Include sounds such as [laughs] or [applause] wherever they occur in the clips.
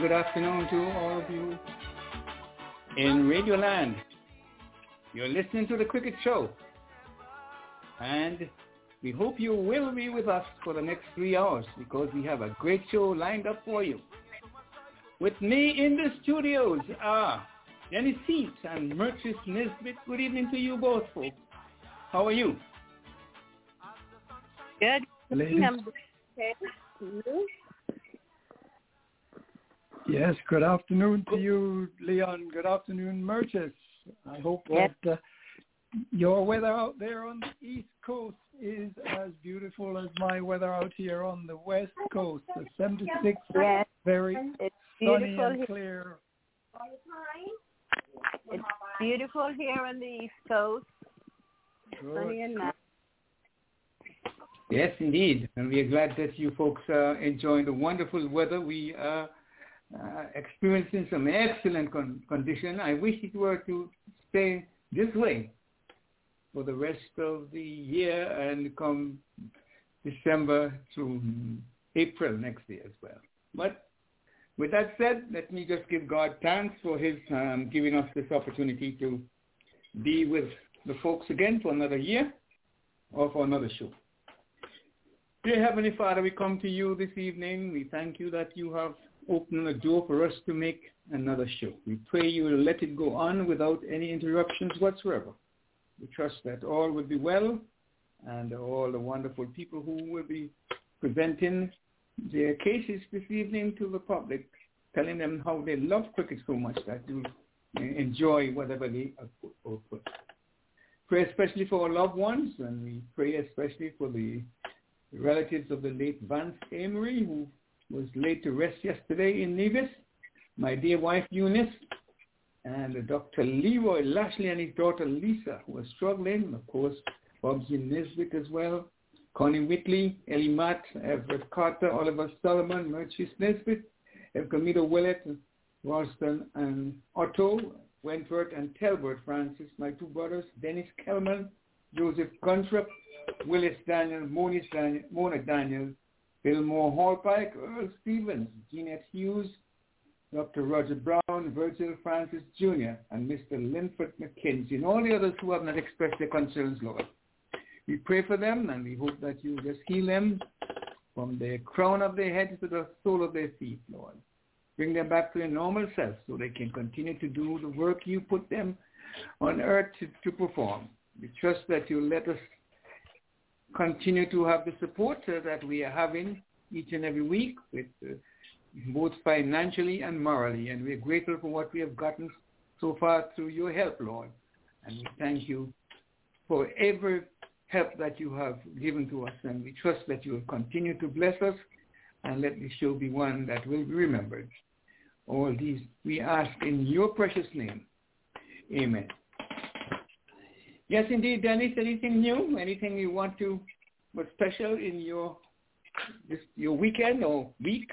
Good afternoon to all of you in Radio Land. You're listening to the Cricket Show. And we hope you will be with us for the next three hours because we have a great show lined up for you. With me in the studios are Jenny Seats and Merchis Nisbet. Good evening to you both, folks. How are you? Good. Ladies. I'm okay. You? Yes, good afternoon to you, Leon. Good afternoon, Merchis. I hope Yes. that uh, your weather out there on the East Coast is as beautiful as my weather out here on the West Coast. The 76, Yes. very It's sunny beautiful. and Here. clear. It's beautiful here on the East Coast. Sunny and nice. Yes, indeed. And we are glad that you folks are enjoying the wonderful weather. We are uh, experiencing some excellent con- condition. I wish it were to stay this way for the rest of the year and come December to April next year as well. But with that said, let me just give God thanks for his um, giving us this opportunity to be with the folks again for another year or for another show. Dear Heavenly Father, we come to you this evening. We thank you that you have opened a door for us to make another show. We pray you will let it go on without any interruptions whatsoever. We trust that all will be well and all the wonderful people who will be presenting their cases this evening to the public, telling them how they love cricket so much that you enjoy whatever they put. Pray especially for our loved ones, and we pray especially for the relatives of the late Vance Amory, who was laid to rest yesterday in Nevis, my dear wife Eunice, and Dr. Leroy Lashley and his daughter Lisa, who are struggling, of course, Bobsy Nisbet as well, Connie Whitley, Ellie Matt, Everett Carter, Oliver Solomon, Merchis Nisbet, Evcamito Willett, Ralston and Otto, Wentworth and Telbert Francis, my two brothers, Dennis Kelman, Joseph Guntrup, Willis Daniel, Daniel, Mona Daniel, Fillmore Hallpike, Earl Stevens, Jeanette Hughes, Dr. Roger Brown, Virgil Francis Jr., and Mr. Linford McKenzie, and all the others who have not expressed their concerns, Lord. We pray for them, and we hope that you just heal them from the crown of their heads to the sole of their feet, Lord. Bring them back to their normal self so they can continue to do the work you put them on earth to, to perform. We trust that you let us continue to have the support uh, that we are having each and every week with uh, both financially and morally. And we're grateful for what we have gotten so far through your help, Lord. And we thank you for every help that you have given to us. And we trust that you will continue to bless us and let this show be one that will be remembered. all these we ask in your precious name. Amen. Yes, indeed, Dennis. Anything new? Anything you want to, what's special in your this, your weekend or week?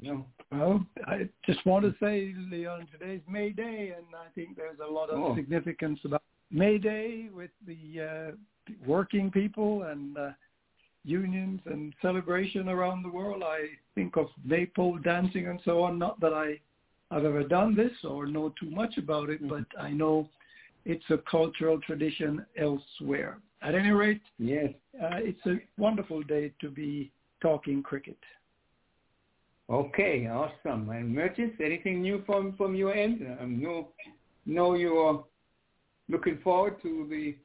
No. Well, I just want to say, Leon, today's May Day, and I think there's a lot of Oh. significance about May Day with the uh, working people and uh, unions and celebration around the world. I think of maypole dancing and so on. Not that I have ever done this or know too much about it, but I know it's a cultural tradition elsewhere. At any rate, Yes. uh, it's a wonderful day to be talking cricket. Okay, awesome. And Merchants, anything new from from your end? Um, no, no, you're looking forward to the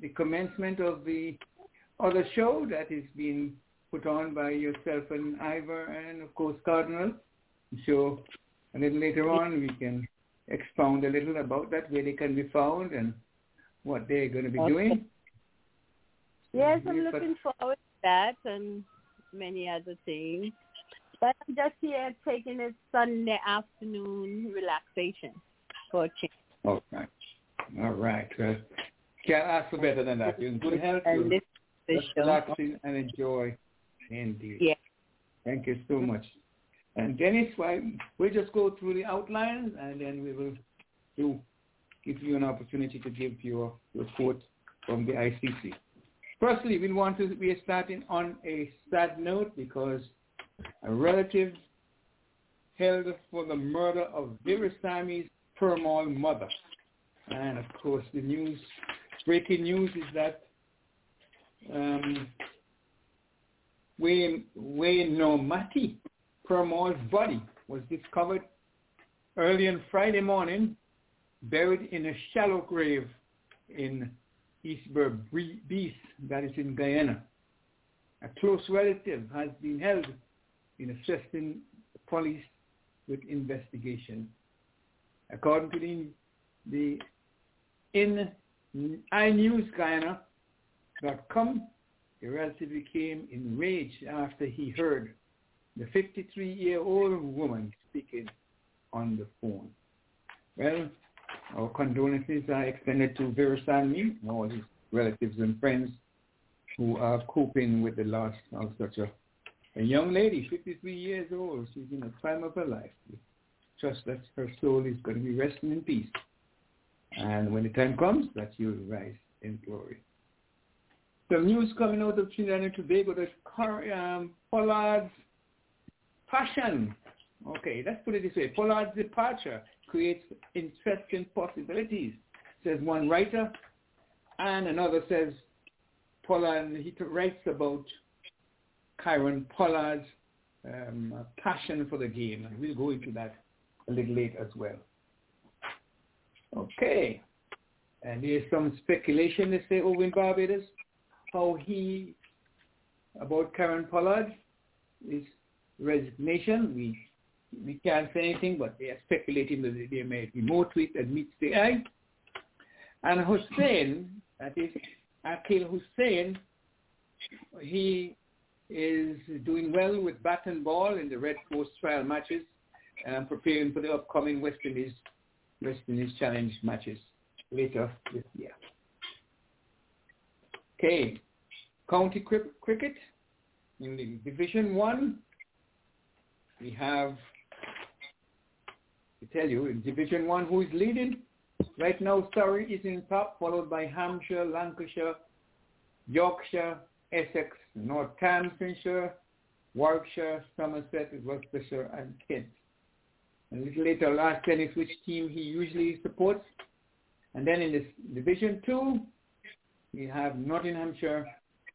the commencement of the other show that is being put on by yourself and Ivor and of course Cardinal. So a little later on we can expound a little about that, where they can be found and what they're going to be Okay. doing. Yes, I'm Yes, looking forward to that and many other things. But I'm just here taking a Sunday afternoon relaxation for a change. All right. All right. Well, can't ask for better than that. You're in good health. And this is the show. relaxing and enjoy. Indeed. Yeah. Thank you so mm-hmm. much. And Dennis, why, we'll just go through the outlines and then we will do, give you an opportunity to give your report from the ICC. Firstly, we want to, we are starting on a sad note because a relative held for the murder of Veerasammy's Permaul mother. And of course, the news, breaking news is that um, Wayne, Wayne Nomati, Permaul's body was discovered early on Friday morning, buried in a shallow grave in Eastburg Beast, that is in Guyana. A close relative has been held in assisting police with investigation. According to the, the in iNewsGuyana.com, the relative became enraged after he heard the 53-year-old woman speaking on the phone. Well, our condolences are extended to Veerasammy and all his relatives and friends who are coping with the loss of such a, a young lady, 53 years old. She's in the prime of her life. Trust that her soul is going to be resting in peace. And when the time comes, that you'll rise in glory. The news coming out of Trinidad and Tobago that um, Pollard's passion, okay, let's put it this way, Pollard's departure creates interesting possibilities, says one writer, and another says Pollard, he writes about Kieron Pollard's um, passion for the game, we'll go into that a little later as well. Okay. And there's some speculation, they say, over in Barbados, how he, about Kieron Pollard, his resignation. We we can't say anything, but they are speculating that they may be more tweet that meets the eye. And Hosein, that is Akeal Hosein, he is doing well with bat and ball in the Red Force trial matches and preparing for the upcoming West Indies West Indies Challenge matches later this year. Okay, county cri- cricket in the Division One. We have to tell you in Division One who is leading right now. Surrey is in top, followed by Hampshire, Lancashire, Yorkshire, Essex, Northamptonshire, Warwickshire, Somerset, Worcestershire, and Kent. A little later, I'll ask Dennis which team he usually supports. And then in this Division 2, we have Nottinghamshire,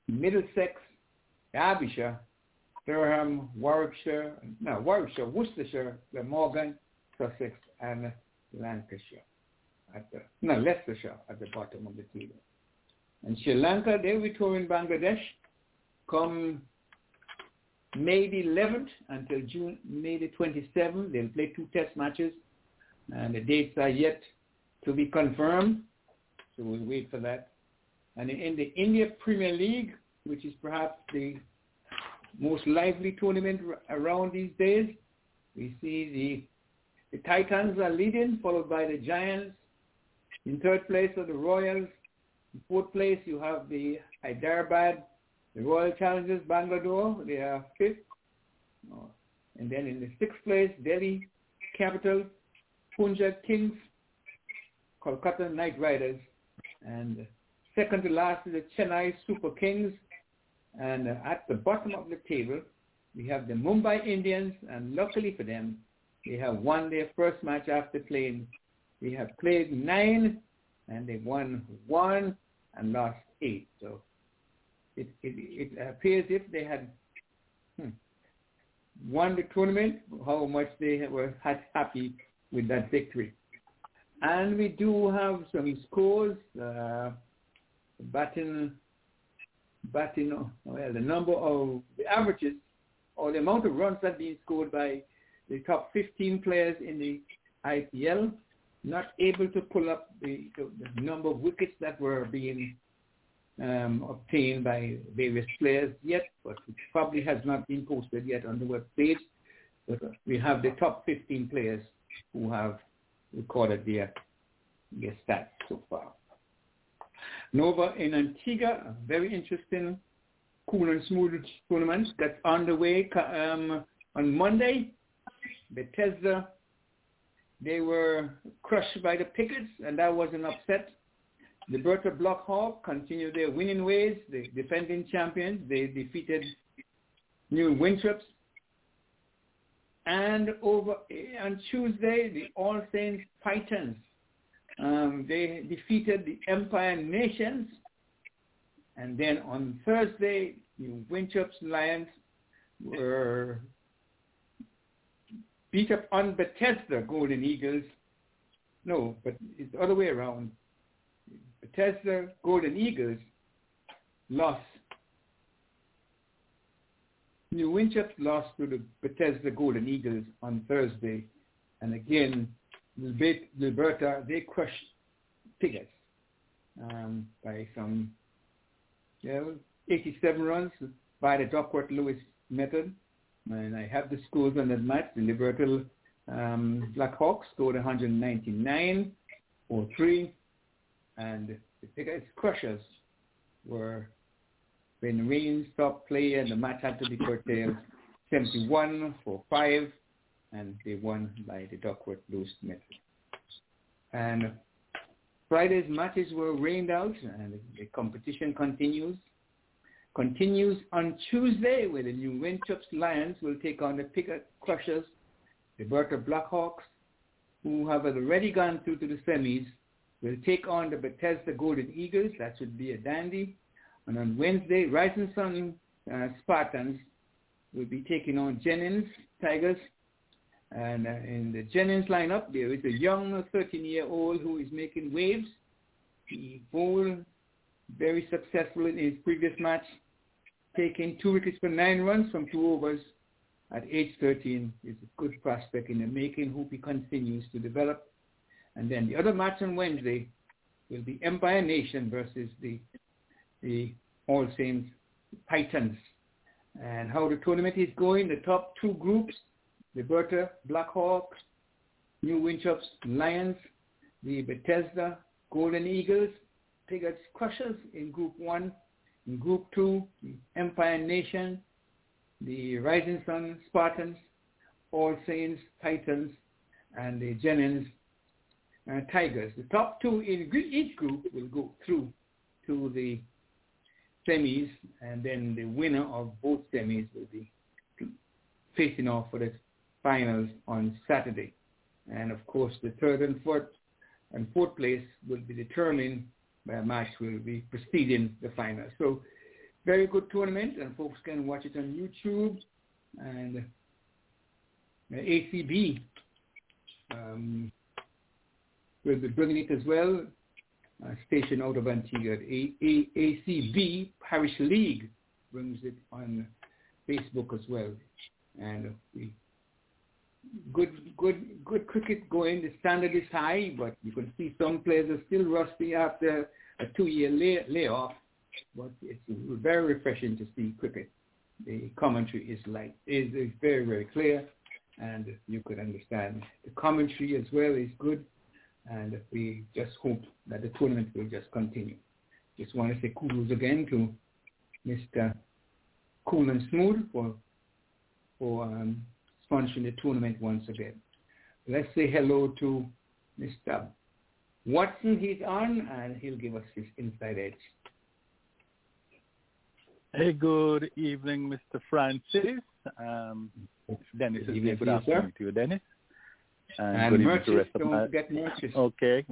Middlesex, Derbyshire, Durham, Warwickshire, no, Warwickshire, Worcestershire, Glamorgan, Sussex, and Lancashire. At the, no, Leicestershire at the bottom of the table. And Sri Lanka, they tour in Bangladesh come May the 11th until June, May the 27th. They'll play two test matches, and the dates are yet to be confirmed, so we'll wait for that. And in the India Premier League, which is perhaps the most lively tournament around these days, We see the, the Titans are leading, followed by the Giants. In third place are the Royals. In fourth place, you have the Hyderabad, the Royal Challengers, Bangalore. They are fifth. And then in the sixth place, Delhi Capital, Punjab Kings, Kolkata Knight Riders, and second to last is the Chennai Super Kings. And at the bottom of the table, we have the Mumbai Indians, and luckily for them, they have won their first match after playing. They have played nine, and they won one and lost eight. So it it, it appears if they had hmm, won the tournament, how much they were happy with that victory. And we do have some scores. Uh, batting, batting, well, the number of the averages or the amount of runs that being scored by the top 15 players in the IPL, not able to pull up the, the number of wickets that were being um, obtained by various players yet, but it probably has not been posted yet on the web page. But we have the top 15 players who have recorded their, their stats so far. Nova in Antigua, a very interesting cool and smooth tournament that's underway um, on Monday. Bethesda, they were crushed by the Piggotts, and that was an upset. Liberta Blackhawk continued their winning ways. The defending champions, they defeated New Winthorpes. And over on Tuesday, the All Saints Titans, um, they defeated the Empire Nations and then on Thursday, New Winthorpes Lions were beat up on Bethesda Golden Eagles. No, but it's the other way around. Bethesda Golden Eagles lost. New Winthorpes lost to the Bethesda Golden Eagles on Thursday. And again, Liberta, they crushed Piggott um, by some yeah, 87 runs by the Duckworth Lewis method. And I have the scores on that match. The Liberta um, Blackhawks scored 199 or 3. And the biggest crushers were when rain stopped play and the match had to be curtailed 71 for 5 and they won by the Duckworth Lewis method. And Friday's matches were rained out and the competition continues. Continues on Tuesday where the New Winthorpes Lions will take on the Piggott Crushers, Liberta Blackhawks, who have already gone through to the semis, will take on the Bethesda Golden Eagles. That should be a dandy. And on Wednesday, Rising Sun uh, Spartans will be taking on Jennings Tigers and uh, in the Jennings lineup, there is a young 13-year-old who is making waves. He bowled very successful in his previous match, taking two wickets for nine runs from two overs at age 13. Is a good prospect in the making. Hope he continues to develop. And then the other match on Wednesday will be Empire Nation versus the the All Saints Titans. And how the tournament is going, the top two groups Liberta, Blackhawks, New Winthorpes, Lions, the Bethesda, Golden Eagles, Piggotts Crushers in Group 1. In Group 2, the Empire Nation, the Rising Sun Spartans, All Saints Titans, and the Jennings uh, Tigers. The top two in each group will go through to the semis, and then the winner of both semis will be facing off for the finals on Saturday. And of course, the third and fourth and fourth place will be determined by a match will be preceding the final. So very good tournament, and folks can watch it on YouTube. And ACB um, will be bringing it as well, uh, station out of Antigua. A- A- ACB Parish League brings it on Facebook as well. And we good good good cricket going. The standard is high, but you can see some players are still rusty after a two-year lay, layoff. But it's very refreshing to see cricket. The commentary is like is, is very very clear, and you could understand the commentary as well is good, and we just hope that the tournament will just continue. Just want to say kudos again to Mr. Cool and Smooth for for um, sponsoring the tournament once again. Let's say hello to Mr. Watson. He's on, and he'll give us his inside edge. Hey, good evening, Mr. Francis. Um, Dennis is here. Good afternoon to you, Dennis. And, And, good evening to the rest of don't my Merchants. okay.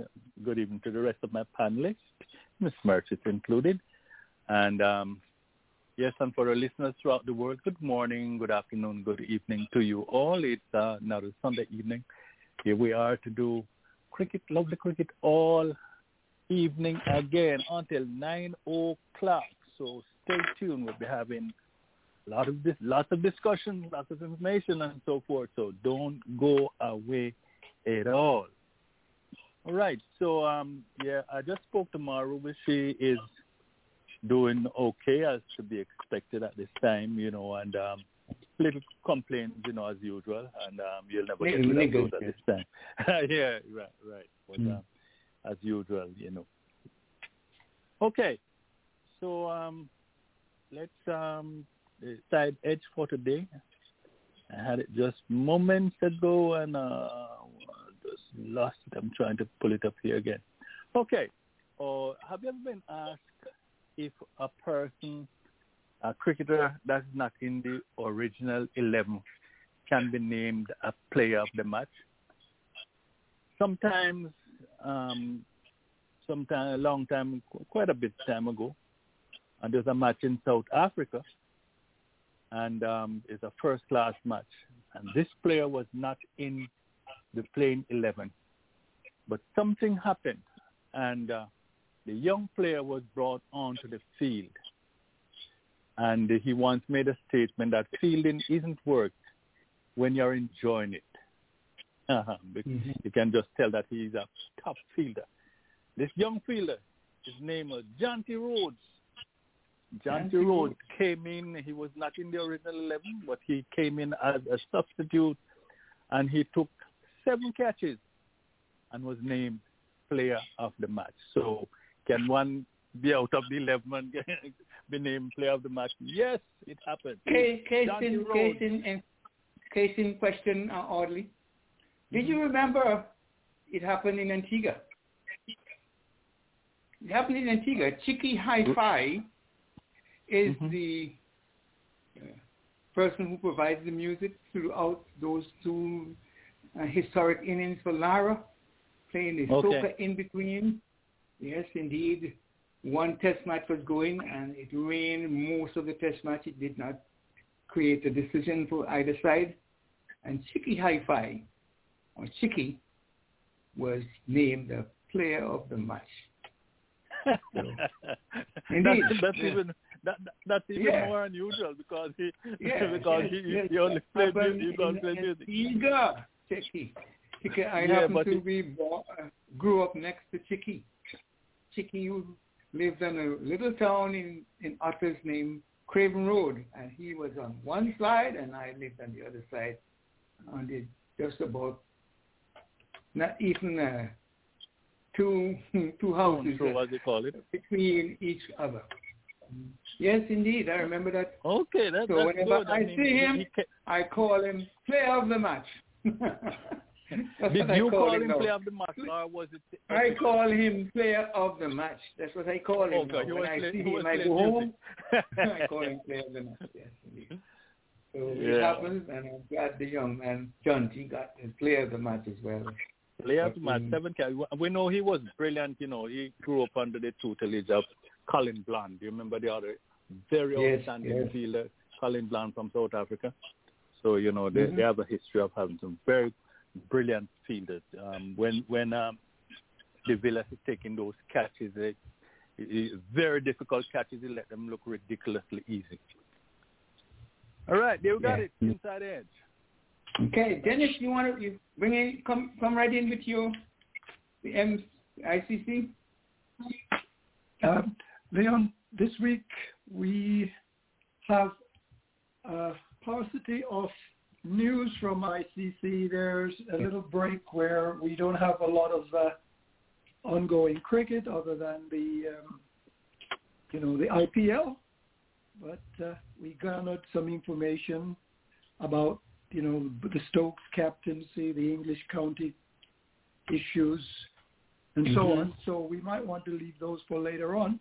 Good evening to the rest of my panelists, Miss Merchant included, and um, yes, and for our listeners throughout the world, good morning, good afternoon, good evening to you all. It's uh, now the Sunday evening. Here we are to do cricket, lovely cricket, all evening again until nine o'clock. So stay tuned. We'll be having a lot of this, lots of discussion, lots of information, and so forth. So don't go away at all. All right. So um, yeah, I just spoke to Maru. She is doing okay as should be expected at this time, you know, and um, little complaints, you know, as usual, and um, you'll never get rid of those at this time. [laughs] yeah, right, right. But Mm. um, as usual, you know. Okay, so um, let's um, side edge for today. I had it just moments ago and uh, just lost it. I'm trying to pull it up here again. Okay. Uh, have you ever been asked if a person, a cricketer that's not in the original 11 can be named a player of the match? Sometimes, um, sometime a long time, quite a bit time ago, and there's a match in South Africa, and um, it's a first-class match, and this player was not in the playing 11, but something happened, and uh, the young player was brought onto the field, and he once made a statement that fielding isn't work when you're enjoying it. [laughs] Mhm. You can just tell that he's a top fielder. This young fielder, his name was Jonty Rhodes. Jonty Jonty Rhodes came in. He was not in the original 11, but he came in as a substitute, and he took seven catches and was named player of the match. So can one be out of the 11 and [laughs] get- be named player of the match? Yes, it happened. Case, case, in, case, in, case in question, uh, Audley. Did you remember it happened in Antigua? It happened in Antigua. Chicky Hi-Fi is Mhm. the uh, person who provides the music throughout those two uh, historic innings for Lara, playing the Okay. soca in between. Yes, indeed. One test match was going and it rained most of the test match. It did not create a decision for either side. And Chicky Hi-Fi, or Chicky, was named the player of the match. [laughs] Indeed. That's, that's Yeah. even that, that- that's even Yeah. more unusual because he [laughs] Yeah, because he, yes, he only played music, he don't in play music. Antigua, Chicky. Chicky, I Yeah, happen to it- be born, uh, grew up next to Chicky. Who lived in a little town in in Otto's named Craven Road, and he was on one side, and I lived on the other side, on the just about not even uh, two [laughs] two houses So what they call it. [laughs] between each other. Yes, indeed, I remember that. Okay, that, So that's whenever good. I mean, see him, I call him player of the match. [laughs] [laughs] That's did what I you call him now. player of the match, or was it? I call him player of the match. That's what I call him. Oh, now. God, you When I play- see him, I go home. music. [laughs] I call him player of the match. Yes, indeed. So it happens, and I'm glad the young man Jonty got the player of the match as well. Player of the match, seven catch. We know he was brilliant. You know, he grew up under the tutelage of Colin Bland. You remember the other very Yes, outstanding yes. fielder, Colin Bland from South Africa. So you know they, Mhm. they have a history of having some very brilliant fielders. Um, when when um, the Villas is taking those catches, they, it- it- very difficult catches, they let them look ridiculously easy. All right, there we got Yeah. it. Inside edge. Okay, Dennis, you want to you bring in come come right in with your the M ICC. Uh, Leon, this week we have a paucity of news from ICC. There's a little break where we don't have a lot of uh, ongoing cricket other than the, um, you know, the IPL. But uh, we garnered some information about, you know, the Stokes captaincy, the English county issues, and so Mhm. on. So we might want to leave those for later on.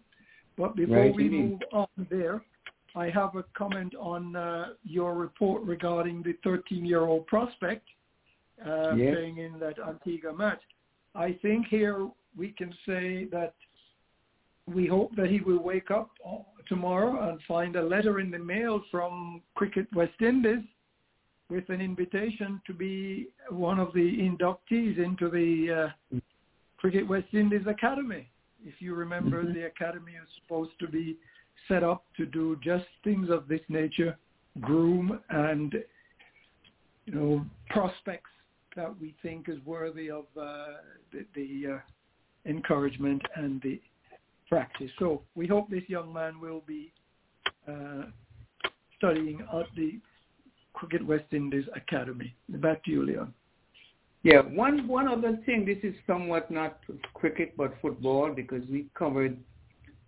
But before Right, we move on there, I have a comment on uh, your report regarding the 13-year-old prospect uh, Yes. playing in that Antigua match. I think here we can say that we hope that he will wake up uh, tomorrow and find a letter in the mail from Cricket West Indies with an invitation to be one of the inductees into the uh, Cricket West Indies Academy. If you remember, Mhm. the academy is supposed to be set up to do just things of this nature, groom and you know prospects that we think is worthy of uh, the, the uh, encouragement and the practice. So we hope this young man will be uh, studying at the Cricket West Indies Academy. Back to you, Leon. Yeah, one one other thing. This is somewhat not cricket but football because we covered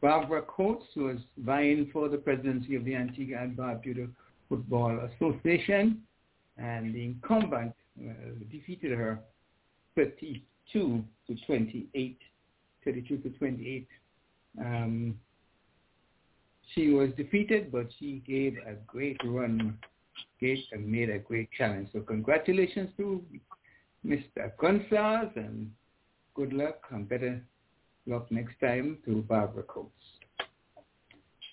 Barbara Coates, was vying for the presidency of the Antigua and Barbuda Football Association, and the incumbent uh, defeated her 32 to 28, 32 to 28. Um, she was defeated, but she gave a great run, gave and made a great challenge. So congratulations to Mr. Gonzalez, and good luck and better luck next time to Barbara Coates.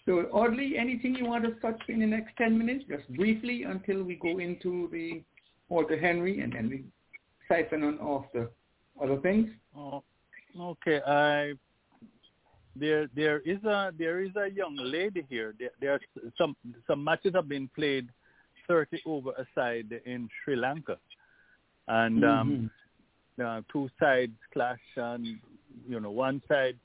So, Audley, anything you want to touch in the next 10 minutes, just briefly, until we go into the Walter Henry, and then we siphon on off the other things? Oh, okay. I there there is a there is a young lady here. There, there are some some matches have been played thirty over a side in Sri Lanka, and um, uh, two sides clash, and you know one side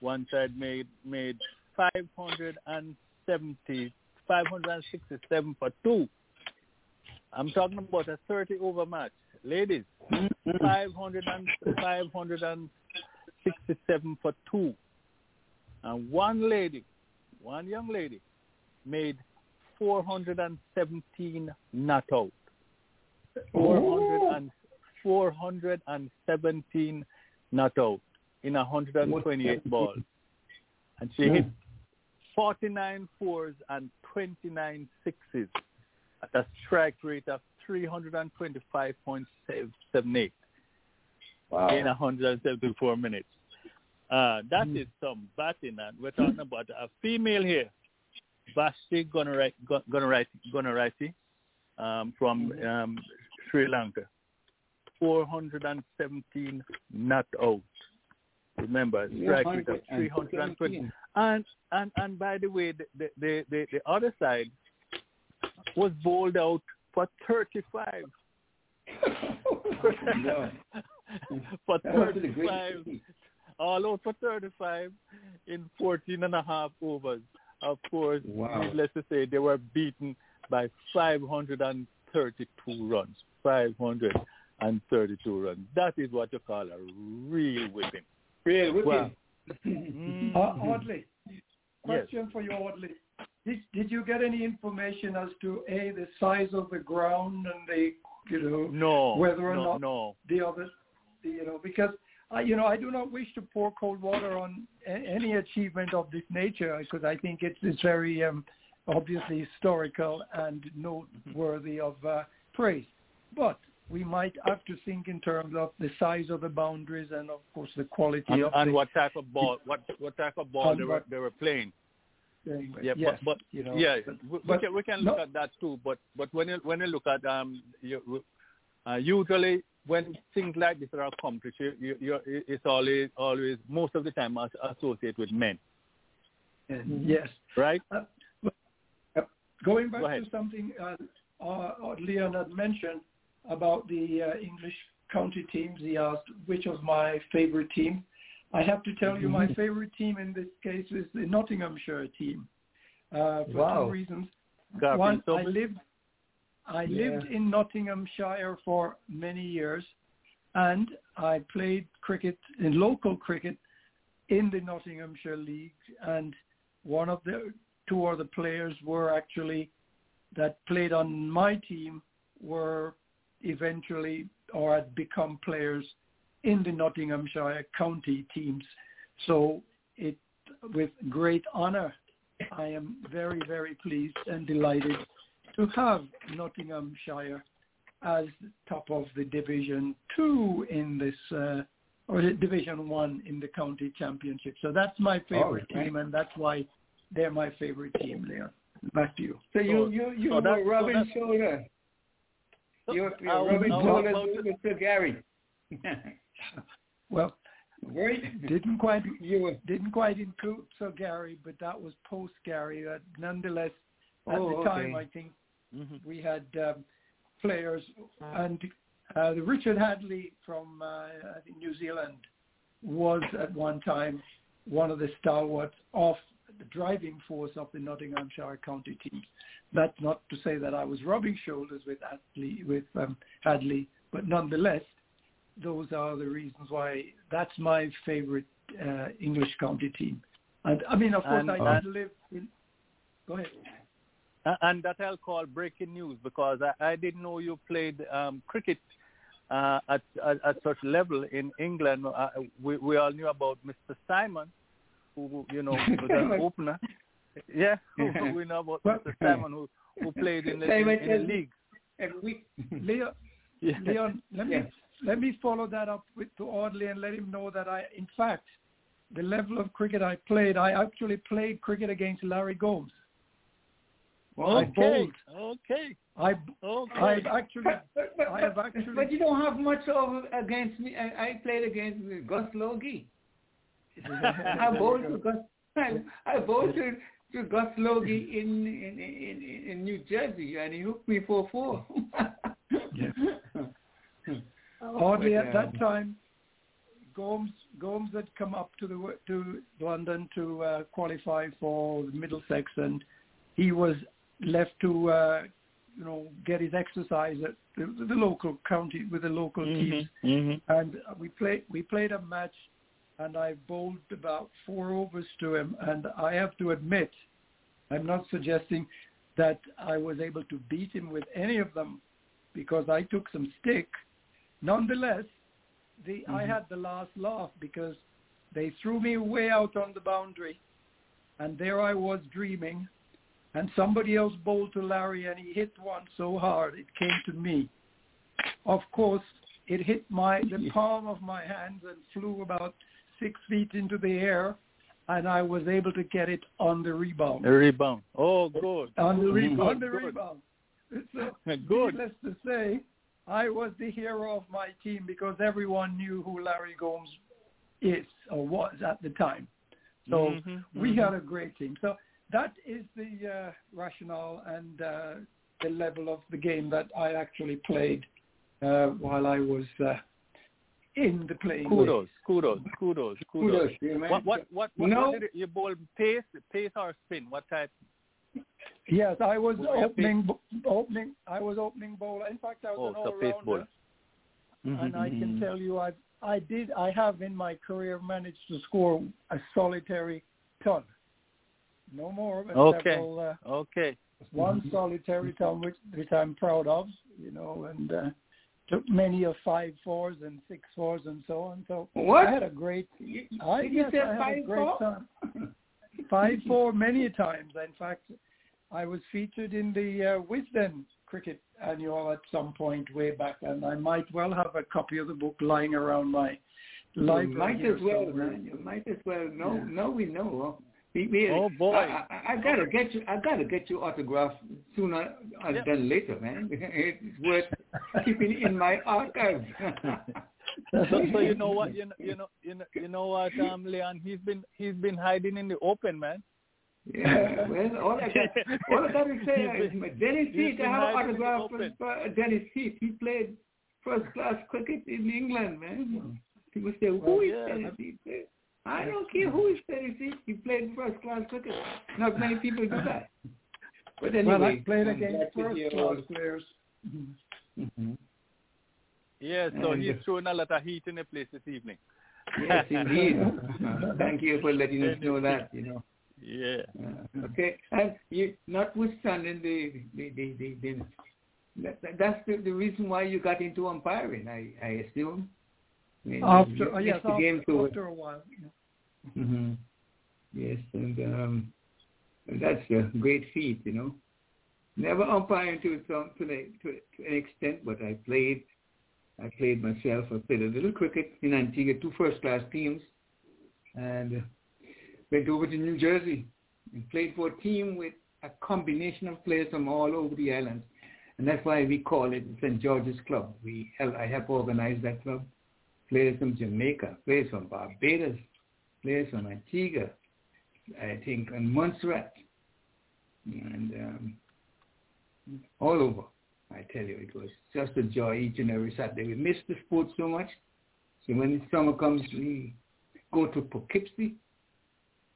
one side made made 570 567 for two. I'm talking about a 30 over match, ladies. 500 and 567 for two. And one lady, one young lady, made 417 not out. 400 and, 417 not out in 128 balls. And she hit 49 fours and 29 sixes at a strike rate of 325.78 Wow. in 174 minutes. Uh, that is some batting, and we're talking about a female here, Vishmi Gunaratne um, from um, Sri Lanka. 417 not out. Remember, strike rate of 320. And and and by the way, the the the, the, the other side was bowled out for 35. [laughs] No. [laughs] for That was the 35, great all out for 35 in 14 and a half overs. Of course, Wow. needless to say, they were beaten by 532 runs. 532 runs. That is what you call a real whipping. Real wicked. Wow. Uh. Audley, question for you, Audley. Did, did you get any information as to a the size of the ground and the you know No, whether or no, not no. the other you know because I you know I do not wish to pour cold water on a, any achievement of this nature because I think it's it's very um, obviously historical and noteworthy of uh, praise, but we might have to think in terms of the size of the boundaries and of course the quality And, of and the what type of ball? What what type of ball they were they were playing? thing. Yeah, yes, but, but you know, yeah, but- we, we but can we can look no- at that too. But but when you when you look at um, you, uh, usually when things like this are accomplished, you, you, you, it's always always most of the time as- associated with men, yes. right? Going back Go to something uh, uh, Leon had mentioned about the uh, English county teams, he asked which was my favorite team. I have to tell you, my [laughs] favorite team in this case is the Nottinghamshire team uh, for Wow. two reasons. Garfield One, I lived, I Yeah. lived in Nottinghamshire for many years, and I played cricket in local cricket in the Nottinghamshire League, and one of the two other players were actually that played on my team were eventually or had become players in the Nottinghamshire county teams. So it with great honor I am very, very pleased and delighted to have Nottinghamshire as top of the Division Two in this, uh, or the Division One in the county championship. So that's my favorite Oh, right. team, and that's why they're my favorite team, Leon. Back to you. So you So- you you so were that- so rubbing shoulders. You're, I you're was- rubbing shoulders with to- Mr. Gary. Well, Right? didn't quite You were. didn't quite include Sir Gary, but that was post Gary. Uh, nonetheless, at Oh, the time, okay. I think Mhm. we had um, players and uh, the Richard Hadlee from uh, New Zealand was at one time one of the stalwarts of the driving force of the Nottinghamshire county team. That's not to say that I was rubbing shoulders with Hadlee, with um, Hadlee, but nonetheless, those are the reasons why that's my favorite uh, English county team. And I mean, of course, And- I did live in. Go ahead. And that I'll call breaking news because I, I didn't know you played um, cricket uh, at, at at such level in England. Uh, we we all knew about Mr. Simon, who you know [laughs] was an opener. Yeah, who, we know about Well- Mr. Simon who who played in the, in, in the league. And we, [laughs] Leon, Yeah. Leon, let me Yes. let me follow that up with to Audley and let him know that I, in fact, the level of cricket I played, I actually played cricket against Larry Gomes. I Okay, bowled. okay, I okay. I've actually but, but, but, I have actually- but you don't have much of against me. I, I played against Gus Logie. I bowled to Gus. I, I bowled to, to Gus Logie in, in in in New Jersey, and he hooked me for four. Yeah. Oh, Audley but, at that um, time, Gomes Gomes had come up to the to London to uh, qualify for Middlesex, and he was left to uh, you know get his exercise at the, the local county with the local teams. Mhm, mhm. and we played we played a match and I bowled about four overs to him. And I have to admit I'm not suggesting that I was able to beat him with any of them because I took some stick. Nonetheless the I mm-hmm. had the last laugh because they threw me way out on the boundary. And there I was dreaming. And somebody else bowled to Larry and he hit one so hard it came to me. Of course, it hit my the [laughs] palm of my hands and flew about six feet into the air, and I was able to get it on the rebound. A rebound. Oh, good. On the, re- Good, on the good. rebound. So, [laughs] Good. needless to say, I was the hero of my team because everyone knew who Larry Gomes is or was at the time. So Mhm, we mhm. had a great team. So that is the uh, rationale and uh, the level of the game that I actually played uh, while I was uh, in the playing. Kudos, kudos, kudos, kudos. Kudos. What what what what, No. what you bowl pace pace or spin? What type? Yes, I was Well, opening bo- opening. I was opening bowler. In fact, I was Oh, an all-rounder, bowler. and I can mhm. tell you, I I did. I have in my career managed to score a solitary ton. No more, but Okay. several. Uh, Okay. one solitary ton which, which I'm proud of, you know, and uh, took many of five fours and six fours and so on. So What? I had a great, You, I did you yes, say had a five great four? [laughs] Five four many times. In fact, I was featured in the uh, Wisden cricket annual at some point way back, and I might well have a copy of the book lying around my You might as well, somewhere. man. You might as well. No, Yeah. no, we know. Oh, boy. I, I, I gotta get you. I gotta get your autograph sooner Yeah. than later, man. [laughs] It's worth keeping in my archives. [laughs] So, so you know what [laughs] you know you know you know you know what um Leon he's been he's been hiding in the open man. yeah. Well, all I got, all I gotta say is Dennis Heath. I have an hiding in the autograph uh, Dennis Heath. He played first class cricket in England, man. People say, who Oh, is yeah. Dennis Heath? I don't care who is Dennis Heath. He played first class cricket. Not many people do that. But anyway, well, I played I'm against first class all- players. Mhm. Yeah, so And- he's throwing a lot of heat in the place this evening. Yes, indeed. Uh, [laughs] Thank you for letting us know that. You know. Yeah. Uh, okay, and you, notwithstanding the the the, the, the that, that's the, the reason why you got into umpiring, I I assume. I mean, After, yes, missed the game after, to after a while. yeah. Hmm Yes, and um, and that's a great feat, you know. Never umpiring to some to, to to an extent, but I played. I played myself. I played a little cricket in Antigua, two first class teams, and uh, went over to New Jersey and played for a team with a combination of players from all over the island, and that's why we call it St. George's Club. We help, I help organize that club. Players from Jamaica, players from Barbados, players from Antigua, I think, and Montserrat, and um, all over. I tell you, it was just a joy each and every Saturday. We missed the sport so much. So when the summer comes, we go to Poughkeepsie.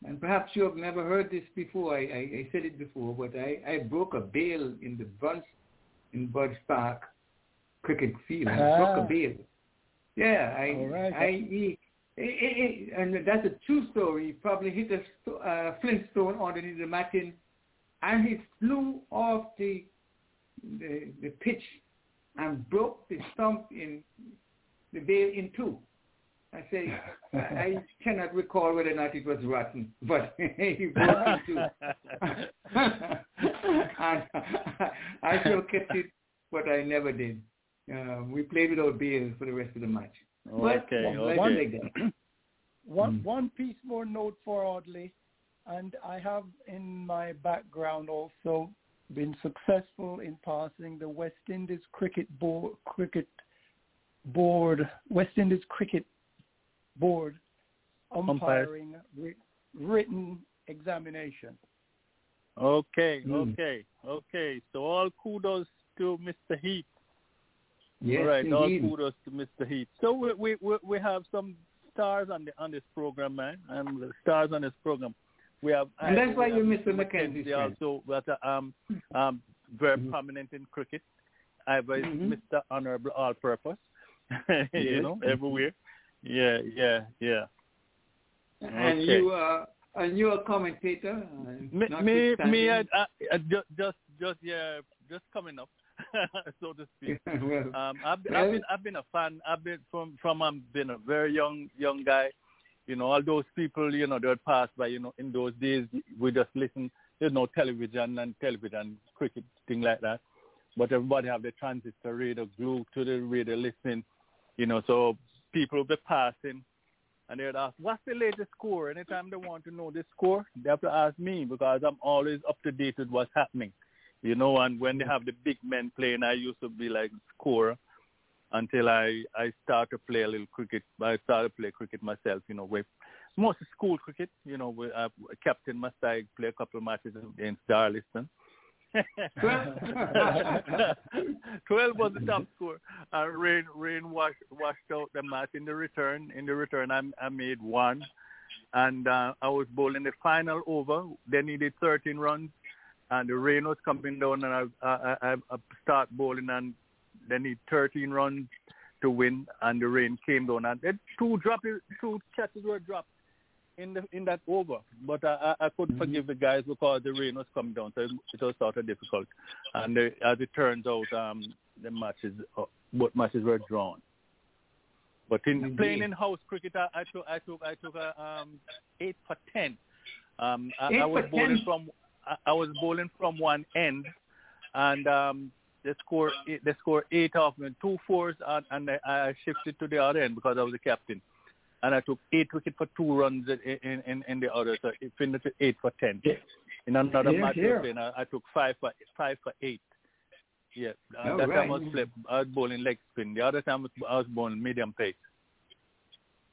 And perhaps you have never heard this before. I, I, I said it before, but I, I broke a bail in the Buns in Budge Park cricket field. I broke Ah. a bail. Yeah, I, right. I, he- he- and that's a true story. He probably hit a uh, flintstone underneath the matting, and he flew off the the, the pitch and broke the stump in the bail in two. I say I [laughs] cannot recall whether or not it was rotten, [laughs] but he broke it in two. and I still kept it, but I never did. Uh, we played without bail for the rest of the match. But Okay, life okay. is like that. One Mm. one piece more note for Audley, and I have in my background also been successful in passing the West Indies cricket board cricket board West Indies cricket board umpiring wri- written examination. Okay, Mm. okay, okay. So all kudos to Mr. Heat. Yes, all right, all indeed. kudos to Mr. Heat. So we, we we we have some stars on the on this program, man, and the stars on this program. We have And that's why you're Mr. Friend. also, but uh, um um very Mhm. prominent in cricket. I was Mhm. Mr. Honorable All Purpose, [laughs] Yes. you know, everywhere. Yeah, yeah, yeah. And Okay. you are and you're a commentator. uh, Me, me, me, I, I, I just, just, just, yeah, just coming up, [laughs] so to speak. [laughs] well, Um, I've, been, I've been, I've been a fan. I've been from, from, I've been a very young, young guy. You know, all those people, you know, they would pass by. You know, in those days, we just listen. There's no television and television, cricket, thing like that. But everybody have the transistor radio glued to the radio listening. You know, so people will be passing, and they'd ask, "What's the latest score?" Anytime they want to know the score, they have to ask me because I'm always up to date with what's happening. You know, and when they have the big men playing, I used to be like scorer until I I start to play a little cricket. I started to play cricket myself. You know, with mostly school cricket. You know, with uh, captain my side, play a couple of matches against Darliston. [laughs] Twelve was the top score. Uh, rain rain washed washed out the match in the return. In the return, I I made one, and uh, I was bowling the final over. They needed 13 runs, and the rain was coming down, and I I, I, I start bowling, and they need 13 runs to win, and the rain came down, and then two drop two catches were dropped in the in that over, but I I, I couldn't Mhm. forgive the guys because the rain was coming down, so it, it was sort of difficult. And uh, as it turns out, um, the matches uh, both matches were drawn. But in playing in house cricket, I, I took I took I took a um, eight for ten. Um, I, Eight I was bowling 10? from I, I was bowling from one end, and um, they score eight, they score eight off me, two fours, and, and I, I shifted to the other end because I was the captain, and I took eight wicket for two runs in in, in, the other, so it finished at eight for ten. Yeah. In another match, I, I, I took five for five for eight. Yeah, uh, that time I was flip. I was bowling leg spin. The other time I was bowling medium pace.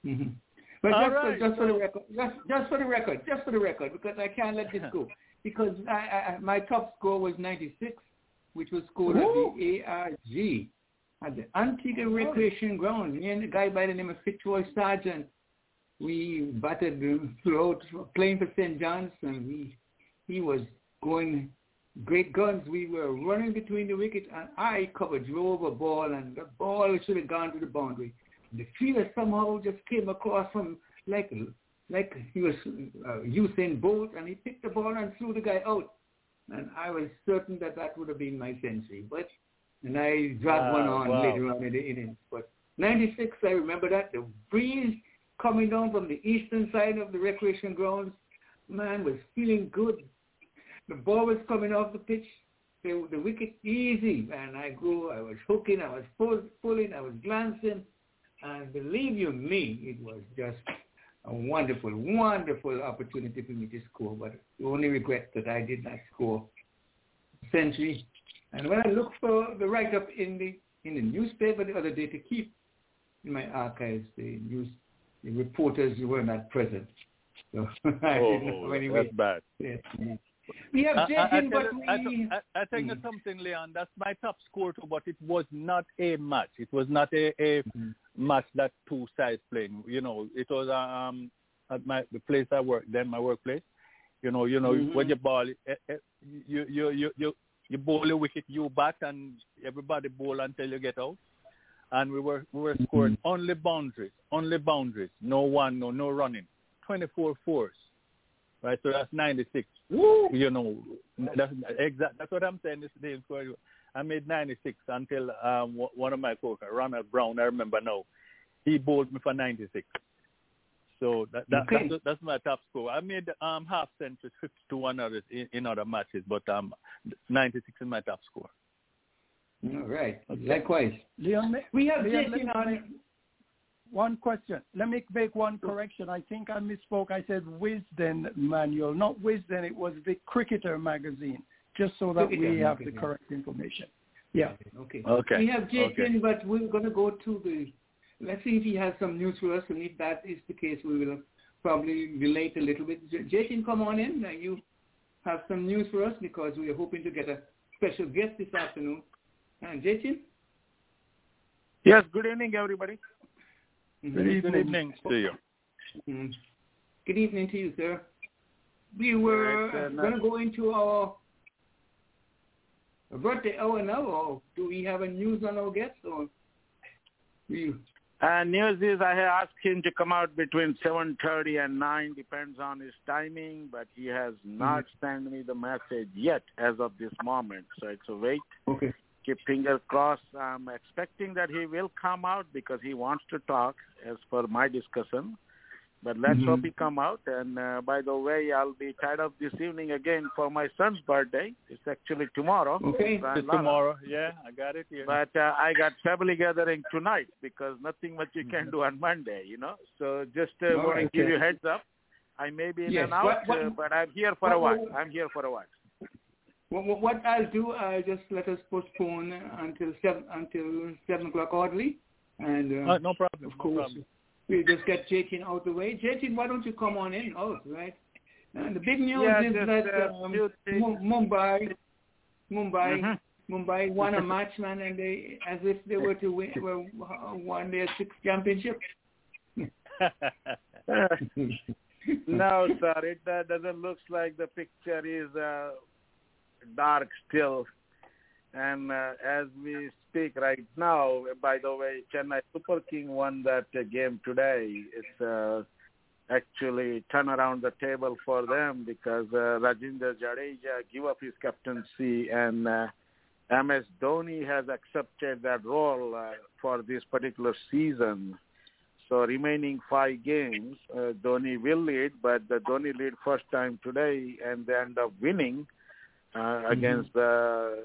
Mhm. But All just, right, for, just for the record, just, just for the record, just for the record, because I can't let this go. [laughs] Because I, I, my top score was 96, which was scored Ooh. at the ARG, at the Antigua oh. Recreation Ground. Me and a guy by the name of Fitzroy Sargent, we batted throughout, playing for St. John's, and we, he was going great guns. We were running between the wicket, and I covered, drove a ball, and the ball should have gone to the boundary. The fielder somehow just came across from like like he was uh, Usain Bolt, and he picked the ball and threw the guy out. And I was certain that that would have been my century, but and I dragged one on wow. later on in the innings. But 96, I remember that the breeze coming down from the eastern side of the recreation grounds, man, was feeling good. The ball was coming off the pitch, the, the wicket easy, and I grew, I was hooking, I was pull, pulling, I was glancing, and believe you me, it was just a wonderful, wonderful opportunity for me to score. But the only regret that I did not score century. And when I looked for the write-up in the in the newspaper the other day to keep in my archives, the news the reporters were not present. So [laughs] I Oh, didn't know oh, anyway. that's bad. Yes. We have I, I, I, Jason, but you- I, we... I, I tell you Mm. something, Leon. That's my top score too, but it was not a match. It was not a, a Mhm. match that two sides playing. You know, it was um at my the place I work then, my workplace. You know, you know Mhm. when you ball, eh, eh, you you you you you bowl a wicket, you bat, and everybody bowl until you get out. And we were we were scoring only boundaries, only boundaries. No one, no no running. Twenty four fours, right? So that's ninety six you know, that's exact. That's what I'm saying. This day, I made 96 until um, w- one of my coworkers, Ronald Brown. I remember now. He bowled me for 96. So that, that Okay. that's, that's my top score. I made um half centuries, 51 others in, in other matches, but um 96 is my top score. All right. Okay. Likewise. Leon, ma- We have Leon, Jason let on. Me- one question. Let me make one correction. I think I misspoke. I said Wisden Manual, not Wisden. It was the Cricketer magazine, just so that we Cricketer have the magazine. correct information. Yeah. Okay. Okay. We have Jason, Okay. but we're going to go to the. Let's see if he has some news for us, and if that is the case, we will probably relate a little bit. J- Jason, come on in. Uh, you have some news for us because we are hoping to get a special guest this afternoon. And Jason. Yes, good evening, everybody. Mhm. Good Good evening to you. Mhm. Good evening to you, sir. We were Right, going to go into our birthday hour now, or do we have a news on our guest, or we? Uh, news is I asked him to come out between 7.30 and 9, depends on his timing, but he has not sent me the message yet as of this moment. So it's a wait. Okay. Keep fingers crossed. I'm expecting that he will come out because he wants to talk as per my discussion. But let's Mhm. hope he come out. And uh, by the way, I'll be tied up this evening again for my son's birthday. It's actually tomorrow. Okay. It's tomorrow. Yeah, I got it. But uh, I got family gathering tonight because nothing much you can do on Monday, you know. So just uh, want right, to give okay. you a heads up. I may be in Yes, and out, what- what- uh, but I'm here for a while. I'm here for a while. What, what- what I'll do, I'll just let us postpone until seven until seven o'clock oddly, and uh, Uh, no problem. of no course problem. we'll just get Jatin out the way. Jatin, why don't you come on in? Oh, right. And the big news Yeah, is just, that uh, um, few things. Mu- Mumbai, Mumbai, Mhm. Mumbai won a match, man, and they as if they were to win, were won their sixth championship. [laughs] no, sir, it uh, doesn't look like the picture is uh, dark still. And uh, as we speak right now, by the way, Chennai Super King won that uh, game today. It's uh, actually turn around the table for them because uh, Ravindra Jadeja give up his captaincy and uh, MS Dhoni has accepted that role uh, for this particular season. So remaining five games, uh, Dhoni will lead, but the Dhoni lead first time today, and they end up winning uh, against the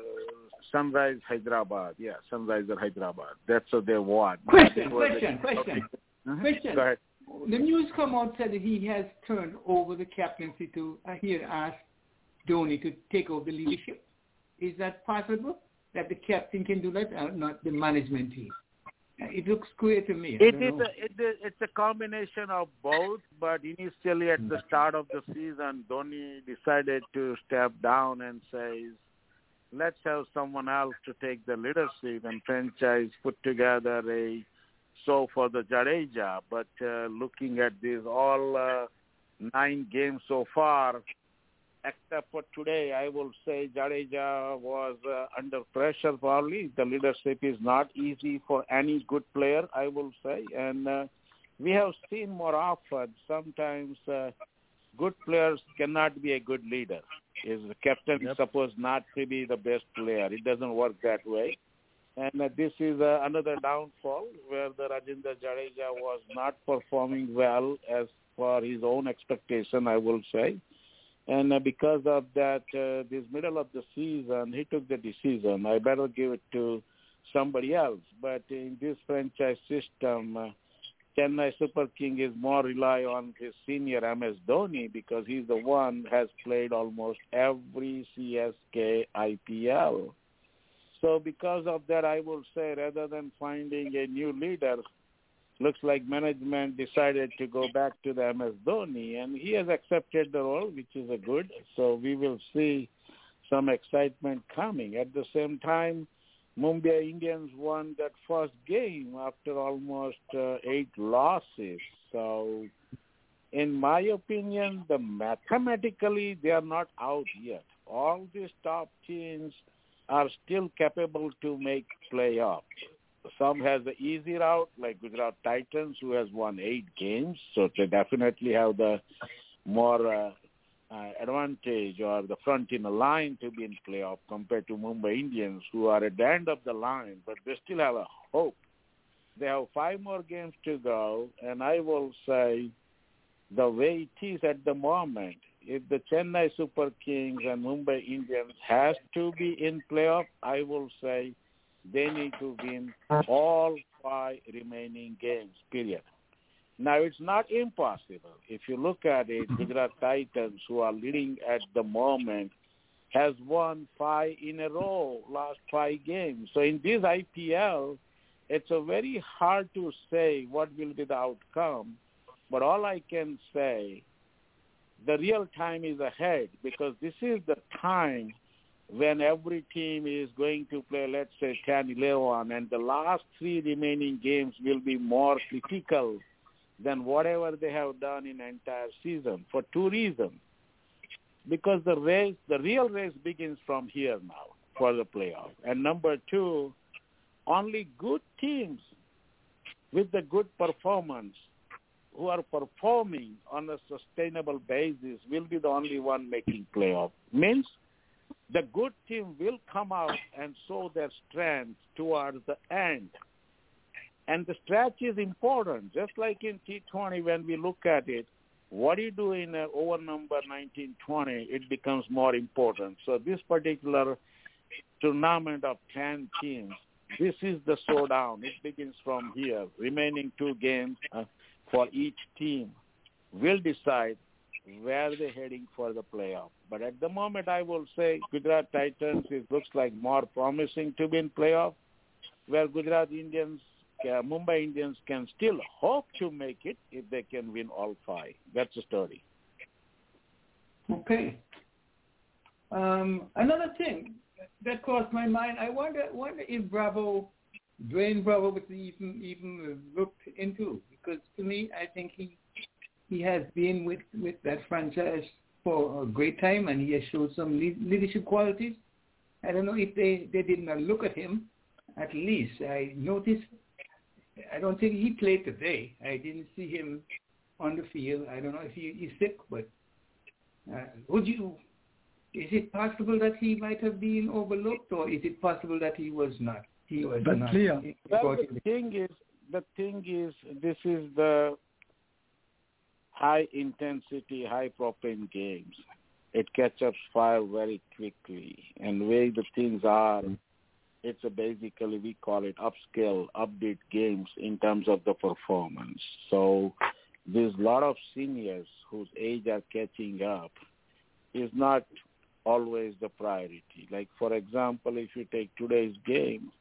Sunrise Hyderabad. Yeah, Sunriser Hyderabad. That's what they won. Question, question, the- question. Mhm. Question. Go ahead. The news come out said that he has turned over the captaincy to, uh, he had asked Dhoni to take over the leadership. Is that possible? That the captain can do that, or not the management team? It looks clear to me. I It know. a, it is it's a combination of both, but initially at the start of the season, Dhoni decided to step down and says, let's have someone else to take the leadership and franchise put together a show for the Jadeja. But uh, looking at these all uh, nine games so far, except for today, I will say Jadeja was uh, under pressure probably. The leadership is not easy for any good player, I will say. And uh, we have seen more often sometimes uh, good players cannot be a good leader. Is the captain Yep. supposed not to be the best player? It doesn't work that way. And uh, this is uh, another downfall where the Ravindra Jadeja was not performing well as for his own expectation, I will say. And uh, because of that, uh, this middle of the season, he took the decision. I better give it to somebody else. But in this franchise system, uh, Chennai Super King is more rely on his senior MS Dhoni because he's the one has played almost every CSK IPL. So because of that, I will say rather than finding a new leader, looks like management decided to go back to the MS Dhoni, and he has accepted the role, which is a good. So we will see some excitement coming. At the same time, Mumbai Indians won that first game after almost uh, eight losses. So, in my opinion, the mathematically they are not out yet. All these top teams are still capable to make playoffs. Some has the easy route, like Gujarat Titans, who has won eight games, so they definitely have the more uh, uh, advantage or the front in the line to be in playoff compared to Mumbai Indians, who are at the end of the line, but they still have a hope. They have five more games to go, and I will say the way it is at the moment, if the Chennai Super Kings and Mumbai Indians has to be in playoff, I will say they need to win all five remaining games, period. Now, it's not impossible. If you look at it, mm-hmm. Gujarat Titans, who are leading at the moment, has won five in a row, last five games. So in this IPL, it's a very hard to say what will be the outcome. But all I can say, the real time is ahead because this is the time when every team is going to play, let's say, 10, 11, and the last three remaining games will be more critical than whatever they have done in entire season for two reasons. Because the race, the real race begins from here now for the playoff. And number two, only good teams with the good performance who are performing on a sustainable basis will be the only one making playoff. Means the good team will come out and show their strength towards the end. And the stretch is important. Just like in T20, when we look at it, what you do in uh, over number 1920, it becomes more important. So this particular tournament of 10 teams, this is the showdown. It begins from here. Remaining two games uh, for each team will decide where they're heading for the playoff. But at the moment, I will say Gujarat Titans, it looks like more promising to be in playoff, where Gujarat Indians, uh, Mumbai Indians can still hope to make it if they can win all five. That's the story. Okay. Um, another thing that crossed my mind, I wonder wonder if Bravo, Dwayne Bravo, was even even looked into because to me, I think he he has been with with that franchise for a great time and he has showed some leadership qualities. I don't know if they they did not look at him. At least I noticed. I don't think he played today. I didn't see him on the field. I don't know if he, he's sick, but uh, would you? Is it possible that he might have been overlooked, or is it possible that he was not? He was But not. Leo- Well, the thing is, the thing is, this is the high intensity, high propane games. It catches fire very quickly, and way the things are, it's basically we call it upscale, update games in terms of the performance. So there's a lot of seniors whose age are catching up. Is not always the priority. Like for example, if you take today's game,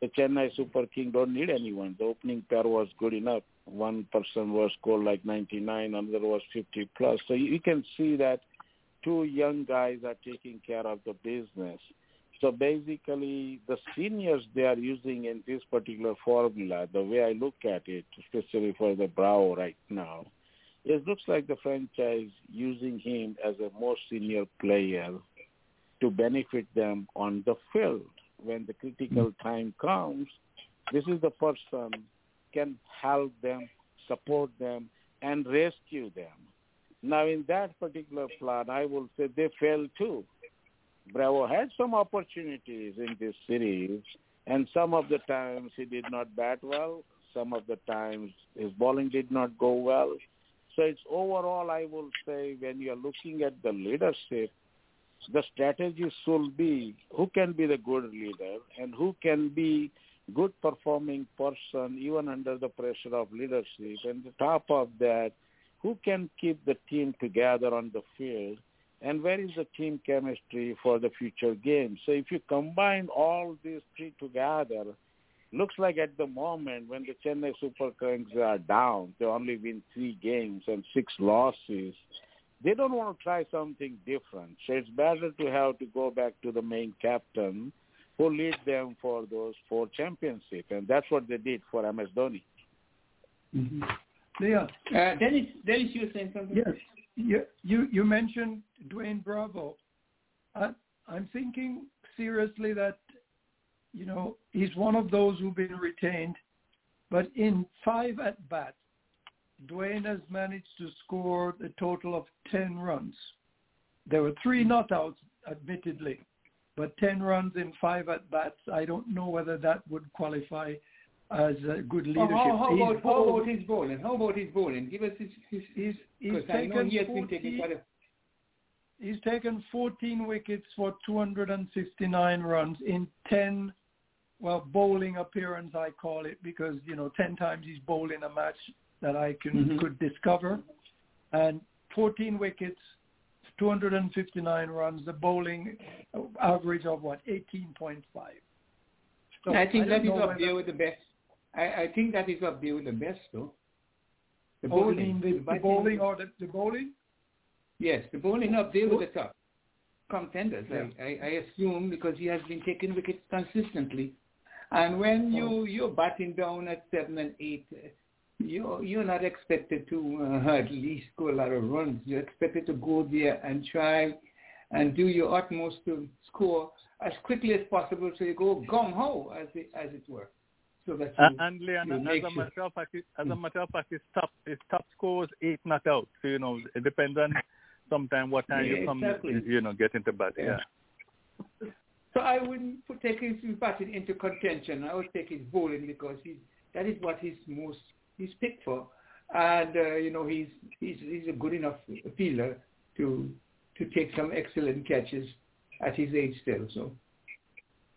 the Chennai Super King don't need anyone. The opening pair was good enough. One person was scored like 99, another was 50 plus. So you can see that two young guys are taking care of the business. So basically, the seniors they are using in this particular formula, the way I look at it, especially for the Bravo right now, it looks like the franchise using him as a more senior player to benefit them on the field. When the critical mm-hmm. time comes, this is the person can help them, support them, and rescue them. Now, in that particular plan, I will say they failed too. Bravo had some opportunities in this series, and some of the times he did not bat well. Some of the times his bowling did not go well. So it's overall, I will say, when you're looking at the leadership, the strategy should be who can be the good leader and who can be good performing person even under the pressure of leadership. And the top of that, who can keep the team together on the field and where is the team chemistry for the future games. So if you combine all these three together, looks like at the moment when the Chennai Super Kings are down, they only win three games and six losses. They don't want to try something different. So it's better to have to go back to the main captain who lead them for those four championships, and that's what they did for MS Dhoni. Mm-hmm. Leon. Uh, Dennis, Dennis, you were saying something? Yes. You, you, you mentioned Dwayne Bravo. I, I'm thinking seriously that, you know, he's one of those who've been retained, but in five at-bats, Dwayne has managed to score a total of 10 runs. There were three not outs, admittedly, but 10 runs in five at-bats, I don't know whether that would qualify as a good leadership. How, how, He's about, how about his bowling? How about his bowling? Give us his... his, He's, he's because I know taken he has been 14 taking quite a... He's taken 14 wickets for 269 runs in 10, well, bowling appearance I call it because you know 10 times he's bowled in a match that I can Mhm. could discover, and 14 wickets, 259 runs. The bowling average of what 18.5. So I think don't that is up there with the best. I, I think that is up there with the best, though. The Oh, bowling. the, the bowling or the, the bowling? Yes, the bowling up there with the top contenders. Yeah. I, I, I assume because he has been taking wickets consistently, and when oh. you you're batting down at seven and eight, you're you're not expected to uh, [laughs] at least score a lot of runs. You're expected to go there and try and do your utmost to score as quickly as possible, so you go gung ho as it as it were. So that you, And, Leon, as make a sure- matter of fact, as a matter of fact, his top his top score is eight not out. So you know, it depends on sometime what time Yeah, you come, exactly. you know, get into bat. Yeah. Yeah. So I wouldn't put, take his batting into contention. I would take his bowling because he's that is what he's most he's picked for, and uh, you know he's he's he's a good enough fielder to to take some excellent catches at his age still. So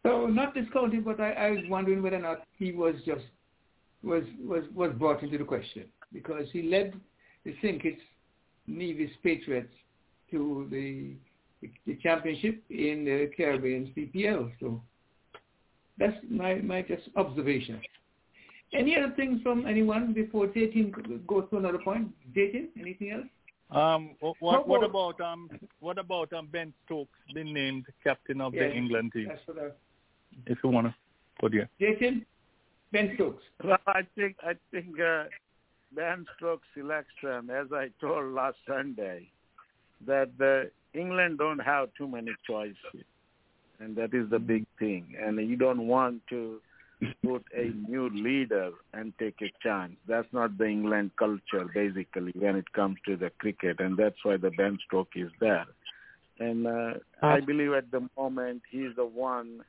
so not discounting, but I, I was wondering whether or not he was just was was was brought into the question because he led the. Kitts Nevis Patriots to the the championship in the Caribbean CPL. So that's my, my just observation. Any other things from anyone before Jatin goes to another point? Jatin? Anything else? Um, wh- How what, what about- about um, what about um, Ben Stokes being named captain of Yeah, the England team? That's what If you wanna put here. Jason? Ben Stokes. Well, I think I think uh, Ben Stokes' selection, as I told last Sunday, that the England don't have too many choices, and that is the big thing. And you don't want to put a new leader and take a chance. That's not the England culture, basically, when it comes to the cricket, and that's why the Ben Stokes is there. And uh, I believe at the moment he's the one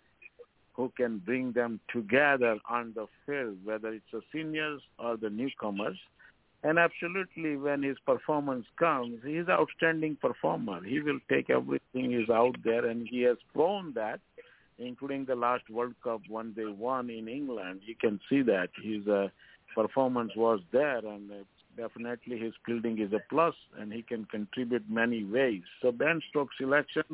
who can bring them together on the field, whether it's the seniors or the newcomers. And absolutely, when his performance comes, he's an outstanding performer. He will take everything he's out there, and he has proven that, including the last World Cup when they won in England. You can see that his uh, performance was there, and uh, definitely his fielding is a plus, and he can contribute many ways. So Ben Stokes' selection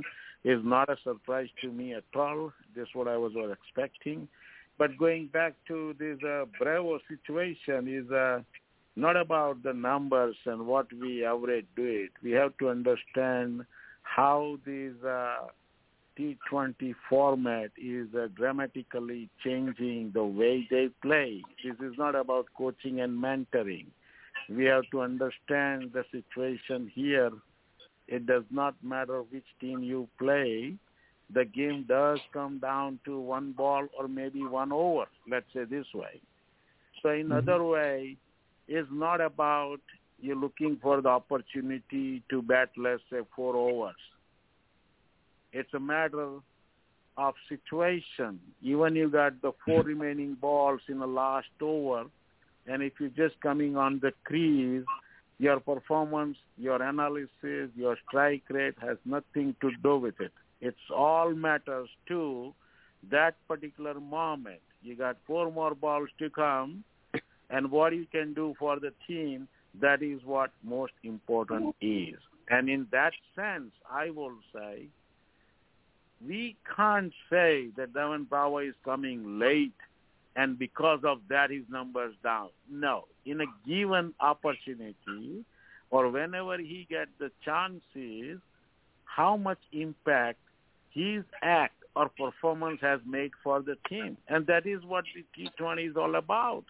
is not a surprise to me at all. This is what I was expecting. But going back to this uh, Bravo situation is uh, not about the numbers and what we average do it. We have to understand how these uh, T20 format is uh, dramatically changing the way they play. This is not about coaching and mentoring. we have to understand the situation here. It does not matter which team you play. The game does come down to one ball or maybe one over, let's say this way. So in mm-hmm. other way, it's not about you looking for the opportunity to bat, let's say, four overs. It's a matter of situation. Even you got the four mm-hmm. remaining balls in the last over, and if you're just coming on the crease, your performance, your analysis, your strike rate has nothing to do with it. It's all matters to that particular moment. You got four more balls to come, and what you can do for the team, that is what most important is. And in that sense, I will say, we can't say that Devon Bravo is coming late and because of that his numbers down. No. In a given opportunity or whenever he gets the chances, how much impact his act or performance has made for the team. And that is what the T20 is all about.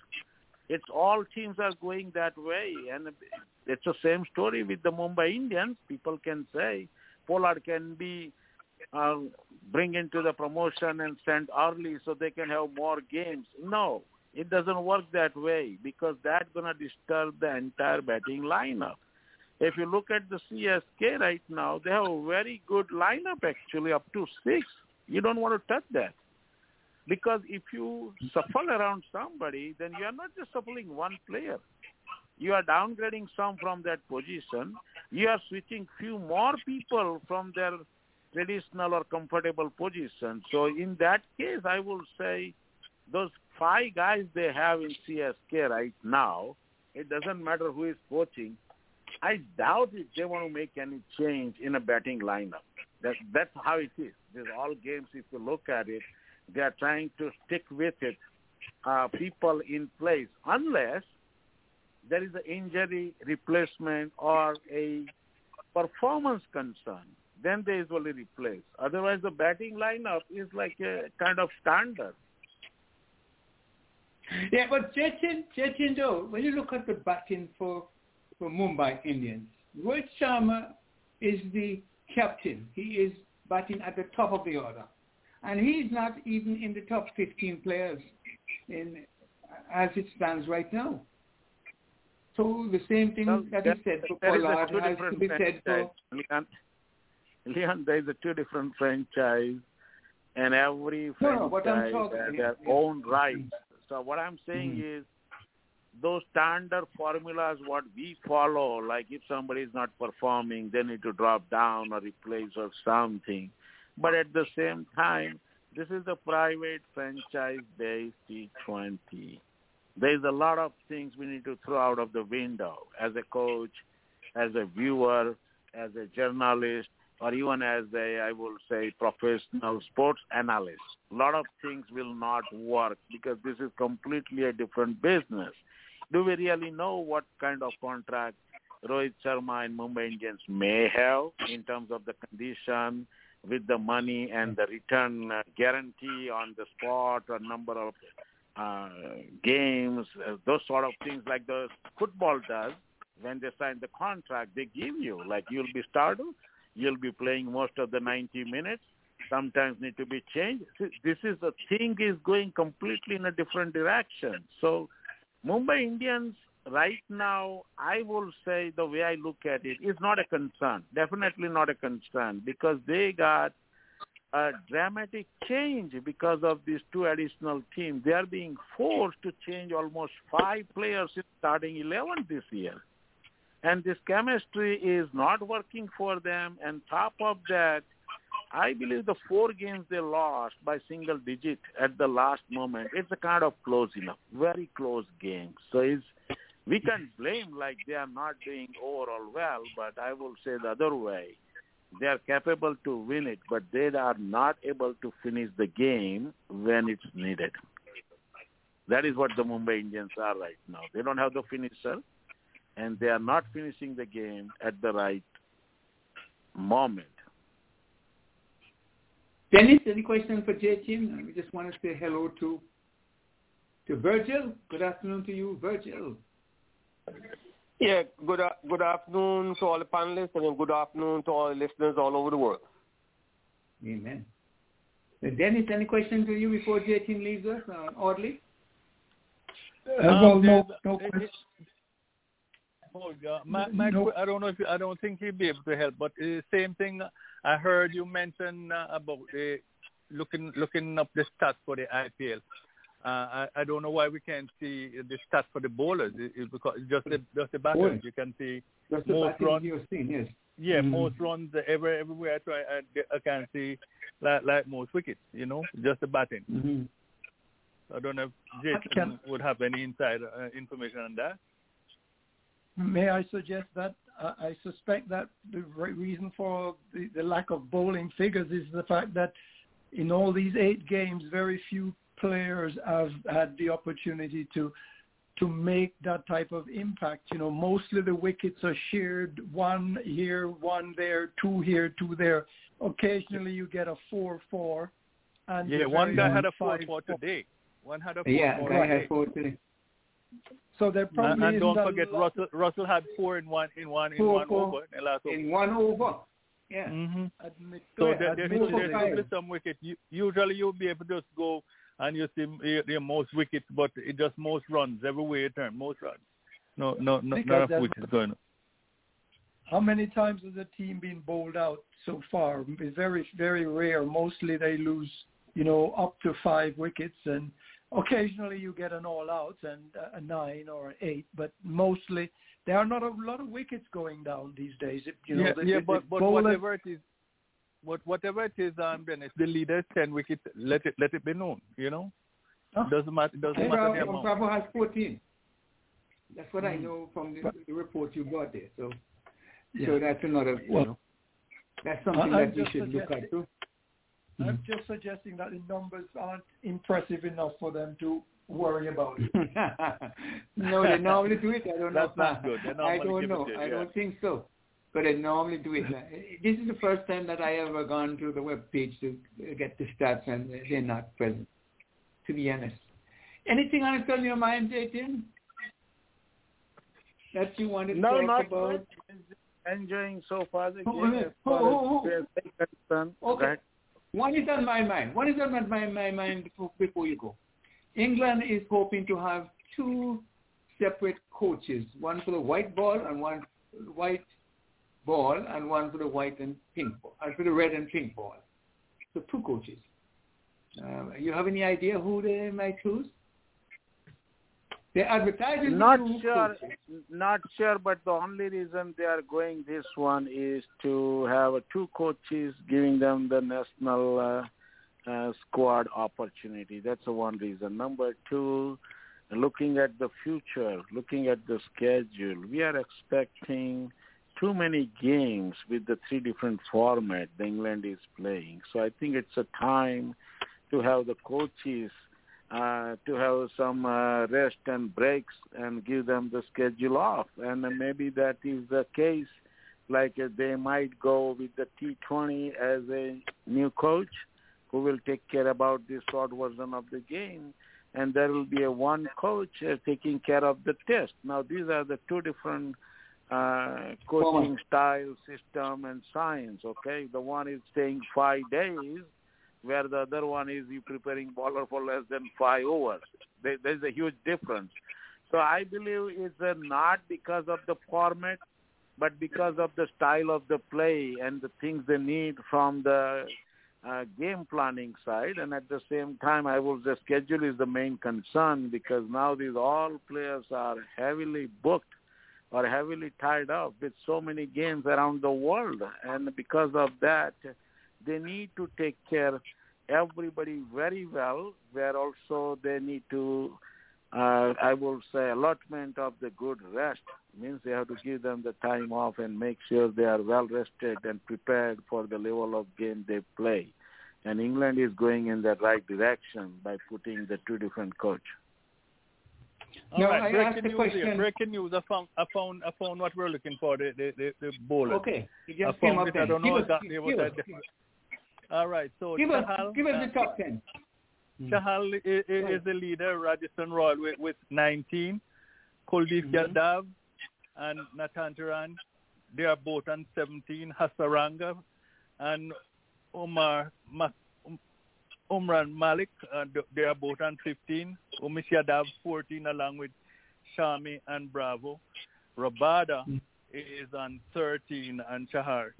It's all teams are going that way. And it's the same story with the Mumbai Indians. People can say Pollard can be uh, bring into the promotion and send early so they can have more games. No, it doesn't work that way because that's going to disturb the entire batting lineup. If you look at the CSK right now, they have a very good lineup actually up to six. You don't want to touch that. Because if you shuffle around somebody, then you are not just shuffling one player. You are downgrading some from that position. You are switching few more people from their traditional or comfortable position. So in that case, I will say those five guys they have in CSK right now, it doesn't matter who is coaching. I doubt if they want to make any change in a batting lineup. That, that's how it is. There's all games, if you look at it, they are trying to stick with it, uh, people in place, unless there is an injury replacement or a performance concern then they usually replace. Otherwise, the batting lineup is like a kind of standard. Yeah, but Chechen, Chechen though, when you look at the batting for, for Mumbai Indians, Rohit Sharma is the captain. He is batting at the top of the order. And he's not even in the top 15 players in as it stands right now. So the same thing well, that is said for Pollard has to be said for... Leon, [laughs] there is a two different franchise, and every franchise no, has their own rights. So what I'm saying mm-hmm. is, those standard formulas what we follow, like if somebody is not performing, they need to drop down or replace or something. But at the same time, this is a private franchise-based T20. There's a lot of things we need to throw out of the window as a coach, as a viewer, as a journalist, or even as a, I will say, professional sports analyst. A lot of things will not work because this is completely a different business. Do we really know what kind of contract Rohit Sharma and Mumbai Indians may have in terms of the condition with the money and the return uh, guarantee on the spot or number of uh, games, uh, those sort of things like the football does when they sign the contract, they give you, like you'll be started You'll be playing most of the 90 minutes. Sometimes need to be changed. This is the thing is going completely in a different direction. So Mumbai Indians right now, I will say the way I look at it is not a concern. Definitely not a concern because they got a dramatic change because of these two additional teams. They are being forced to change almost five players in starting 11 this year and this chemistry is not working for them. And top of that, I believe the four games they lost by single digit at the last moment, it's a kind of close enough, very close game. So it's, we can blame like they are not doing overall well, but I will say the other way. They are capable to win it, but they are not able to finish the game when it's needed. That is what the Mumbai Indians are right now. They don't have the finisher and they are not finishing the game at the right moment. Dennis, any question for Jatin? We just want to say hello to to Virgil. Good afternoon to you, Virgil. Yeah, good a- good afternoon to all the panelists and good afternoon to all the listeners all over the world. Amen. Uh, Dennis, any questions to you before J-Team leaves us, uh, Audley? Uh, Um, well, no, no it- question. Oh. My, my, No. I don't know if you, I don't think he'll be able to help, but uh, same thing. I heard you mention uh, about the looking looking up the stats for the IPL. Uh, I, I don't know why we can't see the stats for the bowlers. It, it, because just the just the batters. You can see Just the Most runs. you've seen, yes. yeah Mhm. most runs every everywhere I try. I, I can see like like most wickets. You know, just the batting. Mm-hmm. I don't know if Jason would have any inside uh, information on that. May I suggest that uh, I suspect that the re- reason for the, the lack of bowling figures is the fact that in all these eight games, very few players have had the opportunity to to make that type of impact. You know, mostly the wickets are shared, one here, one there, two here, two there. Occasionally, you get a four-four. And Yeah, one guy had a five, four for today. One had a four Yeah, for guy today. had four today. So there And, probably and don't forget lot- Russell. Russell had four in one in one in Four, one four. over in last over. In one over. Yeah. hmm admit- So yeah, there, there, admit- there, Four there for should be some wicket. You, usually you'll be able to just go and you see uh, the most wickets, but it just most runs everywhere you turn, most runs. No, no, no, Because none of which is going. on. How many times has the team been bowled out so far? It's very, very rare. Mostly they lose, you know, up to five wickets, and occasionally you get an all-out and a nine or an eight. But mostly there are not a lot of wickets going down these days. It- You know, yeah, the, yeah, the, but the but bowlers- whatever it is, what whatever it is, um, then it's the leader is ten wickets. Let it let it be known. You know, Huh? doesn't matter. Doesn't And matter the Bravo, amount. Bravo has 14. That's what I Mm. know from the, the report you got there. So, Yeah. so that's another. You know, that's something I- I'm that we should look at too. I'm mm-hmm. just suggesting that the numbers aren't impressive enough for them to worry about it. [laughs] no, they normally do it. I don't [laughs] know. That's not good. I don't know. it to I yeah. don't think so. But they normally do it. [laughs] This is the first time that I ever gone to the web page to get the stats, and they're not present. To be honest. Anything on on your mind, Jatin? That you wanted to No, talk not about? much. Enjoying so far the Oh, game. oh, as far oh, oh, as they're. Okay. Right. One is on my mind. One is on my, my mind before, before you go. England is hoping to have two separate coaches, one for the white ball and one white ball and one for the white and pink ball, and for the red and pink ball. So two coaches. Um, you have any idea who they might choose? They're advertising Not sure. Not sure, but the only reason they are going this one is to have two coaches giving them the national uh, uh, squad opportunity. That's the one reason. Number two, looking at the future, looking at the schedule, we are expecting too many games with the three different formats the England is playing. So I think it's a time to have the coaches uh, to have some uh, rest and breaks and give them the schedule off. And uh, maybe that is the case. Like uh, they might go with the T20 as a new coach who will take care about this short version of the game. And there will be a one coach uh, taking care of the test. Now these are the two different uh, coaching style, system, and science. Okay, the one is staying five days, where the other one is you preparing bowler for less than five overs. There, there's a huge difference. So I believe it's uh, not because of the format, but because of the style of the play and the things they need from the uh, game planning side. And at the same time, I will the schedule is the main concern because now these all players are heavily booked or heavily tied up with so many games around the world. And because of that, they need to take care everybody very well, where also they need to, uh, I will say, allotment of the good rest means they have to give them the time off and make sure they are well rested and prepared for the level of game they play. And England is going in the right direction by putting the two different coach. All No, right, I breaking asked the news question- here. Breaking news. I found I found I found what we're looking for. The the the, the bowler. Okay, it I just came found up it. I don't know Give us, exactly what us, that. All right. So give us, Chahal, give us uh, the top ten. Chahal is, is the leader. Rajasthan Royal with, with 19. Kuldeep Mhm. Yadav and Natarajan, they are both on 17. Hasaranga and Omar Ma- Um- Umran Malik, uh, they are both on 15. Umesh Yadav 14 along with Shami and Bravo. Rabada Mm. is on 13 and Chahar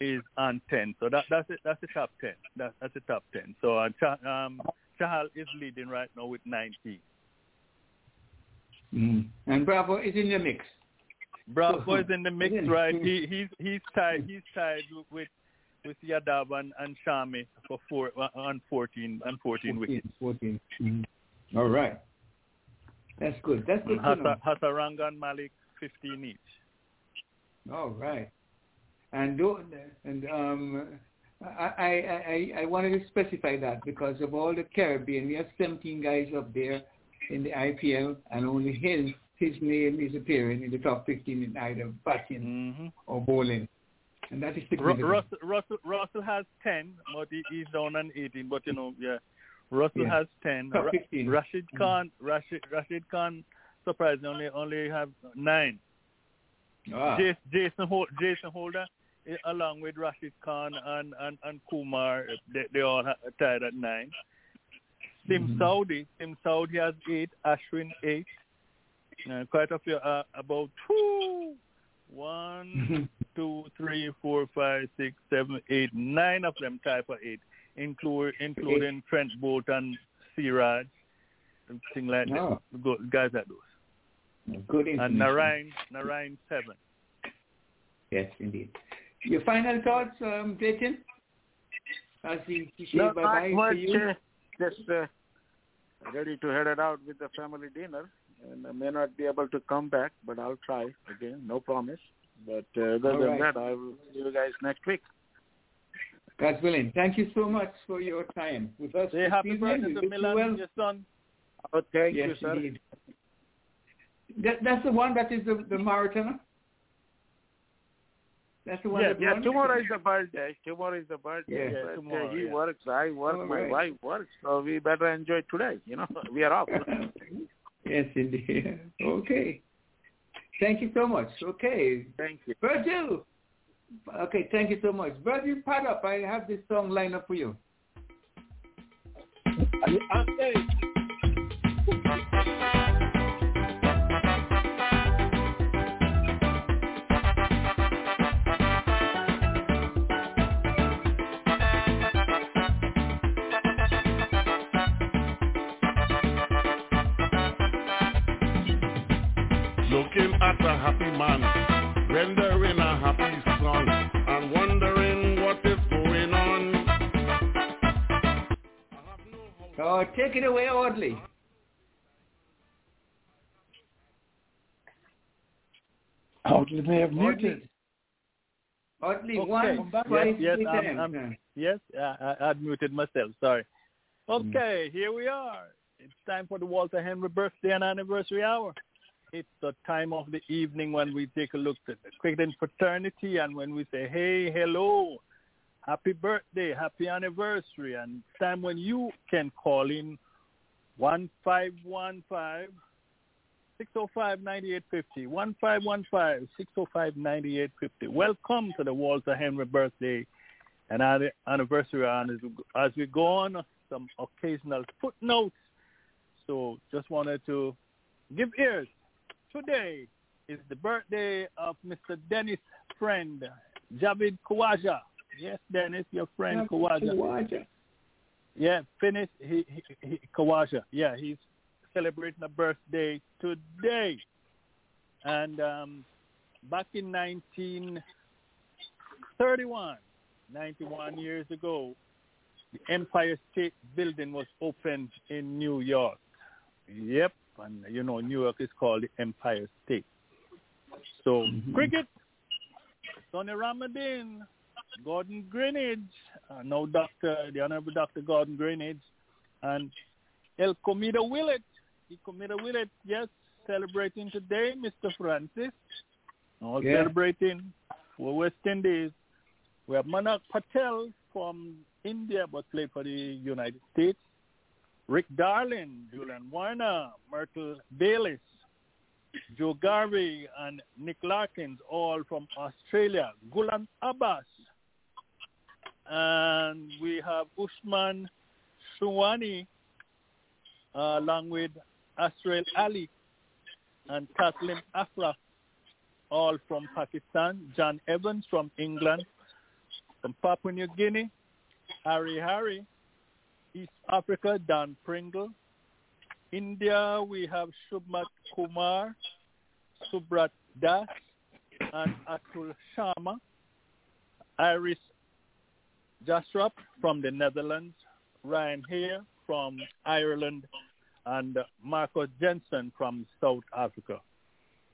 is on 10. So that, that's it. That's the top 10. That, that's the top 10. So uh, Chah, um, Chahal is leading right now with 19. Mm. And Bravo is in the mix. Bravo is in the mix, right? He he's he's tied he's tied with with Yadav and, and Shami for four uh, on 14 and 14 wickets. 14. 14. Mm. All right. That's good. That's good. Hasa, Hasaranga and Malik 15 each. All right. And do, and um, I, I I I wanted to specify that because of all the Caribbean, we have 17 guys up there in the IPL, and only his his name is appearing in the top 15 in either batting Mm-hmm. or bowling, and that is significant. Russell, Russell Russell has 10, but he, he's down on 18. But you know, yeah, Russell Yeah. has 10. Top Ra- 15. Rashid Mhm. Khan, Rashid Rashid Khan, surprisingly only only have nine. Ah, Jason Jason, Hol- Jason Holder, along with Rashid Khan and and, and Kumar, eh, they, they all tied at nine. Tim Mhm. Southee, Tim Southee has eight, Ashwin eight. Uh, quite a few, uh, about two, one, [laughs] two, three, four, five, six, seven, eight, nine of them tied for eight, include, including Trent Boult and Siraj, things like that. Go- Guys like those. good And. Narayan, Narayan seven. Yes, indeed. Your final thoughts, um, Jason? As we we say No, bye-bye not to you. uh, Just uh, ready to head it out with the family dinner, and I may not be able to come back, but I'll try again. No promise. But uh, other All than right. that, I will see you guys next week. God's willing. Thank you so much for your time with us. Say happy birthday We to wish Milan, well. your son. Oh, thank yes, you, sir. That, that's the one that is the, the marathon? That's the one Yeah, Yeah, tomorrow is the birthday. Tomorrow is the birthday. Yeah, but, uh, tomorrow, he yeah. works, I work, All my right. wife works, so we better enjoy today. You know, [laughs] we are off. [laughs] yes, indeed. Okay. Thank you so much. Okay. thank you. Virgil. Okay, thank you so much. Virgil, pad up. I have this song lined up for you. looking no house. Oh, take it away, Audley. Audley may have muted. Audley, Okay. one, Yes, twice, yes, three I'm- times. I'm- Yes, I, I, I'd muted myself. Sorry. Hmm. Okay, here we are. It's time for the Walter Henry birthday and anniversary hour. It's the time of the evening when we take a look at the cricketing fraternity and when we say, hey, hello, happy birthday, happy anniversary. And time when you can call in 1515 605 9850. 1515 605 9850. Welcome to the Walter Henry birthday and anniversary and as, as we go on some occasional footnotes. So just wanted to give ears. Today is the birthday of Mr. Dennis' friend, Javid Kawaja. Yes, Dennis, your friend Kawaja. Kawaja. Yeah, finished he, he, he, Kawaja. Yeah, he's celebrating a birthday today. And um, back in 1931, 91 years ago, the Empire State Building was opened in New York. Yep, and you know New York is called the Empire State. So Mhm. cricket, Sonny Ramadhin, Gordon Greenidge, uh, now Doctor, the Honorable Dr. Gordon Greenidge, and El Comida Willett. Elquemedo Willett, yes, celebrating today, Mr. Francis. All Yeah. celebrating for West Indies. We have Monank Patel from India but played for the United States. Rick Darling, Julian Warner, Myrtle Bayliss, Joe Garvey and Nick Larkins, all from Australia. Gulam Abbas. And we have Usman Shinwari uh, along with Asrael Ali and Kathleen Afra, all from Pakistan. John Evans from England. From Papua New Guinea, Harry Harry. East Africa, Dan Pringle. India, we have Shubhat Kumar, Subrat Das, and Atul Sharma. Iris Jasrap from the Netherlands. Ryan Hare from Ireland. And Marco Jansen from South Africa.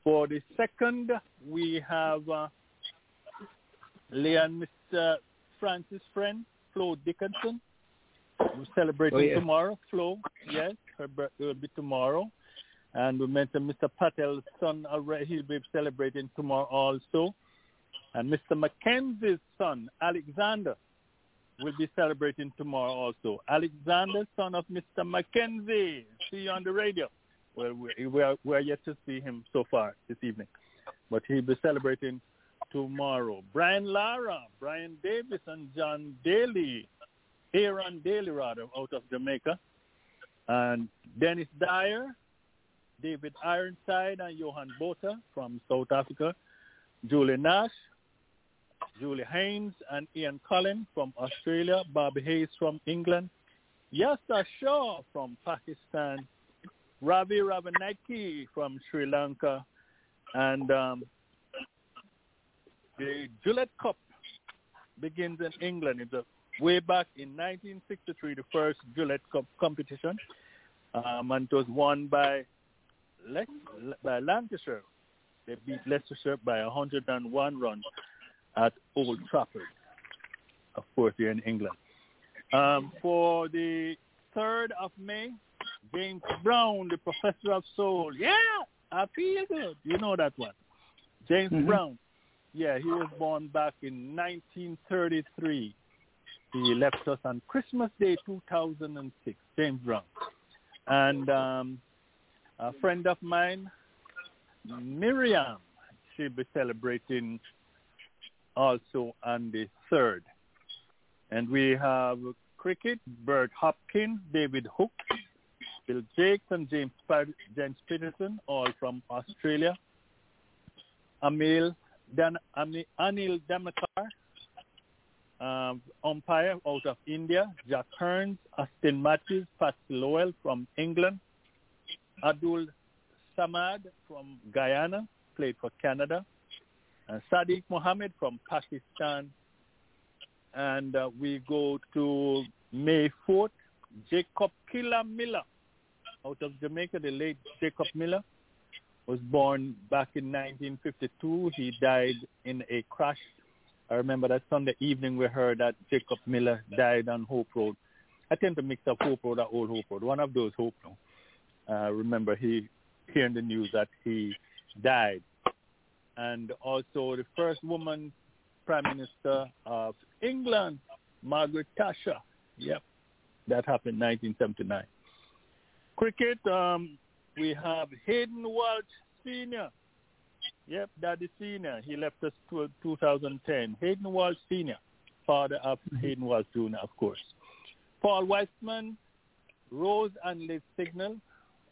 For the second, we have uh, Leon Mr. Francis Friend, Flo Dickinson, who's celebrating Oh, yeah. tomorrow. Flo, yes, her birthday will be tomorrow. And we mentioned Mr. Patel's son already. He'll be celebrating tomorrow also. And Mr. Mackenzie's son, Alexander, will be celebrating tomorrow also. Alexander, son of Mr. Mackenzie. See you on the radio. Well, we we are, we are yet to see him so far this evening. But he'll be celebrating tomorrow. Brian Lara, Brian Davis, and John Daly, Aaron Daly, rather, out of Jamaica. And Dennis Dyer, David Ironside, and Johan Botha from South Africa. Julie Nash, Julie Haynes, and Ian Cullen from Australia. Bobby Hayes from England. Yasta Shaw from Pakistan. Ravi Ravanaki from Sri Lanka. And um, the Gillette Cup begins in England. It's a, way back in 1963, the first Gillette Cup competition, um, and it was won by Le- by Lancashire. They beat Leicestershire by 101 runs at Old Trafford, of course, here in England. Um, for the 3rd of May, James Brown, the Professor of Soul. Yeah, I feel good. You know that one. James Mhm. Brown. Yeah, he was born back in 1933. He left us on Christmas Day 2006, James Brown. And um, a friend of mine, Miriam, she'll be celebrating also on the 3rd. And we have cricket, Bert Hopkins, David Hook, Bill Jakes, and James, James Peterson, all from Australia. Amil Dan, Ami- Anil Damakar, um, umpire out of India. Jack Hearns, Austin Matthews, Pat Lowell from England. Abdul Samad from Guyana, played for Canada. Uh, Sadiq Mohammed from Pakistan. And uh, we go to May 4th, Jacob Killa Miller out of Jamaica, the late Jacob Miller was born back in 1952. He died in a crash. I remember that Sunday evening we heard that Jacob Miller died on Hope Road. I tend to mix up Hope Road or Old Hope Road. One of those Hope Road. Uh, remember he hearing the news that he died. And also the first woman Prime Minister of England, Margaret Thatcher. Yep, that happened in 1979. Cricket, um, we have Hayden Walsh Sr. Yep, Daddy Sr. He left us to 2010. Hayden Walsh Sr., father of Hayden Walsh Jr., of course. Paul Weissman, Rose and Liz Signal,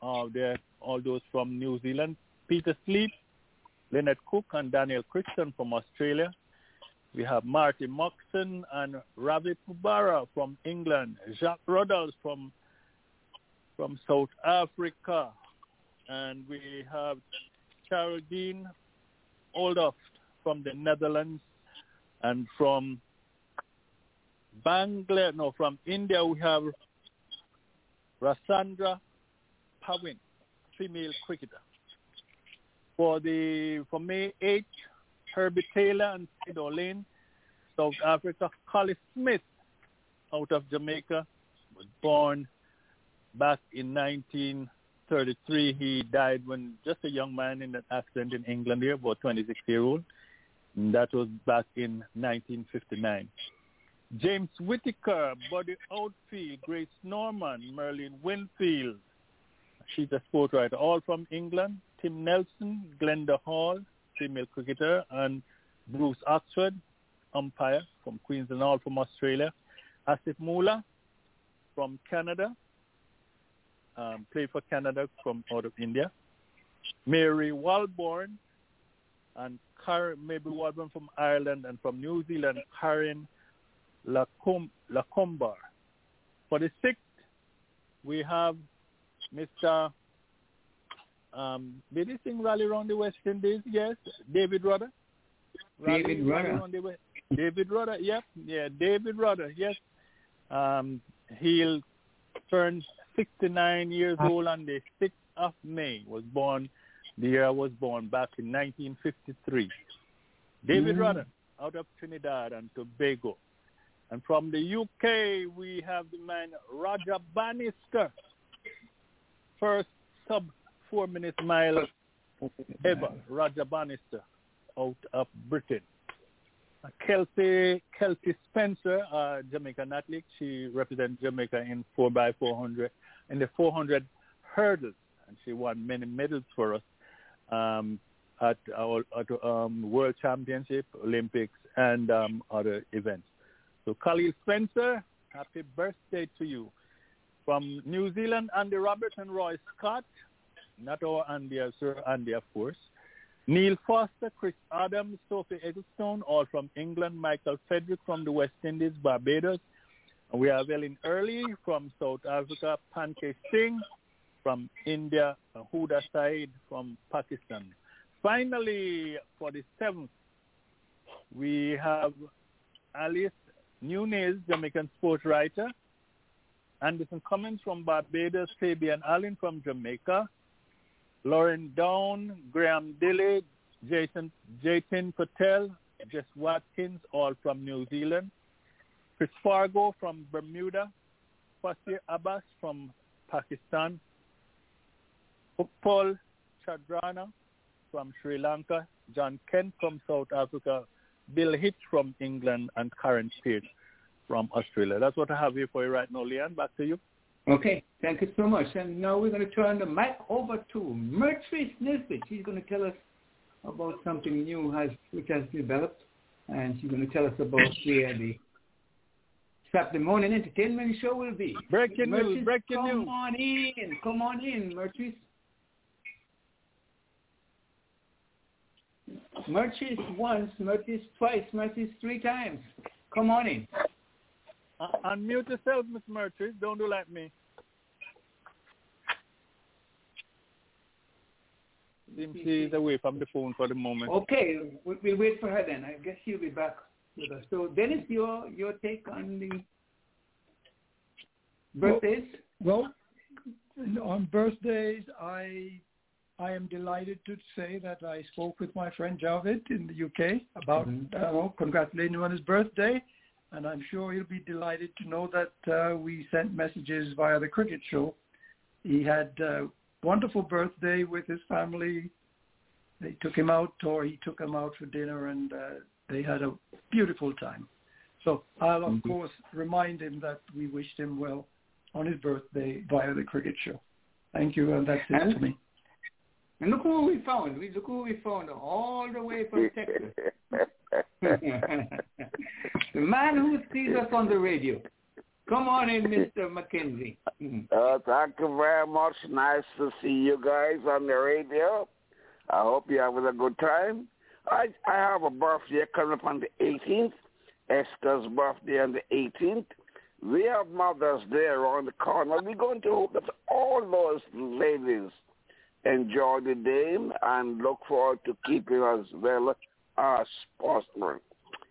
uh, they're all those from New Zealand. Peter Sleep, Leonard Cook, and Daniel Christian from Australia. We have Marty Moxon and Ravi Bopara from England. Jacques Ruddles from from South Africa. And we have Geraldine Oldoft from the Netherlands. And from Bangladesh, no, from India we have Rasandra Pawin, female cricketer. For the for May 8th, Herbie Taylor and Sid Olin, South Africa. Collie Smith out of Jamaica was born back in 1933. He died when just a young man in an accident in England here, about 26 year old. And that was back in 1959. James Whitaker, Buddy Outfield, Grace Norman, Merlin Winfield. She's a sport writer, all from England. Tim Nelson, Glenda Hall, female cricketer, and Bruce Oxford, umpire from Queensland Hall from Australia. Asif Mula from Canada, um, played for Canada from out of India. Mary Walborn and Karen, Mabel Walborn from Ireland and from New Zealand, Karen Lacom- Lacombar. For the sixth, we have Mr. Um, did he sing Rally Around the West Indies? Yes. David Rudder? Rally- David Rudder. West- David Rudder, yep. Yeah, David Rudder, yes. Um, he'll turn 69 years old on the 6th of May. Was born, the year I was born, back in 1953. David Mm. Rudder, out of Trinidad and Tobago. And from the UK, we have the man Roger Bannister, first sub four minute mile ever, Roger Bannister, out of Britain. Kelsey Kelsey Spencer, uh, Jamaican athlete. She represents Jamaica in 4x400 in the 400 hurdles, and she won many medals for us um, at our at, um, World Championship, Olympics, and um, other events. So, Khalil Spencer, happy birthday to you. From New Zealand, Andy Roberts and Roy Scott, not our Andy, uh, Sir Andy, of course. Neil Foster, Chris Adams, Sophie Ecclestone, all from England. Michael Frederick from the West Indies, Barbados. We have Ellen Early from South Africa, Pankaj Singh from India, Huda Said from Pakistan. Finally, for the seventh, we have Alice Nunez, Jamaican sports writer. Anderson Cummins from Barbados, Fabian Allen from Jamaica, Lauren Down, Graham Dilley, Jason Jatin Patel, Jess Watkins, all from New Zealand. Chris Fargo from Bermuda, Fasir Abbas from Pakistan, Paul Chadrana from Sri Lanka, John Kent from South Africa, Bill Hitch from England, and Karen Spears from Australia. That's what I have here for you right now, Leanne. Back to you. Okay, thank you so much. And now we're going to turn the mic over to Mertrice Nisbet. She's going to tell us about something new has which has developed, and she's going to tell us about where the Saturday morning entertainment show will be. Breaking news, Mertrice, breaking come news. on in, come on in, Mertrice. Mertrice once, Mertrice twice, Mertrice three times. Come on in. Uh, unmute yourself, Miss Mertrice. Don't do like me. Seems she's away from the phone for the moment. Okay, we- we'll wait for her then. I guess she'll be back with us. So, Dennis, your your take on the birthdays? Well, on birthdays, I I am delighted to say that I spoke with my friend Javed in the UK about Mhm. uh, congratulating him on his birthday, and I'm sure he'll be delighted to know that uh, we sent messages via the cricket show. He had a wonderful birthday with his family. They took him out, or he took him out for dinner, and uh, they had a beautiful time. So I'll of Mhm. course remind him that we wished him well on his birthday via the cricket show. Thank you, and that's it And- to me. And look who we found. We look who we found all the way from Texas. [laughs] [laughs] the man who sees us on the radio. Come on in, [laughs] Mr. Mackenzie. Mhm. Uh, thank you very much. Nice to see you guys on the radio. I hope you're having a good time. I I have a birthday coming up on the 18th. Esther's birthday on the 18th. We have Mother's Day around the corner. We're going to hope that all those ladies enjoy the day and look forward to keeping as well as possible.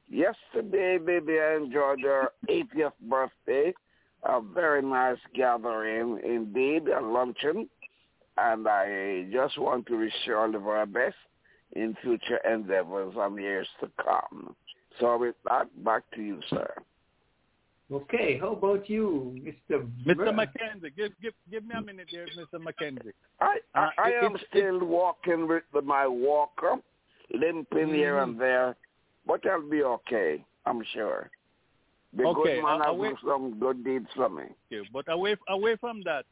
Yesterday, baby, I enjoyed her 80th birthday. A very nice gathering indeed, a luncheon. And I just want to wish her all the very best in future endeavors and years to come. So with that, back to you, sir. Okay, how about you, Mr. Mr. Bur- Mackenzie, give give give me a minute there, Mr. Mackenzie. I, I, Uh, I am it- still walking with my walker, limping here Mhm. and there, but I'll be okay, I'm sure. The Okay, good man has done some good deeds for me. you. But away away from that,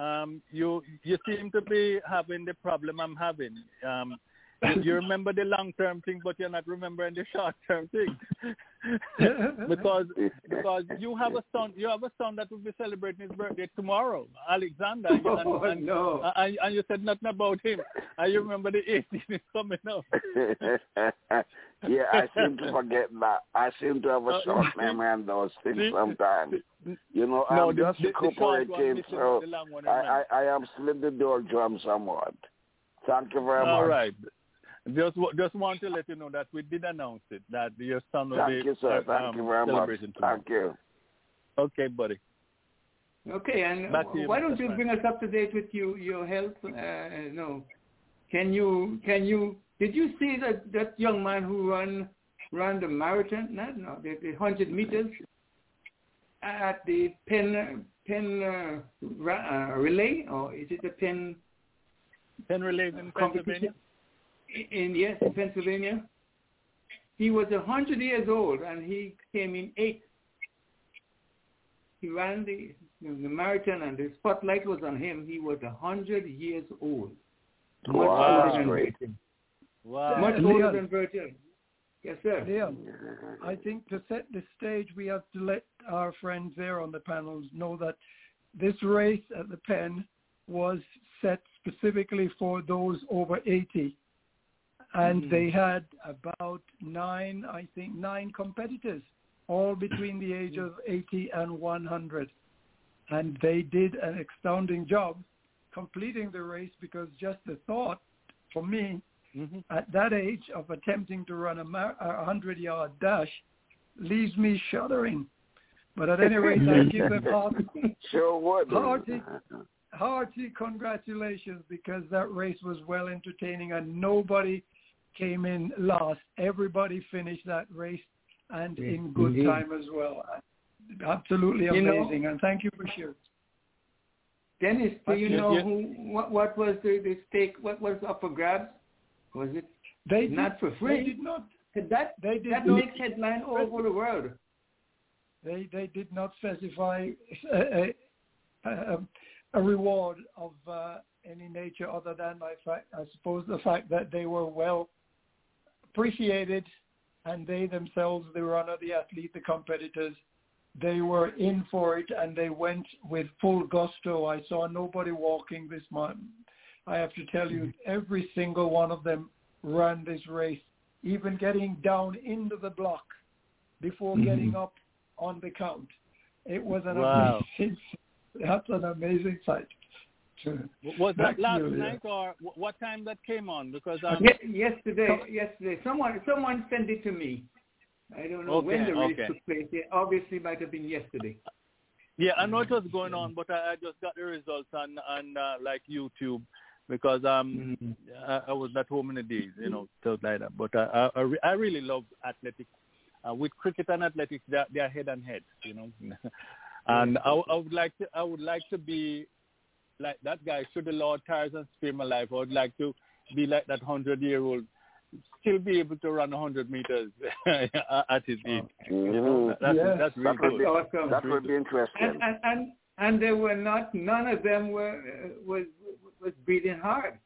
um, you you seem to be having the problem I'm having. Um, [laughs] you, [laughs] remember the long term thing, but you're not remembering the short term thing. [laughs] because because you have a son, you have a son that will be celebrating his birthday tomorrow, Alexander. And, Oh, and, no. and, and you said nothing about him. And you remember the 18th is coming up. yeah, I seem to forget that. I seem to have a Uh, short memory on those things sometimes. You know, No, I'm the- just the- the short one recuperating, missing, so one I, I, I am slid the door drum somewhat. Thank you very All much. right. Just wa- just want to let you know that we did announce it that your son will Thank be you, sir. uh, Thank um, you very much. celebrating. Thank you. Okay, buddy. Okay, and you, why don't you bring us up to date with you, your health? Uh, no, can you can you did you see that that young man who ran ran the marathon? No, no, the, the hundred meters at the Penn Penn uh, ra- uh, relay, or is it the Penn Penn relay in Pennsylvania. In, in yes, in Pennsylvania? He was a hundred years old, and he came in eighth. He ran the the marathon, and the spotlight was on him. He was a hundred years old. Much Wow. older than Great. Virgil. Wow. Much Leon. older than Virgil. Yes, sir. Leon, I think to set the stage, we have to let our friends there on the panels know that this race at the Penn was set specifically for those over 80. And Mhm. they had about nine, I think, nine competitors, all between the age of 80 and 100. And they did an astounding job completing the race because just the thought, for me, Mhm. at that age of attempting to run a, a hundred yard dash leaves me shuddering. But at any rate, I give them hearty, [laughs] Sure would. Hearty. hearty congratulations because that race was well entertaining and nobody came in last. Everybody finished that race and Yes, in good indeed. time as well. Absolutely You know- amazing. and thank you for sharing. Dennis, do you Yes, know yes. who? What, what was the, the stake? What was up for grabs? Was it They did, not for they free? did not. That They did that not. makes headline all over the world. They they did not specify a, a, a, a reward of uh, any nature other than I, I suppose the fact that they were well appreciated and they themselves, the runner, the athlete, the competitors, they were in for it and they went with full gusto. I saw nobody walking this month. I have to tell you, every single one of them ran this race, even getting down into the block before Mhm. getting up on the count. It was an Wow. amazing, [laughs] that's an amazing sight. Was that last you, Leon. night or what time that came on? Because um, Ye- yesterday, yesterday, someone someone sent it to me. I don't know when the race okay. took place. It obviously might have been yesterday. Yeah, I know it was going on, but I, I just got the results on on uh, like YouTube because um Mhm. I, I was not home in the days, you know, stuff like that. But I I, I I really love athletics. Uh, with cricket and athletics, they're, they're head and head, you know. [laughs] and I, I would like to I would like to be like that guy. Should the Lord tires and spare my life, I would like to be like that hundred year old, still be able to run a hundred meters [laughs] at his age. You know, that's Yeah. that's really That would be Awesome. that would be interesting. And and and, and they were not. None of them were uh, was was breathing hard.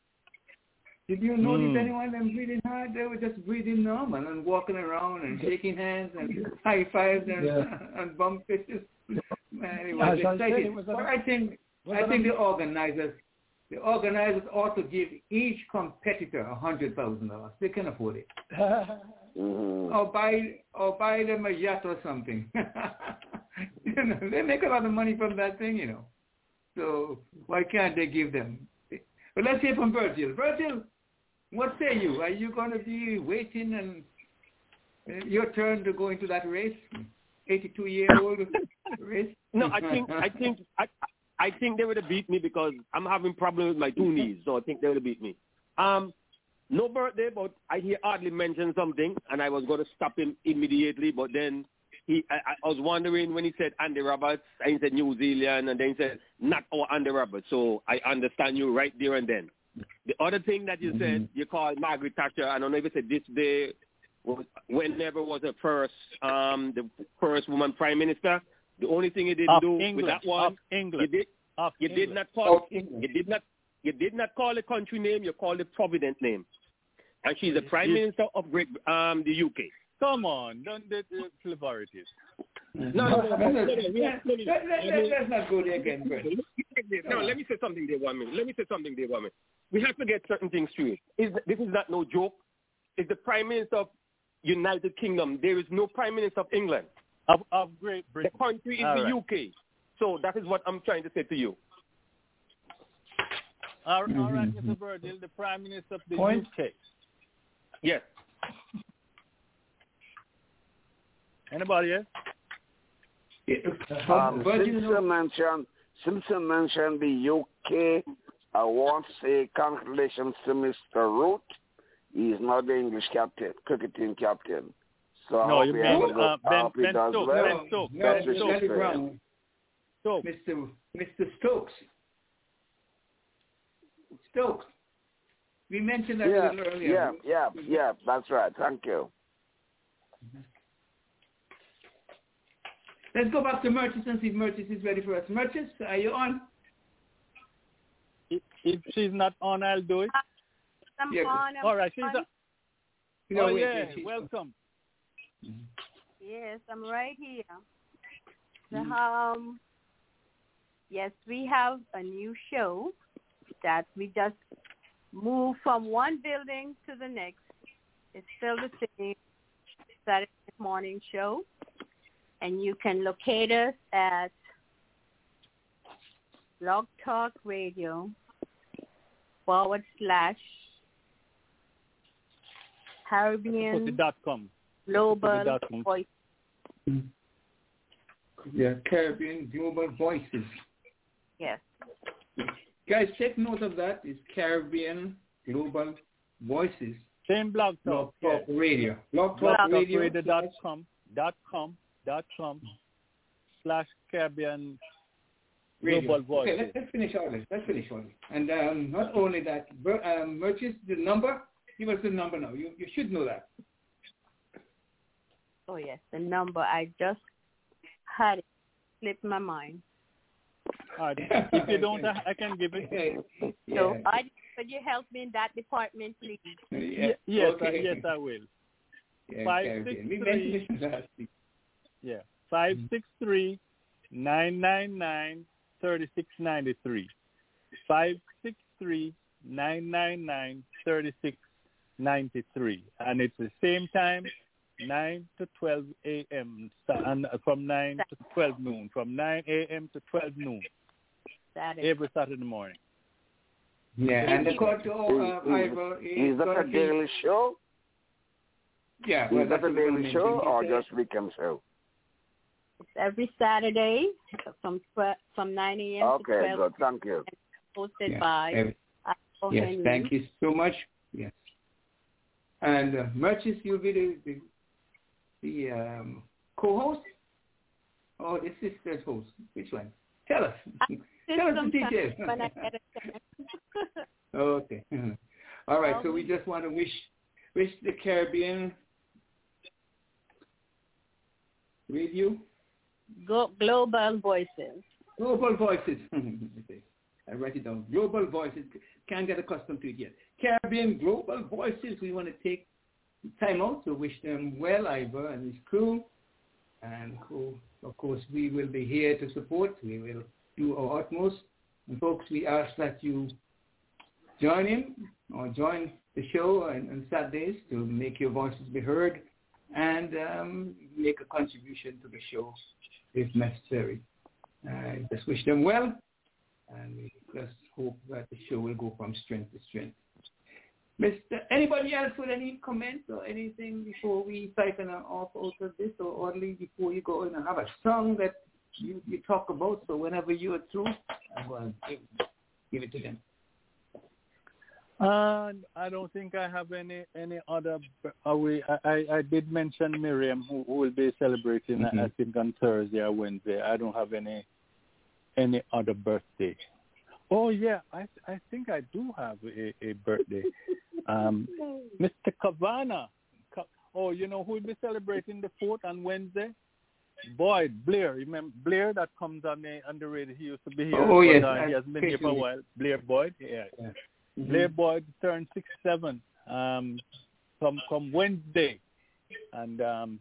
Did you notice Hmm. anyone of them breathing hard? They were just breathing normal and walking around and shaking hands and high fives and Yeah. [laughs] and bump fishes. [laughs] Man, it As was I said, exciting. it was an- But I think was I an think the organizers the organizers ought to give each competitor a hundred thousand dollars. They can afford it. [laughs] Mhm. Or buy or buy them a yacht or something. [laughs] you know, they make a lot of money from that thing, you know. So why can't they give them? But let's hear from Virgil. Virgil, what say you? Are you going to be waiting and uh, your turn to go into that race? 82 year old [laughs] race? No, I think I think I I think they would have beat me because I'm having problems with my two knees, so I think they would have beat me. Um, no birthday, but I hear Audley mention something, and I was going to stop him immediately, but then he I, I was wondering when he said Andy Roberts, and he said New Zealand, and then he said not our Andy Roberts. So I understand you right there and then. The other thing that you said, you called Margaret Thatcher. I don't know if you said this day, whenever was the first um the first woman prime minister. The only thing he didn't Of do England, with that one, England. he did Of You did not call. Of England. You did not. You did not call the country name. You called the Provident name, and she's the Prime Minister of Great um the UK. Come on, don't do the flavorities. No, no, no, Let's not go there again, Brett. No, let me say something there one minute. Let me say something there one minute. We have to get certain things straight. Is this is not no joke? Is the Prime Minister of United Kingdom? There is no Prime Minister of England. Of, of Great Britain. The country is All the right. UK. So that is what I'm trying to say to you. All, all right. Mr. Virgil, the Prime Minister of the Point. UK. Yes. Anybody else? Um, But you since you mentioned, since you mentioned the UK, I want to say congratulations to Mr. Root. He's not the English captain, cricket team captain. So I No, hope you he mean, has a good- uh, Ben- hope Ben Stokes, well. Ben Stokes, No, Best no, wishes Charlie to him. Brown. So, Mr. Mr. Stokes. Stokes. We mentioned that Yeah, earlier. yeah, yeah, yeah. That's right. Thank you. Let's go back to Merchants and see if Merchants is ready for us. Merchants, are you on? if, if she's not on, I'll do it. I'm Yeah. on. I'm All right, she's on. on. No, oh, wait, yeah, wait, she's- welcome. Yes, I'm right here. Mm. um, yes, we have a new show that we just moved from one building to the next. It's still the same Saturday morning show, and you can locate us at Blog Talk Radio forward slash Caribbean dot com. Global dot com. Voice. Yeah, Caribbean Global Voices. Yes. Guys, take note of that. It's Caribbean Global Voices. Same blog Blog talk. Yeah. Talk Radio. Blog Talk Blog Radio. Radio dot com dot com dot com slash Caribbean Radio. Global Okay, Voices. let's, let's finish all this. Let's finish all this. And um, not only that, Ber- um, Merchants, the number, give us the number now. You, you should know that. Oh yes, the number I just had it slip my mind. All right. [laughs] If you don't, I I can give it. yeah. So I could you help me in that department, please? yeah. Ye- Yes, I, okay. yes, I will. Yeah, Five, Caribbean. six, We three. mentioned this last week. Yeah. Five six three nine nine nine thirty six ninety three. Five six three nine nine nine thirty six ninety three. And it's the same time, nine to twelve AM and from nine to twelve noon. From nine AM to twelve noon. Saturday. Every Saturday morning. Yeah, and according to uh, Is- Ivor, Is that a daily show? Yeah, well, Is that a what we're gonna daily show or He just weekend show? It's every Saturday from tw- from nine a.m. Okay, to twelve. good. Thank you. Hosted Yeah, by every- Yes, Henry. thank you so much. Yes. And uh, Merchants, you'll be the, the, um, co-host? Or the sister's host? Which one? Tell us. [laughs] Tell us the details. [laughs] when I [laughs] get a chance. okay. All right, so we Um, just want to wish wish the Caribbean radio Go, global voices. Global Voices. I write it down. Global Voices. Can't get accustomed to it yet. Caribbean Global Voices. We want to take time out to wish them well, Ivor and his crew. And of course, we will be here to support. We will do our utmost. And folks, we ask that you join in or join the show on, on Saturdays to make your voices be heard and um, make a contribution to the show if necessary. I just wish them well, and we just hope that the show will go from strength to strength. Mr. Anybody else with any comments or anything before we siphon off out of this, or orderly before you go in and have a song that you, you talk about? So whenever you are through, I'm going to give, give it to them. Uh, I don't think I have any any other. Uh, we, I, I I did mention Miriam, who, who will be celebrating, Mhm. I think, on Thursday or Wednesday. I don't have any any other birthday. Oh yeah, I I think I do have a, a birthday. Um, [laughs] Mr. Cavana. Oh, you know who will be celebrating the fourth on Wednesday? Boy, Blair. Remember Blair that comes on the on the radio. He used to be here. Oh but, yes, uh, he has been here for a [laughs] while. Blair Boyd. Yeah. yeah. Mm-hmm. Blair Boyd turned six seven. Um, from from Wednesday, and um,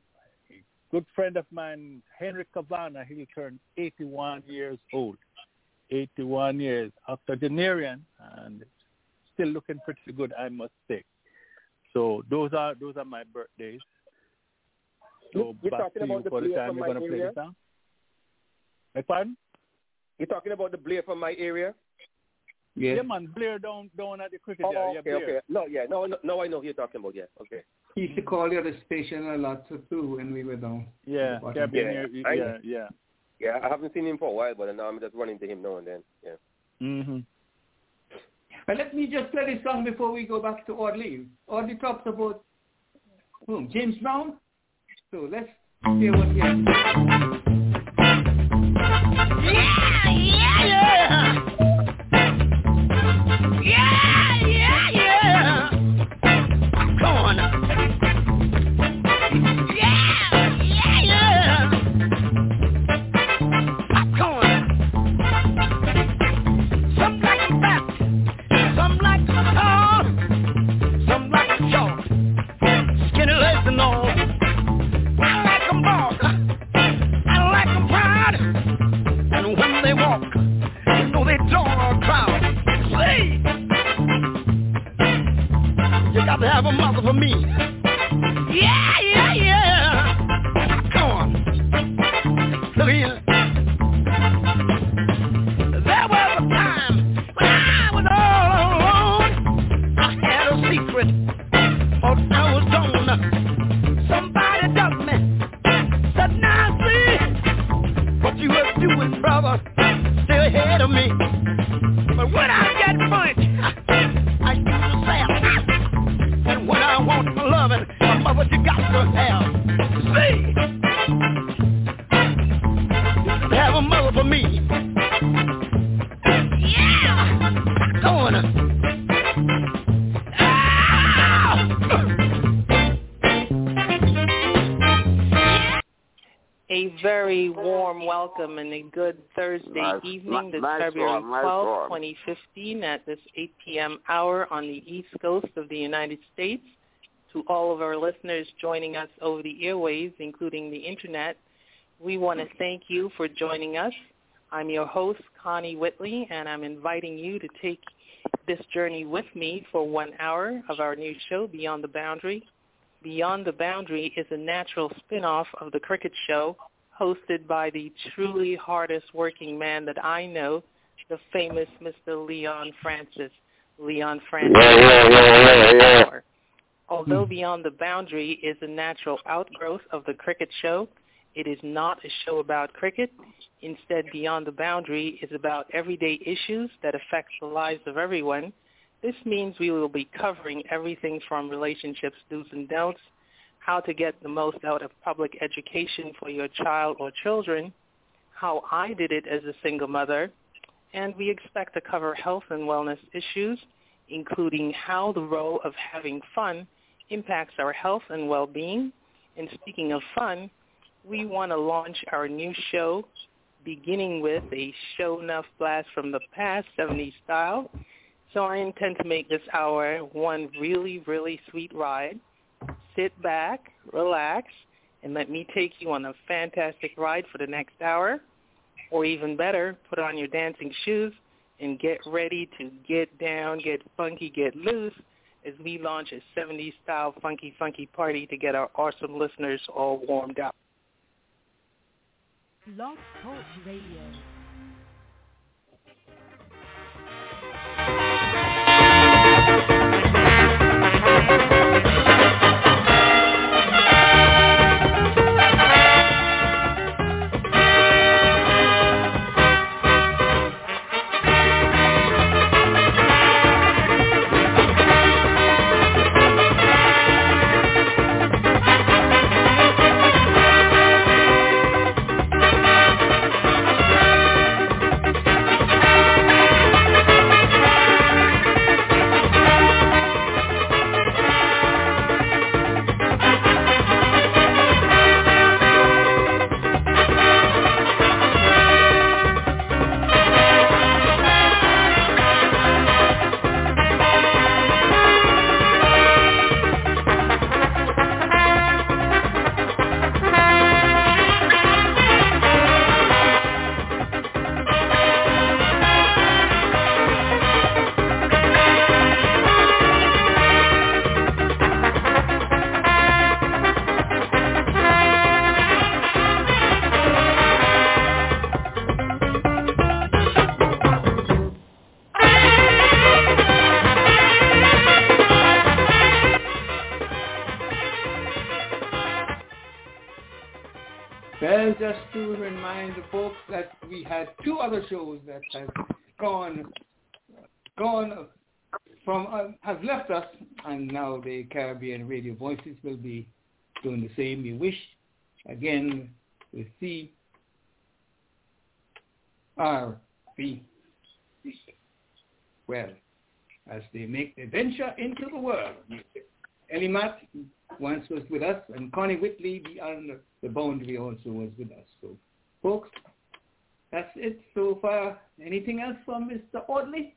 good friend of mine Henry Cavana. He'll turn eighty one years old. 81 years octogenarian and still looking pretty good, I must say. So those are those are my birthdays. So You're back to you for the time you're going to play the song. My pardon? You're talking about the Blair from my area? Yeah. yeah, man, Blair down down at the cricket oh, area. Okay, Blair. okay. No, yeah, no, no, no, I know who you're talking about. Yeah, okay. He used to call you at the station a lot too when we were down. Yeah, yeah, yeah, yeah. Yeah, I haven't seen him for a while, but now I'm just running to him now and then. Yeah. Mhm. And let me just play this song before we go back to Odd Leave. Audley talks about whom? James Brown. So let's hear what he has. Yeah. for me. Thursday nice, evening, this February twelfth, 12, 2015, at this 8 p.m. hour on the East Coast of the United States. To all of our listeners joining us over the airwaves, including the Internet, we want to thank you for joining us. I'm your host, Connie Whitley, and I'm inviting you to take this journey with me for one hour of our new show, Beyond the Boundary. Beyond the Boundary is a natural spin-off of The Cricket Show, hosted by the truly hardest working man that I know, the famous Mr. Leon Francis. Leon Francis. Yeah, yeah, yeah, Although hmm. Beyond the Boundary is a natural outgrowth of the cricket show, it is not a show about cricket. Instead, Beyond the Boundary is about everyday issues that affect the lives of everyone. This means we will be covering everything from relationships, do's and don'ts, how to get the most out of public education for your child or children, how I did it as a single mother, and we expect to cover health and wellness issues, including how the role of having fun impacts our health and well-being. And speaking of fun, we want to launch our new show, beginning with a show enough blast from the past, 70s style. So I intend to make this hour one really, really sweet ride sit back, relax, and let me take you on a fantastic ride for the next hour. Or even better, put on your dancing shoes and get ready to get down, get funky, get loose as we launch a 70s style funky funky party to get our awesome listeners all warmed up. Blog Talk Radio. That we had two other shows that have gone, gone from, uh, have left us, and now the Caribbean Radio Voices will be doing the same. We wish, again, to see our feet well as they make the venture into the world. Ellie Matt once was with us, and Connie Whitley beyond the boundary also was with us. So, folks, that's it so far. Anything else from Mr. Audley?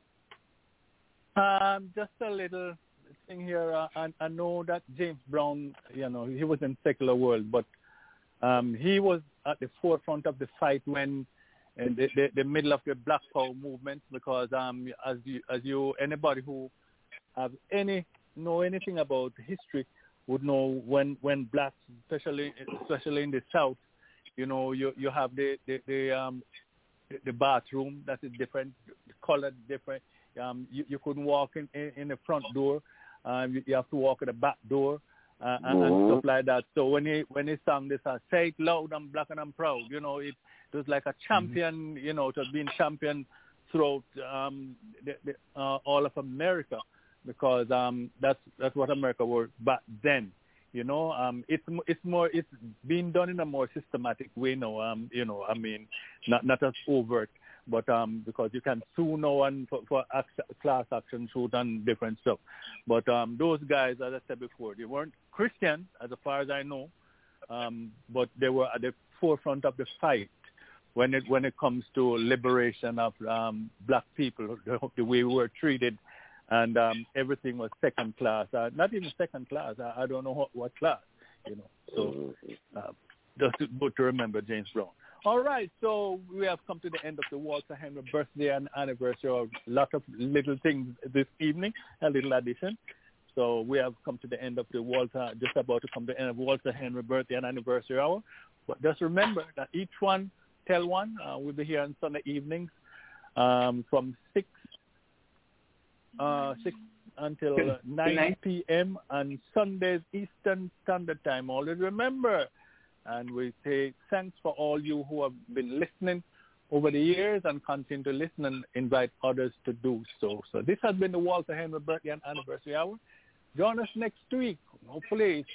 Um, just a little thing here. Uh, I, I know that James Brown, you know, he was in secular world, but um, he was at the forefront of the fight when in the, the, the middle of the Black Power movement because um, as you, as you anybody who have any know anything about history would know when when blacks, especially especially in the South, you know you you have the the, the um the, the bathroom that is different, color. different. Um, you you couldn't walk in in, in the front door. Um, you, you have to walk at the back door. Uh, and, and stuff like that. So when he when he sang this, uh, say it loud, I'm black and I'm proud. You know, it, it was like a champion. You know, it has been champion throughout um, the, the, uh, all of America because um, that's that's what America was back then. You know, um, it's it's more it's being done in a more systematic way now. Um, you know, I mean, not not as overt, but um, because you can sue no one for, for class action suit and different stuff. But um, those guys, as I said before, they weren't Christian, as far as I know, um, but they were at the forefront of the fight when it when it comes to liberation of um, black people, the, the way we were treated and um, everything was second class. Uh, not even second class. I, I don't know what, what class, you know. So uh, just good to remember James Brown. All right, so we have come to the end of the Walter Henry birthday and anniversary. A lot of little things this evening, a little addition. So we have come to the end of the Walter, just about to come to the end of Walter Henry birthday and anniversary hour. But just remember that each one tell one. Uh, we'll be here on Sunday evenings um, from 6 uh, 6 until 9 p.m. on Sundays Eastern Standard Time. Always remember. And we say thanks for all you who have been listening over the years and continue to listen and invite others to do so. So this has been the Walter Henry birthday and anniversary hour. Join us next week. Hopefully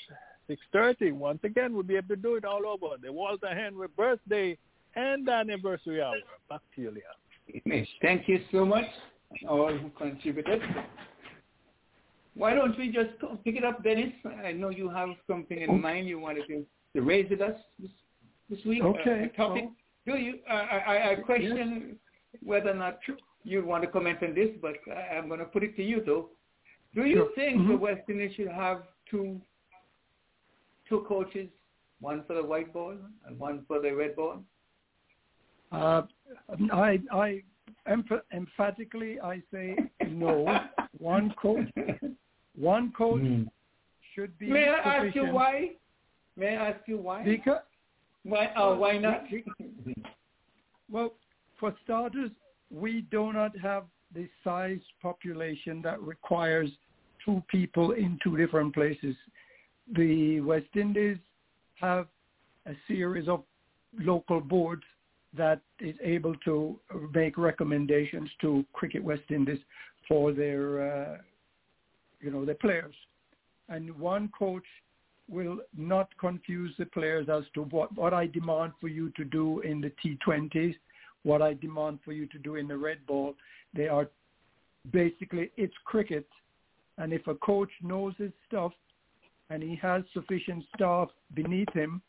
it's 6.30. Once again, we'll be able to do it all over. The Walter Henry birthday and anniversary hour. Back to you, Leah. Thank you so much all who contributed. Why don't we just pick it up, Dennis? I know you have something in mind you wanted to, to raise with us this, this week. Okay. Uh, topic. Do you? Uh, I, I question yes. whether or not you want to comment on this, but I, am going to put it to you though. Do you sure. think mm-hmm. the West Indies should have two two coaches, one for the white ball and one for the red ball? Uh, I I emph- emphatically, I say no. one coach, one coach mm. should be. May I sufficient. ask you why? May I ask you why? Because why? Uh, why not? [laughs] well, for starters, we do not have the size population that requires two people in two different places. The West Indies have a series of local boards that is able to make recommendations to Cricket West Indies for their, uh, you know, their players. And one coach will not confuse the players as to what, what I demand for you to do in the T20s, what I demand for you to do in the red ball. They are basically, it's cricket. And if a coach knows his stuff and he has sufficient staff beneath him,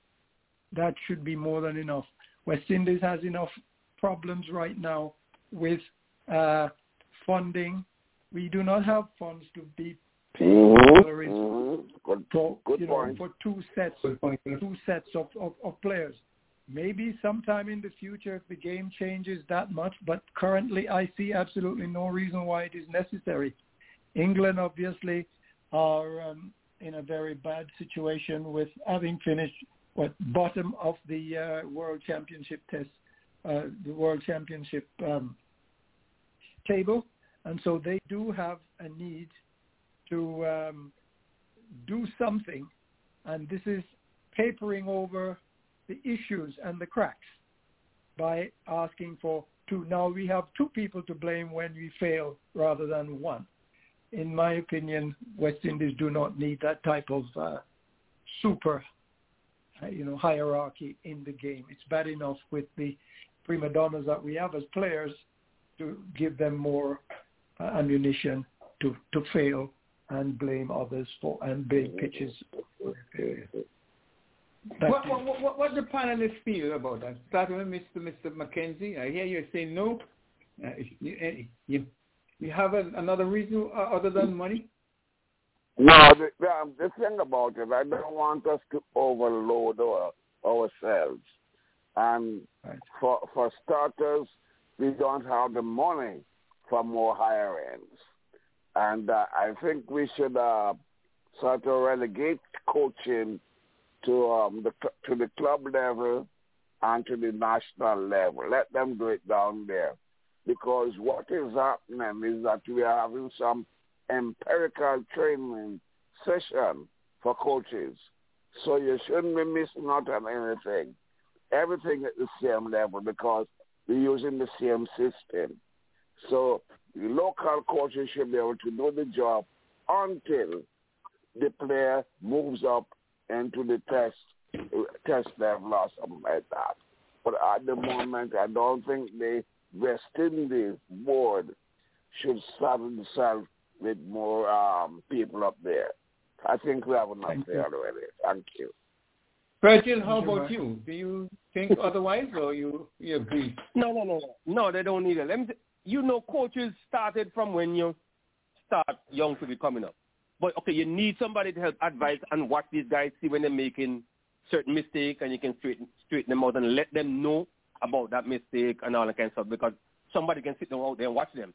that should be more than enough. West Indies has enough problems right now with uh, funding. We do not have funds to be paying salaries mm-hmm. good, for, good you know, for two sets, two sets of, of, of players. Maybe sometime in the future if the game changes that much, but currently I see absolutely no reason why it is necessary. England obviously are um, in a very bad situation with having finished what bottom of the uh, World Championship test, uh, the World Championship um, table, and so they do have a need to um, do something, and this is papering over the issues and the cracks by asking for two. Now we have two people to blame when we fail rather than one. In my opinion, West Indies do not need that type of uh, super, you know, hierarchy in the game. It's bad enough with the prima donnas that we have as players to give them more uh, ammunition to, to fail and blame others for and blame pitches. What, what, what, what the panelists feel about that? Starting with Mr. Mr. McKenzie, I hear you saying no. Uh, you, you, you have a, another reason uh, other than money? No, the, the, um, the thing about it, I don't want us to overload our, ourselves. And right. for for starters, we don't have the money for more higher ends. And uh, I think we should uh, sort of relegate coaching to um, the to the club level and to the national level. Let them do it down there, because what is happening is that we are having some empirical training session for coaches. So you shouldn't be missing out on anything. Everything at the same level because we're using the same system. So the local coaches should be able to do the job until the player moves up into the test test level or something like that. But at the moment, I don't think the West Indies board should saddle themselves with more um, people up there. I think we have enough Thank there you. already. Thank you. Virgil, how about you? Do you think otherwise, or you you agree? No, no, no, no. They don't need it. Let me. you know, coaches started from when you start young to be coming up. But okay, you need somebody to help advise and watch these guys, see when they're making certain mistakes, and you can straighten straighten them out and let them know about that mistake and all that kind of stuff. Because somebody can sit them out there and watch them.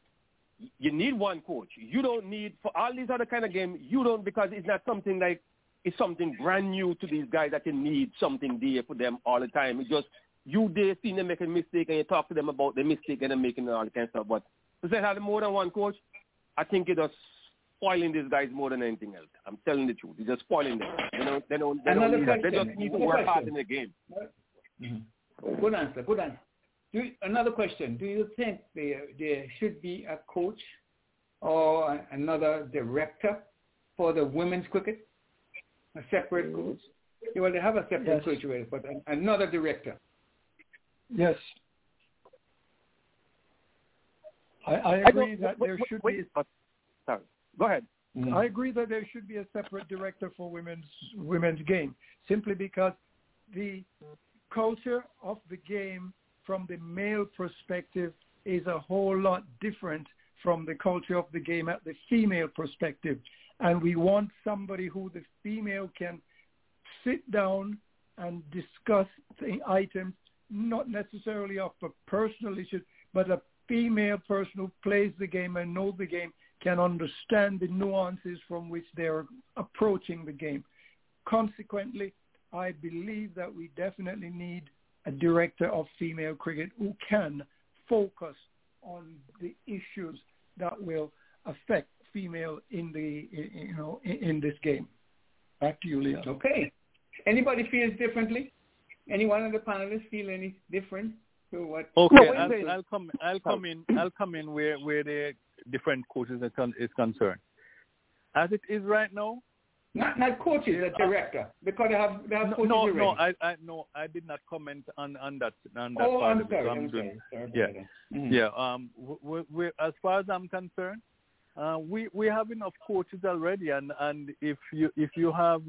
You need one coach. You don't need for all these other kind of games. You don't because it's not something like it's something brand new to these guys that you need something there for them all the time. It's just you there seeing them making a mistake and you talk to them about the mistake and them making all the kind of stuff. But to say have more than one coach, I think it does spoiling these guys more than anything else. I'm telling the truth. It's just spoiling them. They don't. They don't. They, don't need that. they just need to work hard in the game. Mm-hmm. Good answer. Good answer. Do another question. Do you think there there should be a coach or another director for the women's cricket? A separate coach. Well, they have a separate yes. coach already, but another director. Yes. I, I agree I that there should wait, be. Sorry. Go ahead. Mm-hmm. I agree that there should be a separate director for women's women's game, simply because the culture of the game from the male perspective is a whole lot different from the culture of the game at the female perspective. And we want somebody who the female can sit down and discuss the items, not necessarily of a personal issue, but a female person who plays the game and knows the game can understand the nuances from which they're approaching the game. Consequently, I believe that we definitely need a director of female cricket who can focus on the issues that will affect female in the you know in this game. Back to you, Leon. Okay. Anybody feels differently? Anyone of the panelists feel any different to what? Okay, I'll, I'll, come. I'll come in. I'll come in where where the different coaches is concerned. As it is right now, not not coaches, a director, because they have they have coaches no, already. No, I, I no, I did not comment on on that on that oh, part I'm of sorry, it. I'm sorry. sorry yeah, mm-hmm. yeah. Um, we, we, as far as I'm concerned, uh, we we have enough coaches already, and and if you if you have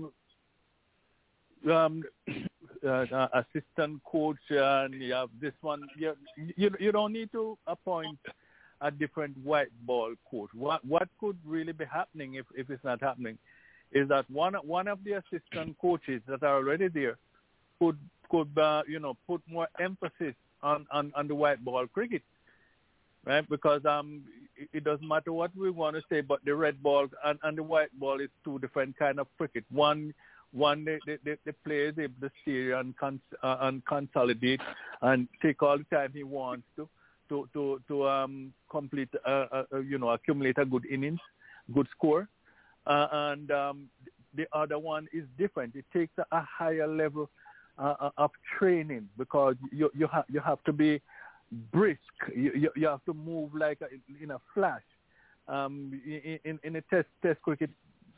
um, [coughs] uh, assistant coach and you have this one, you, you you don't need to appoint a different white ball coach. What what could really be happening if if it's not happening? Is that one one of the assistant coaches that are already there could could uh, you know put more emphasis on, on on the white ball cricket, right? Because um it, doesn't matter what we want to say, but the red ball and, and the white ball is two different kind of cricket. One one the the, the, the player is able to steer and cons, uh, and consolidate and take all the time he wants to to to to um complete uh, uh, you know accumulate a good innings, good score uh, and um, the other one is different. It takes a, higher level uh, of training because you you have you have to be brisk. You you, you have to move like a, in a flash. Um, in in a test test cricket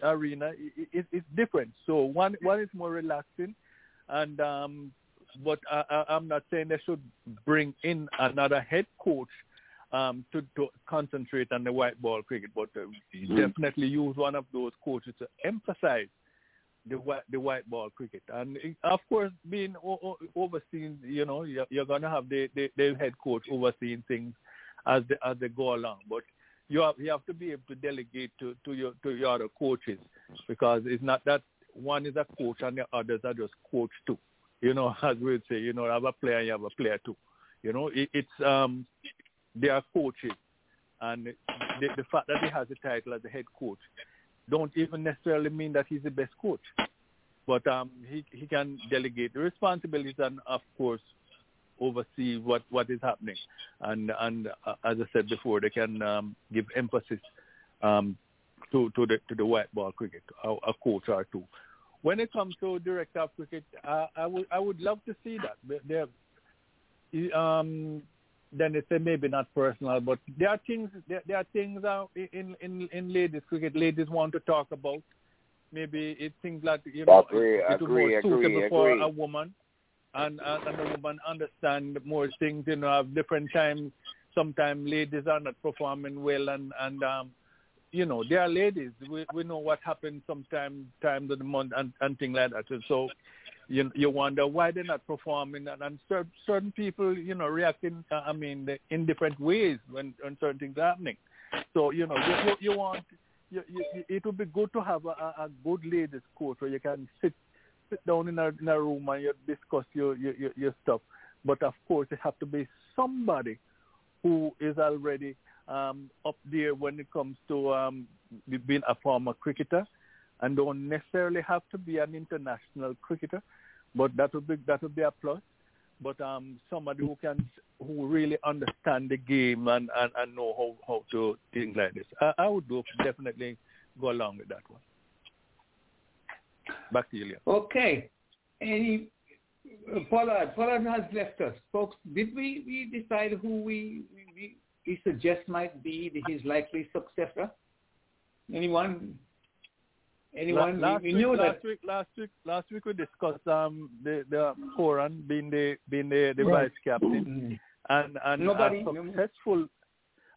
arena, it, it, it's different. So one one is more relaxing, and um, but I, I, I'm not saying they should bring in another head coach um, to, to concentrate on the white ball cricket, but uh, Mm. definitely use one of those coaches to emphasize the white the white ball cricket. And it- of course, being o- o- overseen, you know, you're, you're going to have the, the, the head coach overseeing things as they, as they go along. But you have you have to be able to delegate to, to your to your other coaches because it's not that one is a coach and the others are just coach too. You know, [laughs] as we say, you know, have a player, you have a player too. You know, it, it's um they are coaches, and the, the fact that he has a title as a head coach don't even necessarily mean that he's the best coach. But um, he he can delegate the responsibilities and of course oversee what what is happening. And and uh, as I said before, they can um, give emphasis um, to to the to the white ball cricket, a, a coach or two. When it comes to director of cricket, uh, I would I would love to see that. There, um, then they say maybe not personal, but there are things there, there are things out in in in ladies cricket. Ladies want to talk about. Maybe it things like you know Agree, it, it's agree, more agree, suitable for agree. a woman, and and, the woman understand more things. You know, have different times. Sometimes ladies are not performing well, and and um, you know, they are ladies. We we know what happens sometimes times of the month and and things like that. And so you you wonder why they're not performing, and, and certain people, you know, reacting. Uh, I mean, in different ways when when certain things are happening. So you know, you you, you want. You, you, it would be good to have a, a good ladies coach where you can sit sit down in a in a room and you discuss your your your, your stuff. But of course, it have to be somebody who is already um, up there when it comes to um, being a former cricketer, and don't necessarily have to be an international cricketer, but that would be that would be a plus. But um, somebody who can who really understand the game and, and, and know how, how to think like this. I, I would definitely go along with that one. Back to you, Leon. Okay. Any Pollard, Pollard has left us, folks. Did we, we decide who we, we we suggest might be his likely successor? Anyone? Anyone? La- Last we, we week, knew last week, last week, last week we discussed um the the Pooran being the being the, the Right. vice captain and and Nobody- a successful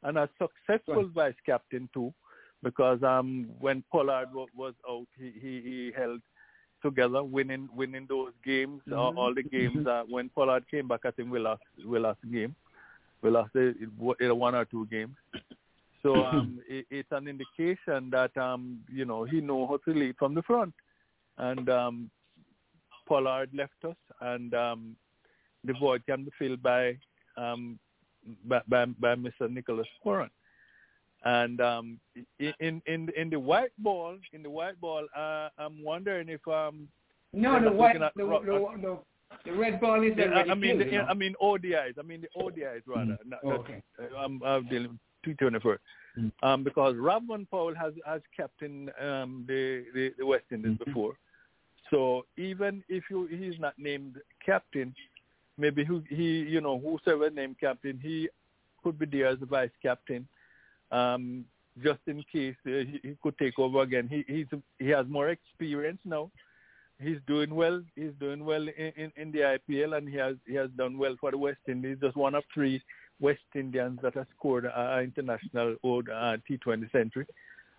and a successful vice captain too, because um when Pollard wa- was out, he he, he held together, winning winning those games, all, Mhm. all the games. Uh, when Pollard came back, I think we lost we lost the game. We lost it, it, one or two games. So [coughs] um, it, it's an indication that um, you know he know how to lead from the front, and um, Pollard left us, and um, the void can be filled by um, by, by, by Mr. Nicholas Pooran. And um, in in in the white ball, in the white ball, uh, I'm wondering if um, No, they're the white, looking the, Ro- the, the, the red ball is yeah, already I mean, filled, the, you know. I mean ODIs. I mean the ODIs rather. Not, Oh, not- okay. I'm, I'm dealing two twenty four. Um, because Rovman Powell has has captained um, the, the the West Indies before, so even if you he's not named captain, maybe who he you know whosoever named captain, he could be there as a vice captain, um, just in case uh, he, he could take over again. He he's he has more experience now. He's doing well. He's doing well in, in, in the IPL, and he has he has done well for the West Indies. Just one of three West Indians that has scored an international old uh, T20 century.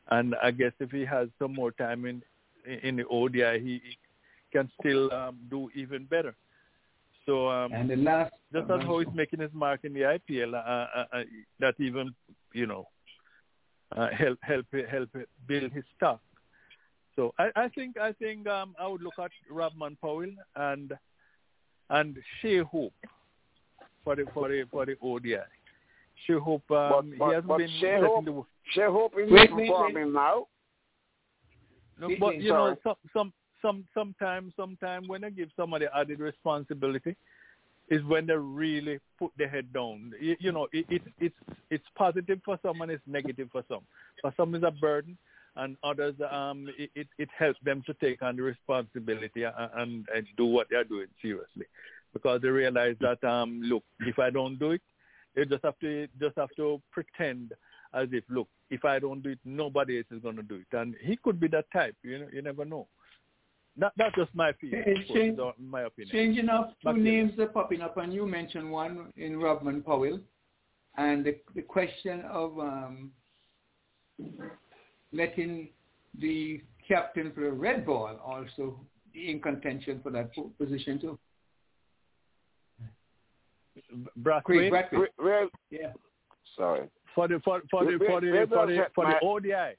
And I guess if he has some more time in in the ODI, he, can still um, do even better. So um, And the last, just as how he's making his mark in the IPL, uh, uh, uh, that even you know uh, help help help build his stock. So I, I think I think um, I would look at Rovman Powell and and Shai Hope for the for the for the ODI. Shai Hope um, but, he hasn't but been Shai setting Hope, the Shai Hope is Wait, not wait, performing now. No, Wait, but wait, you know, some some some sometimes sometimes when I give somebody added responsibility, is when they really put their head down. You, you know, it, it it's it's positive for some and it's negative for some. For some, it's a burden, and others um, it, it, it helps them to take on the responsibility and, and, and do what they're doing seriously because they realize that um, look, if I don't do it, they just have to just have to pretend as if look, if I don't do it, nobody else is going to do it, and he could be that type. You know, you never know. That, that's just my feeling, Change, my opinion. Changing up, two Back names are popping up, and you mentioned one in Rovman Powell, and the, the question of um, letting the captain for the red ball also in contention for that po- position too. Kraigg Brathwaite Brathwaite. Yeah. sorry. for the for, for the for the for the, for the ODI.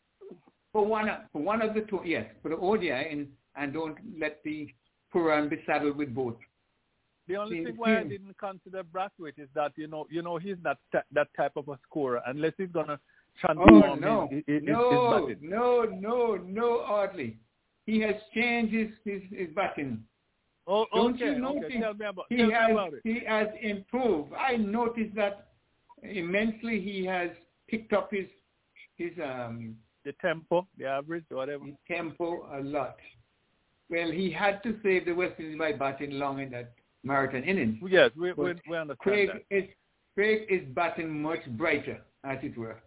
For one, for one of the two, yes, for the ODI, and, and don't let the Pooran be saddled with both. The only See, thing why I didn't consider Brathwaite is that you know you know he's not ta- that type of a scorer unless he's gonna transform Oh no, his, his, his no, batting. no, no, no, Audley. He has changed his his, his batting. Oh, Don't okay, you notice? okay. Tell me about He has about it. he has improved. I noticed that immensely. He has picked up his his um The tempo, the average, whatever. his tempo a lot. Well, he had to save the West Indies by batting long in that marathon innings. Yes, we we, But we understand Kraigg that. is Kraigg is batting much brighter, as it were,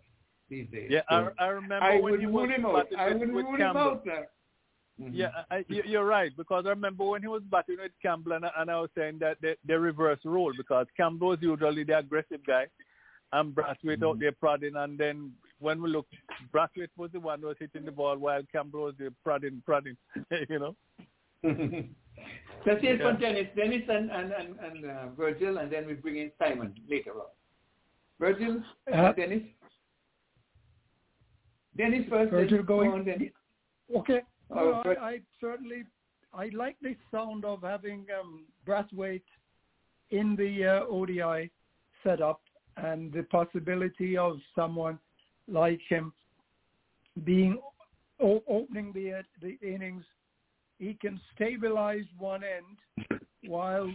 these days. Yeah, So I, I remember I when would he rule was him out. I would with rule him out. Sir. Mhm. Yeah, I, you- you're right because I remember when he was batting with Campbell, and, I- and I was saying that they, they reverse role because Campbell was usually the aggressive guy, and Brathwaite out there prodding, and then when we look, Brathwaite was the one who was hitting the ball while Campbell was there prodding, prodding, [laughs] you know. [laughs] Let's hear from Dennis, Dennis and and and, and uh, Virgil, and then we bring in Simon later on. Virgil, Uh, Dennis. Dennis first. Virgil going? go on, Dennis. Okay. Oh, I, I certainly I like the sound of having um, Brathwaite in the uh, ODI setup and the possibility of someone like him being o- opening the uh, the innings. He can stabilize one end while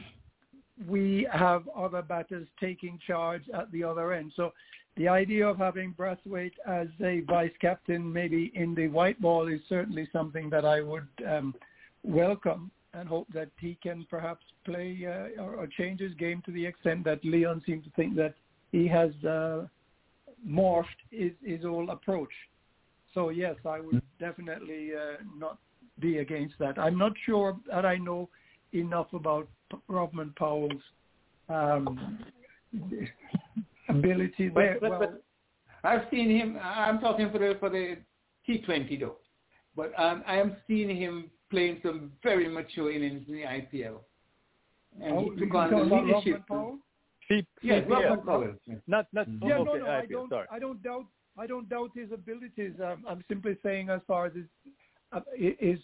we have other batters taking charge at the other end. So the idea of having Brathwaite as a vice captain, maybe in the white ball, is certainly something that I would um, welcome and hope that he can perhaps play uh, or, or change his game to the extent that Leon seems to think that he has uh, morphed his, his whole approach. So yes, I would definitely uh, not be against that. I'm not sure that I know enough about P- Rovman Powell's um, ability there. But, but, well, but I've seen him. I'm talking for the for the T20 though, but um, I am seeing him playing some very mature innings in the IPL, and oh, he took on the leadership. Rovman C- Yes, CPL. Powell. Yeah. Not not Mhm. oh, Yeah, okay, no, no, I don't. sorry. I don't doubt. I don't doubt his abilities. Um, I'm simply saying, as far as his, uh, i- is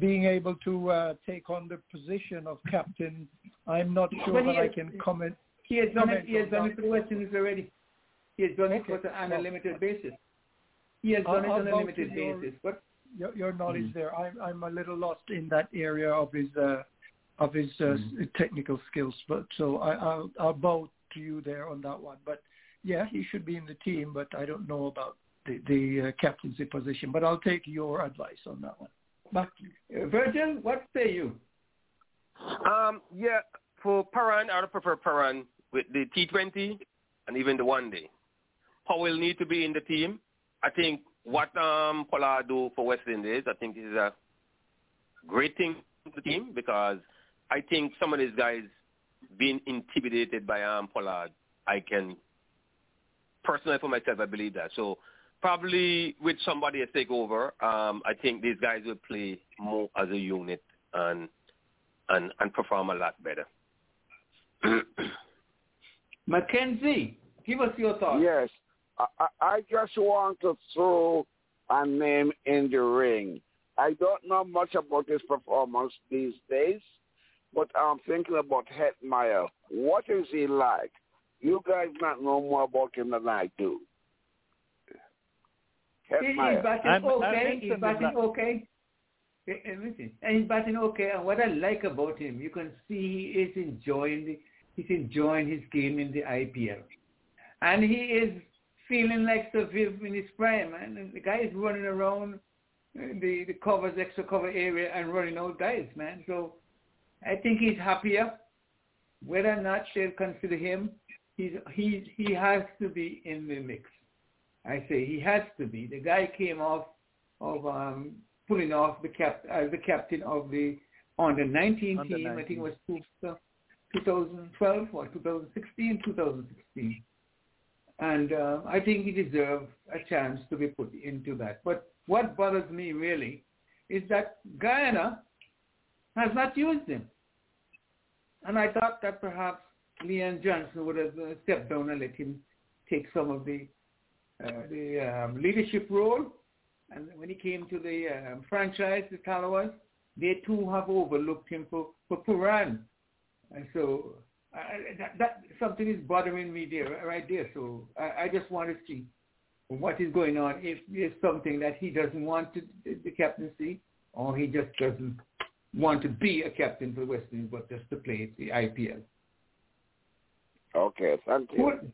being able to uh, take on the position of captain, I'm not sure But that I can comment. He has done it. He has done it for the West Indies already. He has done it Okay. for, on a limited basis. He has I'll- done it I'll on a limited your- basis. But Your, your knowledge Mhm. there, I'm I'm a little lost in that area of his uh, of his uh, s- technical skills, but so I, I'll I'll bow to you there on that one. But yeah, he should be in the team, but I don't know about the the uh, captaincy position. But I'll take your advice on that one. Back to you. uh, Virgil, what say you? Um, yeah, for Pooran, I would prefer Pooran with the T20 and even the one day. Powell need to be in the team. I think what um Pollard do for West Indies, I think is a great thing for the team because I think some of these guys being intimidated by um Pollard, I can personally for myself I believe that. So probably with somebody to take over, um, I think these guys will play more as a unit and and, and perform a lot better. [clears throat] Mackenzie, give us your thoughts. Yes. I, I I just want to throw a name in the ring. I don't know much about his performance these days, but I'm thinking about Hetmyer. What is he like? You guys not know more about him than I do. He, he's batting I'm- I okay. He's batting that. okay. Listen, and he's batting okay. And what I like about him, you can see he is enjoying the he's enjoying his game in the IPL, and he is feeling like Sir Viv in his prime, man. And the guy is running around uh, the the covers, extra cover area and running out guys, man. So I think he's happier. Whether or not they'll consider him, he's he he has to be in the mix. I say he has to be. The guy came off of um, pulling off the cap as the captain of the on the 19 Under team. 19. I think it was two, uh, 2012 or 2016, 2016. And uh, I think he deserves a chance to be put into that. But what bothers me really is that Guyana has not used him. And I thought that perhaps Leon Johnson would have uh, stepped down and let him take some of the uh, the um, leadership role. And when he came to the um, franchise, the Tallawahs, they too have overlooked him for, for Pooran. And so uh, that, that something is bothering me there, right there. So I, I just want to see what is going on. If there's something that he doesn't want to, the, the captaincy, or he just doesn't want to be a captain for the West Indies, but just to play the IPL. Okay, thank you. What?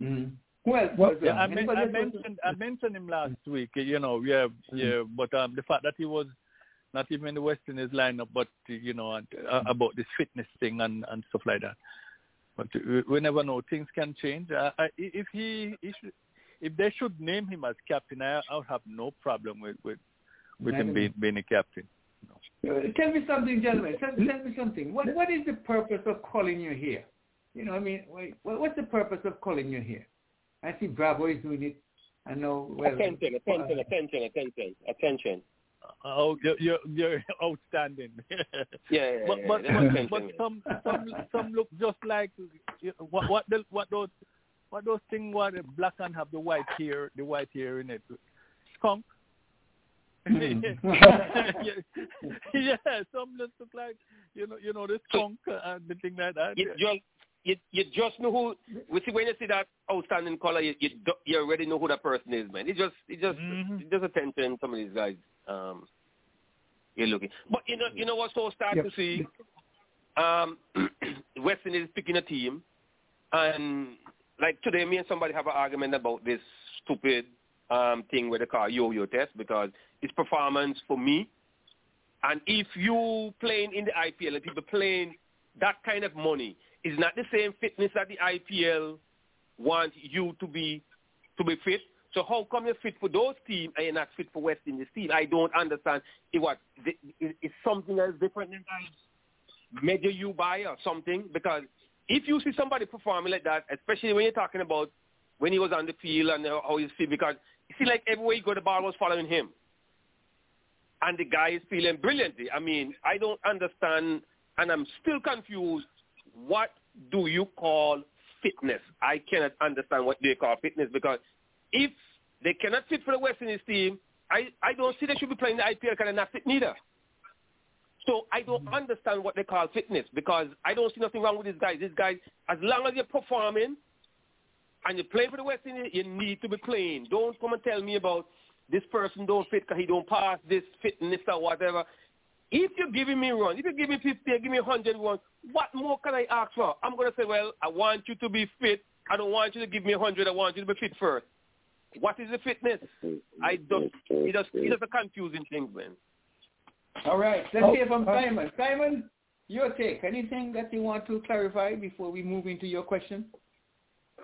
Mm. Who? Well, Yeah, um, I, men- I mentioned I mentioned him last week. You know, yeah, yeah. But um, the fact that he was not even in the West Indies lineup, but you know, and, uh, about this fitness thing and and stuff like that. But we, we never know. Things can change. Uh, I, if he, he should, if they should name him as captain, I, I would have no problem with with with him being, being a captain. Uh, Tell me something, gentlemen. Tell, tell me something. What What is the purpose of calling you here? You know, I mean, wait, what- what's the purpose of calling you here? I see Bravo is doing it. I know. Well, attention, attention, uh, attention, attention, attention. Oh, you're you're, you're [laughs] outstanding. [laughs] Yeah, yeah, but yeah, but, yeah, but, but some some some look just like you know, what what the, what those what those things what the black and have the white hair the white hair in it skunk. Hmm. [laughs] yeah, yeah, some just look like you know you know the skunk and the thing like that. You just you, you just know who. We see when you see that outstanding color, you you, you already know who that person is, man. It just it just Mhm. it just attention. Some of these guys, um, you're looking. But you know you know what's so sad to see. Um, [clears throat] West Indies picking a team, and like today, me and somebody have an argument about this stupid um thing with the car yo-yo test because it's performance for me. And if you playing in the IPL and people playing that kind of money, is not the same fitness that the IPL want you to be to be fit. So how come you're fit for those teams and you're not fit for West Indies team? I don't understand. It what it's something else different than measure you by or something because if you see somebody performing like that, especially when you're talking about when he was on the field and how he feel, because you see like everywhere he go, the ball was following him and the guy is feeling brilliantly. I mean, I don't understand, and I'm still confused. What do you call fitness? I cannot understand what they call fitness because if they cannot fit for the West Indies team, I, I don't see they should be playing the IPL because they're not fit neither. So I don't mm-hmm. understand what they call fitness because I don't see nothing wrong with these guys. These guys, as long as you're performing and you're playing for the West Indies, you need to be playing. Don't come and tell me about this person don't fit because he don't pass this fitness or whatever. If you're giving me run, if you give me 50 or give me 100 runs, what more can I ask for? I'm going to say, well, I want you to be fit. I don't want you to give me 100. I want you to be fit first. What is the fitness? I don't, it just, it just a confusing thing, man. All right. Let's Oh, hear from uh, Simon. Simon, your take. Anything that you want to clarify before we move into your question?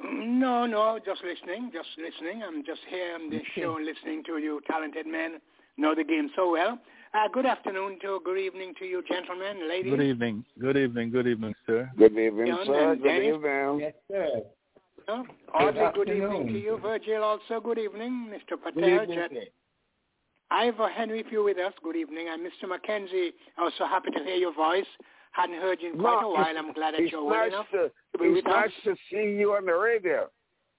No, no, just listening, just listening. I'm just here on this Okay. show listening to you talented men know the game so well. Uh, good afternoon to, good evening to you gentlemen, ladies. Good evening, good evening, good evening, sir. Good evening, John sir. Good Dennis. evening. Yes, sir. Uh, Audley, good afternoon. evening to you. Virgil, also good evening. Mr. Patel. Good evening, Jet- sir. Ivor Henry, if you're with us, good evening. And Mr. Mackenzie, also happy to hear your voice. Hadn't heard you in quite a while. I'm glad that you're well nice enough. to, to be it's with us. nice to see you on the radio.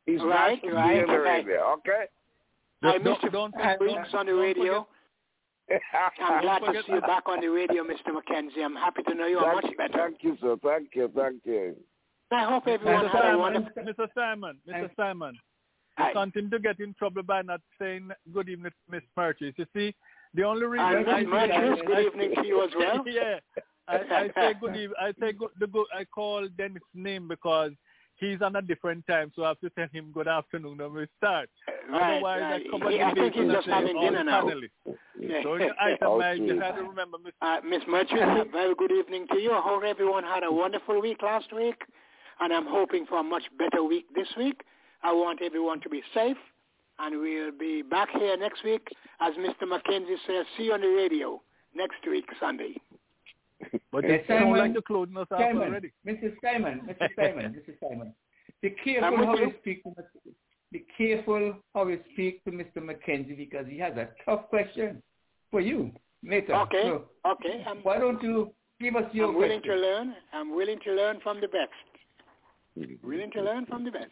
It's Right, nice to right, be on the radio, okay? I Don't- missed don't- don't few forget- weeks on the don't radio. I'm [laughs] glad to see you back on the radio, Mr. Mackenzie. I'm happy to know you are much better. Thank you, sir. Thank you. Thank you. I hope everyone Mr. had a Simon, wonderful. Mr. Simon, Mr. Simon, you Hi. continue to get in trouble by not saying good evening, to Miss Murchis. You see, the only reason And I Miss Murchis, good evening to you as [laughs] well. yeah, I, I say good [laughs] evening. I say good, the good. I call Dennis' name because he's on a different time, so I have to tell him good afternoon when we start. Right, Otherwise, right. I come on I think he's just having dinner now. panelists. So you itemize, you have to remember, Mr. Uh, Miss Merchant, [laughs] very good evening to you. I hope everyone had a wonderful week last week, and I'm hoping for a much better week this week. I want everyone to be safe, and we'll be back here next week. As Mr. Mackenzie says, see you on the radio next week, Sunday. But sounds Simon, like the us already. Mrs. Simon, Mrs. Simon, [laughs] Mrs. Simon. Be careful how you. speak to Mr. Be careful how you speak to Mr. Mackenzie because he has a tough question for you later. Okay, So okay. I'm, why don't you give us your I'm willing question? to learn. I'm willing to learn from the best. Willing to learn from the best.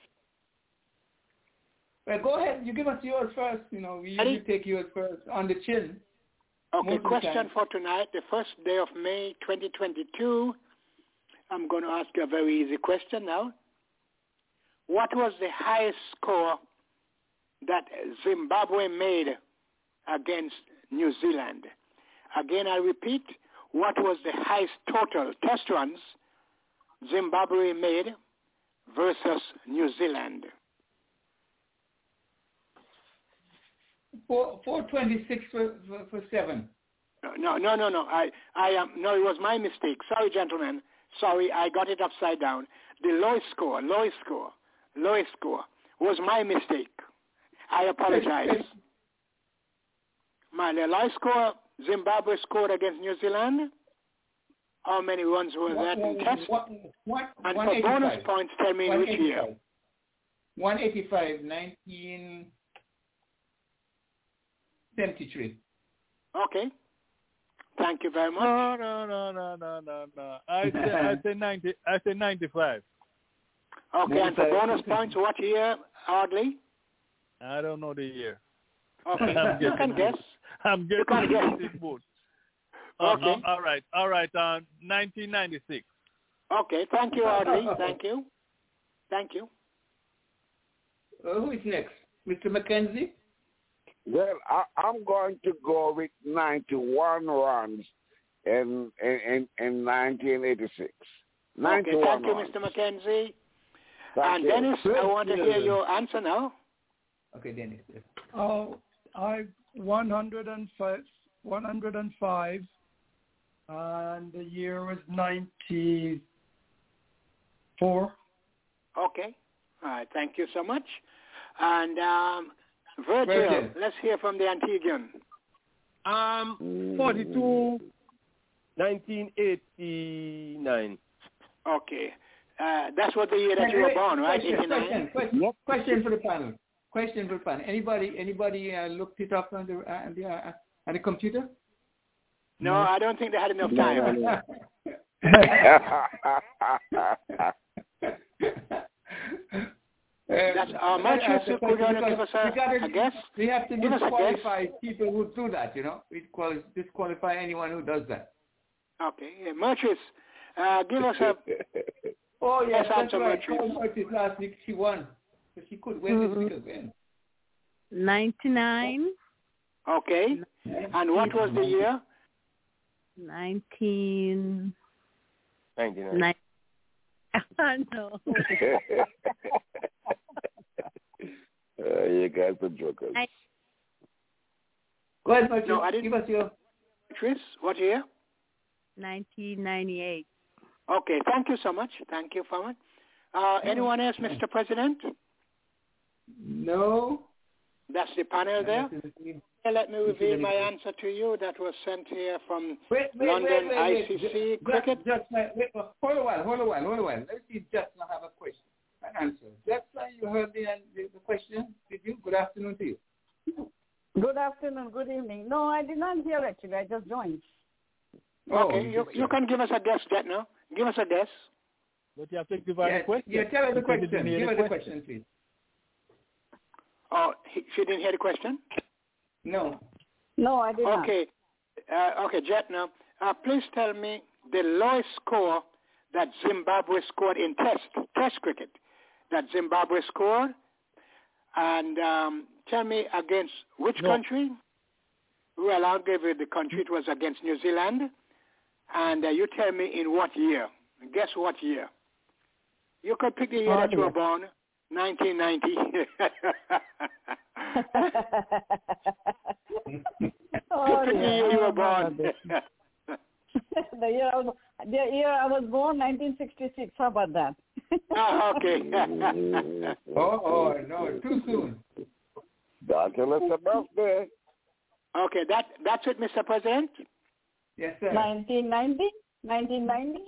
Well, go ahead. You give us yours first. You know, we usually take yours first on the chin. Okay, question for tonight, the first day of May 2022. I'm going to ask you a very easy question now. What was the highest score that Zimbabwe made against New Zealand? Again, I repeat, what was the highest total test runs Zimbabwe made versus New Zealand? Four four twenty six for, for for seven. No, no, no, no. I, I am. no, it was my mistake. Sorry, gentlemen. Sorry, I got it upside down. The lowest score, lowest score, lowest score was my mistake. I apologize. My the lowest score Zimbabwe scored against New Zealand. How many runs was that in test? One, one, And for bonus points, tell me in which year. 185, 1973. Okay. Thank you very much. No, no, no, no, no, no, no. I [laughs] say, I say ninety. I say ninety-five. Okay, and for bonus points, what year, Hardly? I don't know the year. Okay, [laughs] I'm you can guess. [laughs] I'm You can guess. this boat. Uh, Okay. uh, all right. All right. Uh, 1996. Okay, thank you, Audley. Thank you. Thank you. Uh, who is next? Mr. Mackenzie? Well, I, I'm going to go with 91 runs in in, in, in 1986. Okay, 91 thank you, runs. Mr. McKenzie. Thank and you. Dennis, I want to hear your answer now. Okay, Dennis. Oh, I 105, 105, and the year was 94. Okay. All right, thank you so much. And um, Virgil, Virgil. let's hear from the Antiguan. Um, 42, 1989. Okay. Uh, that's what the year that you were born, right? Question, 89? question, question, question for the panel. Question for the panel. Anybody, anybody uh, looked it up on the, uh, on the, uh, on the computer? No, I don't think they had enough time. That's [laughs] [laughs] [laughs] much uh, as you could because uh, give us a, we gotta- a guess. We have to Give us a guess. disqualify people who do that, you know. We quali- disqualify anyone who does that. Okay. Yeah, Merchis, uh, give us a [laughs] Oh, yes, Yes, that's right. Merchis. Paul last week, she won. So she could win this week again. 99, okay. And what was the year? 19, 99. [laughs] nine, no. Uh, you guys are jokers. I- Go ahead, Merchis. No, I didn't- Give us your... Chris, what year? 1998. Okay, thank you so much. Thank you so. Uh, anyone else, Mr. President? No. That's the panel there. Wait, Let me reveal any my answer to you. That was sent here from wait, wait, London wait, wait. ICC Just- cricket. Just, like- wait, uh, hold a while, hold a while, hold a while. Let's see if Just now have a question, an answer. Just like you heard the, the, the question, did you? Good afternoon to you. Good afternoon, good evening. No, I did not hear actually. I just joined. Oh, okay, you, you can give us a guess, Jet, now. Give us a guess. But you have to give her Yeah, a question. yeah, tell her the question. Give the her the question, please. Oh, she didn't hear the question? No. No, I did not. Okay. Uh, okay, Jet, now. Uh, please tell me the lowest score that Zimbabwe scored in test, test cricket, that Zimbabwe scored. And um, tell me against which No. country? Well, I'll give you the country. It was against New Zealand. And uh, you tell me in what year. Guess what year? You could pick the year Oh, that you were born, 1990. [laughs] oh, pick the year you Oh, were born. [laughs] the year I was, the year I was born, 1966. How about that? Ah, okay. Oh, oh, no, too soon. Don't tell us a birthday. okay, that that's it, Mr. President. Yes, sir. 1990? 1990?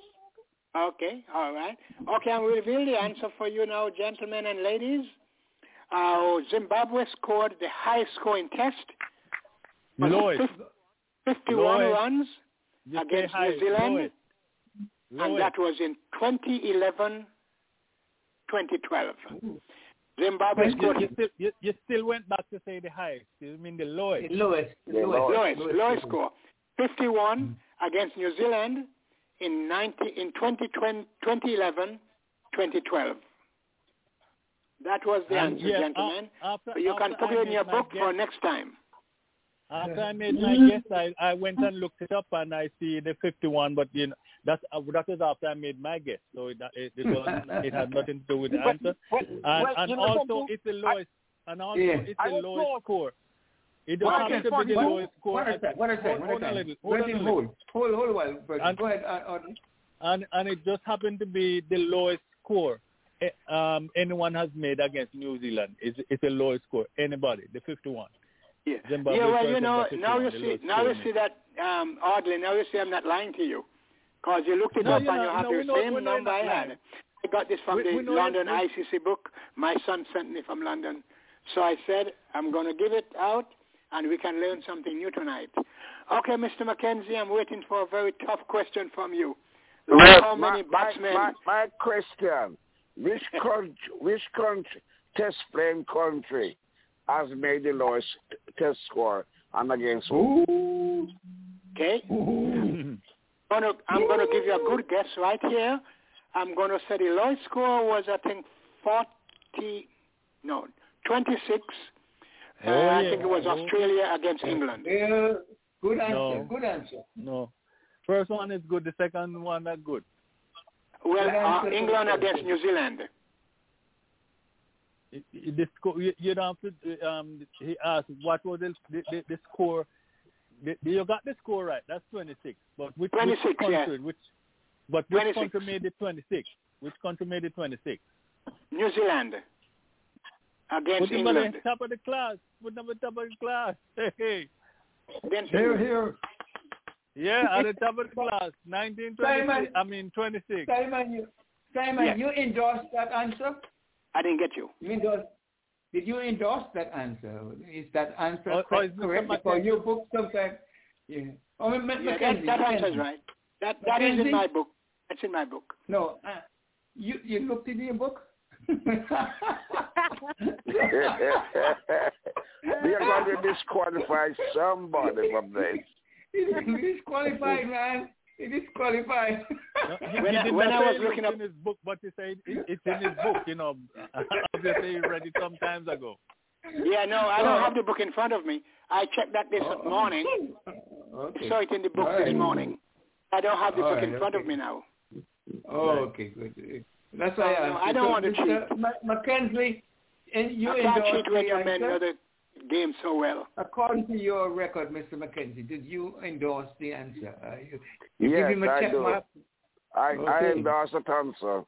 Okay, all right. Okay, I'm reveal the answer for you now, gentlemen and ladies. Uh, Zimbabwe scored the highest scoring test. was Lowest. 51 Lowest. runs You against New Zealand, lowest. and that was in 2011, 2012. Zimbabwe You, scored you, still, you, you still went back to say the highest. You mean the lowest? Lowest. The lowest, lowest score, 51 against New Zealand in 90, in 2020, 2011, 2012. That was the And answer, yeah, gentlemen. a- after- you can put it in your made my book for next time. After I made my guess, I, I went and looked it up and I see the 51, but you know that's uh, that was after I made my guess, so it it, it, was, [laughs] it had nothing to do with the But- answer. And, well, and you know also it's the lowest, and also Yeah. it's the lowest score. It doesn't have to be the lowest score. What is that? What is that? Hold, on a? Hold on a Wait, little. hold, hold, a while. And- go ahead. Uh, uh, and and it just happened to be the lowest score eh, um, anyone has made against New Zealand. It's, it's the lowest score. Anybody, the 51. Yeah, Zimbabwe yeah well, you know, now you see, now you see that, um, oddly, now you see I'm not lying to you. Because you looked it No, up and you have No, the same know number I had. I got this from We- the we London ICC book. My son sent me from London. So I said, I'm going to give it out and we can learn something new tonight. Okay, Mr. Mackenzie, I'm waiting for a very tough question from you. Well, How many my, batsmen? my, my question, which [laughs] country, which country, test playing country has made the lowest test score and against who? Okay. [laughs] Gonna, I'm going to give you a good guess right here. I'm going to say the lowest score was, I think, 40, no, 26. Uh, Oh, I yeah. think it was Oh. Australia against England. Yeah, good answer. No. Good answer. No. First one is good. The second one not good. Well, Good uh. England against New Zealand. It, it, the score, you, you don't have to, um, he asked what was the, the, the, the score. The, you got the score right. That's 26. But which, 26, which yeah. Which, but which 26. country made it 26? Which country made it 26? New Zealand against Put them at England. the top of the class. Put them at the top of the class. [laughs] Hey, hey. Against Here, England. here. Yeah, at the [laughs] top of the class. 1926. Simon. I mean 26. Simon, you, Simon, Yeah. you endorse that answer? I didn't get you. You endorse, did you endorse that answer? Is that answer Oh, oh, correct? is correct? Mackenzie- Because your book sometimes, yeah. Oh, M- Yeah, that, Mackenzie, that answer is right. That that is in my book. That's in my book. No, uh, you you looked in your book. We are going to disqualify somebody from this. It is qualified, man. It is qualified. No, he, When he I- when I was looking up- in his book, but he said it, it's in his book. You know, [laughs] obviously he read it some times ago. Yeah, no, I don't oh. have the book in front of me. I checked that this Oh. morning. okay. I saw it in the book All this morning. I don't have the All book in front okay. of me now. Oh, okay, good. That's why I No, I don't So, want to Mr. cheat. Mackenzie, and you I can't cheat when that you men know the game so well. According to your record, Mr. Mackenzie, did you endorse the answer? Uh, you, you Yes, give him a I check do. mark? I, I endorse the answer.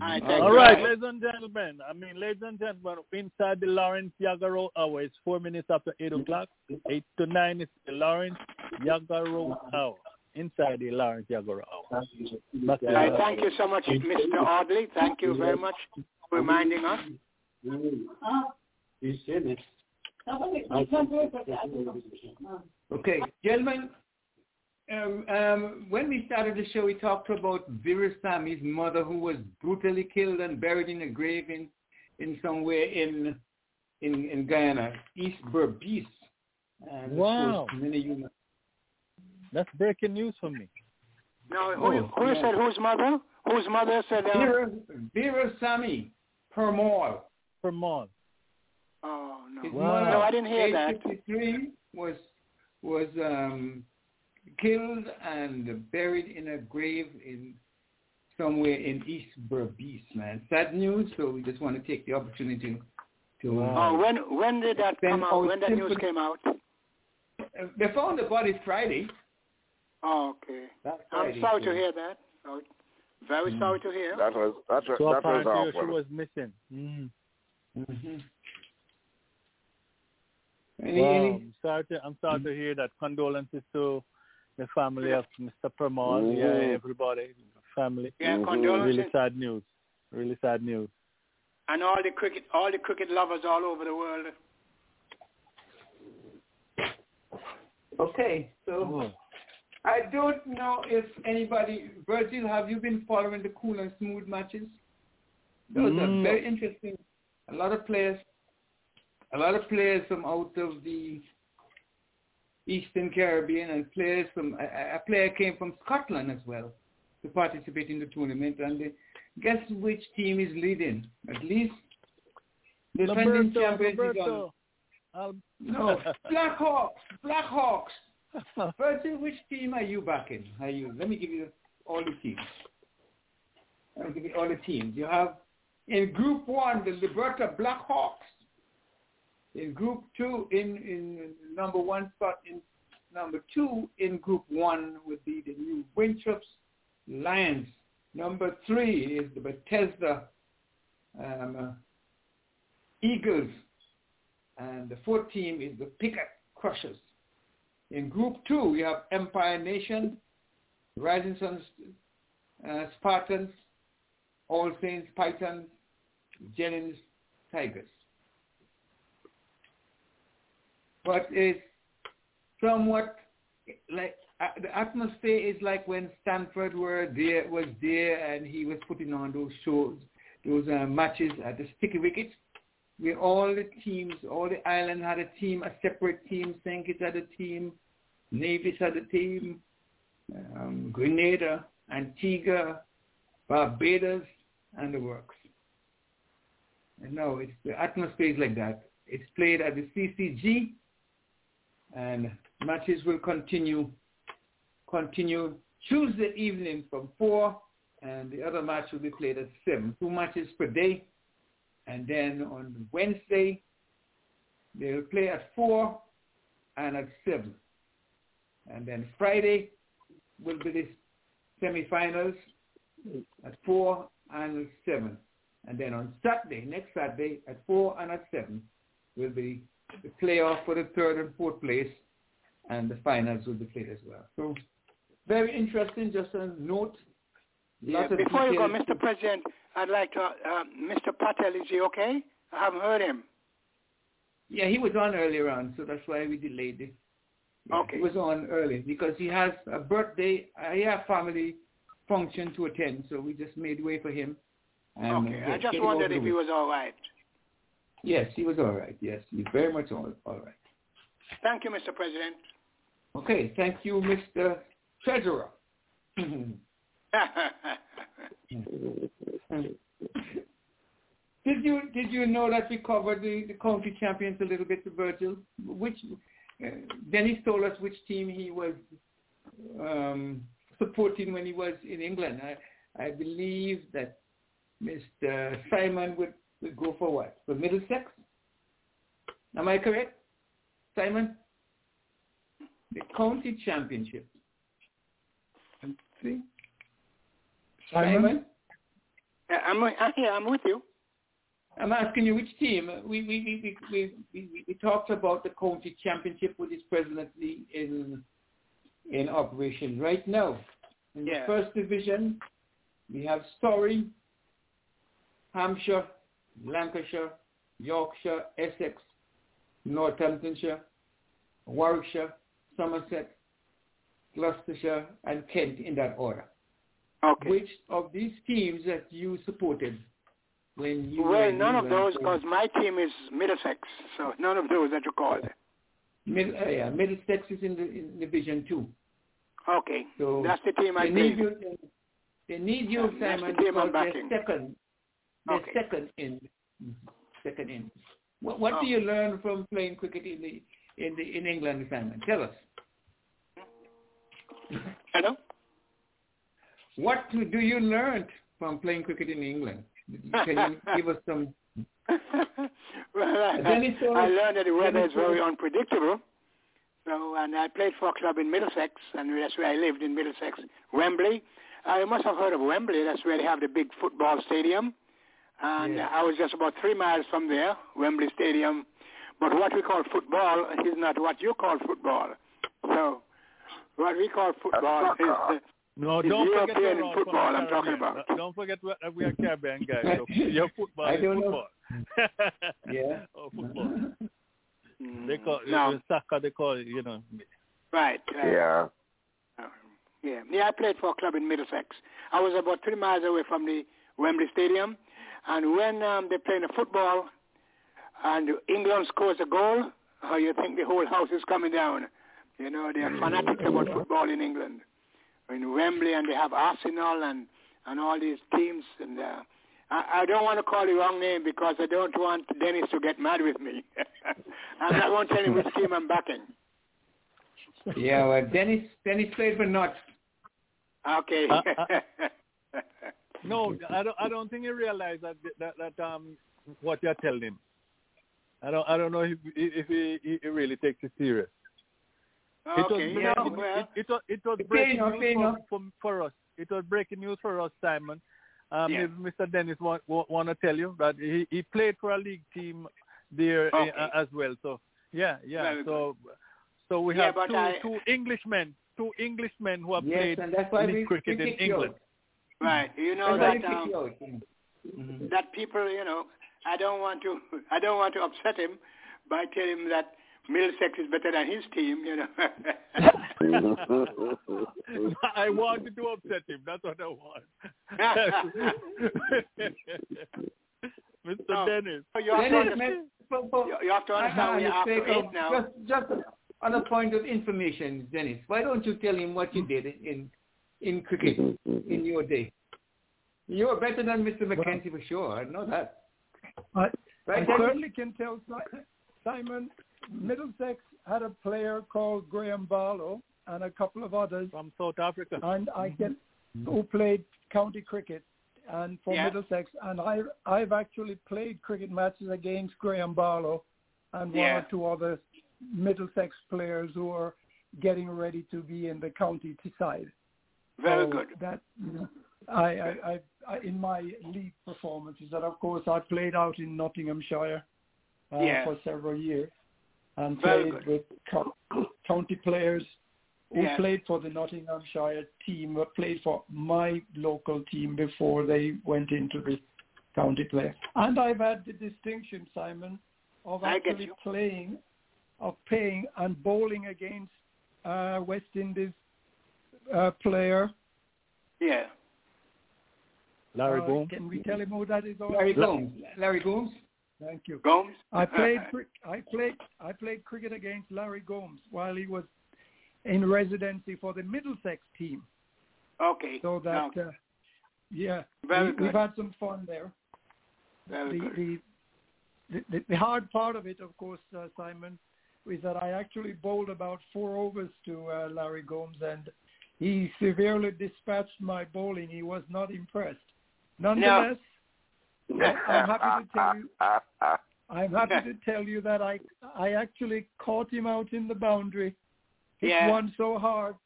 I thank All you. ladies and gentlemen. I mean, ladies and gentlemen, inside the Lawrence Yagaro hour, it's four minutes after 8 o'clock. 8 to 9 is the Lawrence Yagaro hour. Inside the Lawrence Yagaro hour. Back to I thank you so much, Mr. Audley. Thank you very much for reminding us. Okay, gentlemen, um, um, when we started the show, we talked about Veerasammy's mother, who was brutally killed and buried in a grave in, in somewhere in in, in Guyana, East Berbice. And Wow. course, many of you know. That's breaking news for me. Now, who, Oh, who yeah. said whose mother? Whose mother said? that? Uh, Vera, Veerasammy Permaul. Vermont. oh no, His Wow. mother, no, I didn't hear age that. 53, was was um, killed and buried in a grave in somewhere in East Berbice, man. Sad news, so we just want to take the opportunity to. Uh, Oh, when when did that come out? When that news came out? uh, they found the body Friday. Oh, okay. That's I'm sorry to hear that. Oh, very sorry to hear. That was that was, So that was apparently she was missing. Mm. Mm-hmm. Any, Wow. any, I'm sorry to I'm sorry to hear that. Condolences to the family of Mr. Permaul. Yeah, Mhm. everybody, family. Yeah, Mhm. condolences. Really sad news. Really sad news. And all the cricket, all the cricket lovers all over the world. okay, so Oh. I don't know if anybody, Virgil, have you been following the cool and smooth matches? Those Mm. are very interesting. A lot of players, a lot of players from out of the Eastern Caribbean and players from, a, a player came from Scotland as well to participate in the tournament. And they, guess which team is leading? At least the defending Roberto, champions is on. Roberto. I'll- No, [laughs] Blackhawks, Blackhawks. [laughs] Virgil, which team are you backing? Are you? Let me give you all the teams. I'll give you all the teams. You have in Group One the Liberta Blackhawks. In Group Two, in in number one spot in number two in Group One would be the New Winthorpes Lions. Number three is the Bethesda um, Eagles, and the fourth team is the Piggott Crushers. In Group Two, we have Empire Nation, Rising Suns uh, Spartans, All Saints Pythons, Jennings Tigers. But it's somewhat like uh, the atmosphere is like when Stanford were there was there and he was putting on those shows, those uh, matches at the Sticky Wicket where all the teams, all the island had a team, a separate team. St. Kitts had a team, Nevis had a team, um, Grenada, Antigua, Barbados, and the works. And no, it's the atmosphere is like that. It's played at the CCG, and matches will continue continue Tuesday evening from four, and the other match will be played at seven. Two matches per day, and then on Wednesday they'll play at four and at seven, and then Friday will be the semifinals at four and seven. And then on Saturday, next Saturday, at 4 and at 7, will be the playoff for the third and fourth place, and the finals will be played as well. So very interesting, just a note. Yeah, before you go. Mr. President, I'd like to, uh, Mr. Patel, is he okay? I haven't heard him. Yeah, he was on earlier on, so that's why we delayed it. Okay. He was on early because he has a birthday, uh, he has family function to attend, so we just made way for him. And, okay, uh, I just wondered if he was all right. Yes, he was all right. Yes, he's very much all, all right. Thank you, Mr. President. Okay, thank you, Mr. Treasurer. [laughs] Did you did you know that we covered the, the county champions a little bit, Virgil? Which Dennis told us which team he was um, supporting when he was in England. I I believe that Mr. Simon would, would go for what? For Middlesex? Am I correct, Simon? The county championship. See? Simon? Yeah, I'm, uh, yeah, I'm with you. I'm asking you which team. We we we we we, we, talked about the county championship, which is presently in in operation right now. In Yeah. the first division, we have Surrey, Hampshire, Lancashire, Yorkshire, Essex, Northamptonshire, Warwickshire, Somerset, Gloucestershire, and Kent in that order. Okay. Which of these teams that you supported when you Well, none of those, because my team is Middlesex, so none of those that you called. Middle, uh, yeah, Middlesex is in the in Division Two. Okay, So that's the team I they need you. They need you, Simon, the team I'm backing. second. They're Okay. second in. Second in. What, what do Oh. you learn from playing cricket in the in the in England, Simon? Tell us. Hello? what do you learn from playing cricket in England? Can you give us some? [laughs] well, I, uh, I learned that the weather is very uh, unpredictable. So, and I played for a club in Middlesex, and that's where I lived in Middlesex, Wembley. I must have heard of Wembley. That's where they have the big football stadium. And Yeah. I was just about three miles from there, Wembley Stadium. But what we call football is not what you call football. So, what we call football is the, No, is don't forget European you're all football from the I'm talking about. Uh, Don't forget we are- we are Caribbean guys. [laughs] So your football I is don't know. football. [laughs] Yeah. [laughs] oh, football. They call No. uh, soccer. They call it, you know. right. right. Yeah. Yeah, yeah. I played for a club in Middlesex. I was about three miles away from the Wembley Stadium, and when um, they're playing a football, and England scores a goal, oh, you think the whole house is coming down. You know, they are fanatics about football in England. In Wembley, and they have Arsenal and and all these teams, and uh, I, I don't want to call the wrong name because I don't want Dennis to get mad with me. [laughs] and I won't tell him which team I'm backing. Yeah, well, Dennis Dennis played for Notts. Okay. Uh, [laughs] No, I don't. I don't think he realized that that that um what you're telling him. I don't. I don't know if if he, he really takes it serious. It was Okay, breaking, yeah, it, well- it, was it was breaking enough, fair news for, for, for us. It was breaking news for us, Simon. Um, Yeah. Mr. Dennis want, want to tell you that he, he played for a league team there uh, as well. So yeah, yeah. Very so so we Yeah, have but two I- two Englishmen, two Englishmen who have Yes, played and that's why league we, cricket we in picked England. out. Right. You know That's that um, you out. That people, you know, I don't want to [laughs] I don't want to upset him by telling him that Middlesex is better than his team, you know. [laughs] I wanted to upset him. That's what I want. [laughs] Mr. No. Dennis. you have to Dennis, understand, man, for, for, you, you have to understand we are after sake um, now. Just, just on a point of information, Dennis, why don't you tell him what you did in in cricket [laughs] in your day? You are better than Mr. McKenzie for sure. I know that. I, Right, I Dennis? certainly can tell Simon, Middlesex had a player called Graham Barlow and a couple of others, From South Africa. and I can who played county cricket and for Yeah. Middlesex, and I I've actually played cricket matches against Graham Barlow and one Yeah. or two other Middlesex players who are getting ready to be in the county side. Very So good. That you know, I, I, I, I, in my league performances, that of course I played out in Nottinghamshire uh, Yeah. for several years and Very played good. with [clears throat] county players who Yeah. played for the Nottinghamshire team, but played for my local team before they went into the county play. And I've had the distinction, Simon, of actually playing, of playing and bowling against uh, West Indies uh, player. Yeah. Larry Uh, Boom. Can we tell him who that is? also? Larry Gomes. Larry Gomes. Thank you. Gomes? I played [laughs] I played I played cricket against Larry Gomes while he was in residency for the Middlesex team. Okay. So that Now, uh, yeah, Very we, we've had some fun there. very the, good. the, the the hard part of it, of course, uh, Simon, is that I actually bowled about four overs to uh, Larry Gomes, and he severely dispatched my bowling. He was not impressed. Nonetheless, [laughs] I'm happy to tell you. I'm happy to [laughs] tell you that I I actually caught him out in the boundary. Hit Yeah. one so hard,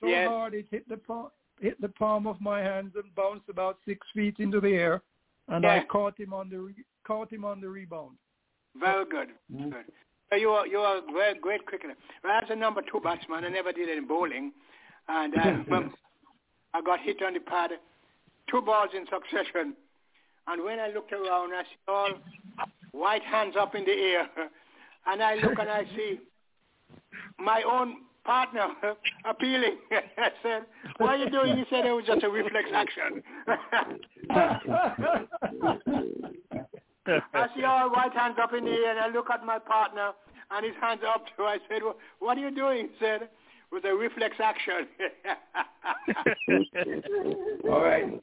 so Yes. hard it hit the palm, hit the palm of my hands and bounced about six feet into the air, and I caught him on the re- caught him on the rebound. Very good. Mm-hmm. Good. So you are you are a very great cricketer. Well, as a number two batsman, I never did any bowling, and I, uh, [laughs] well, I got hit on the pad, two balls in succession, and when I look around, I saw all white hands up in the air, [laughs] and I look and I see my own partner [laughs] appealing. [laughs] I said, "What are you doing?" He said, "It was just a reflex action." I see all white hands up in the air, and I look at my partner, and his hands up too. I said, "Well, "What are you doing?" He said, "With a reflex action." All right.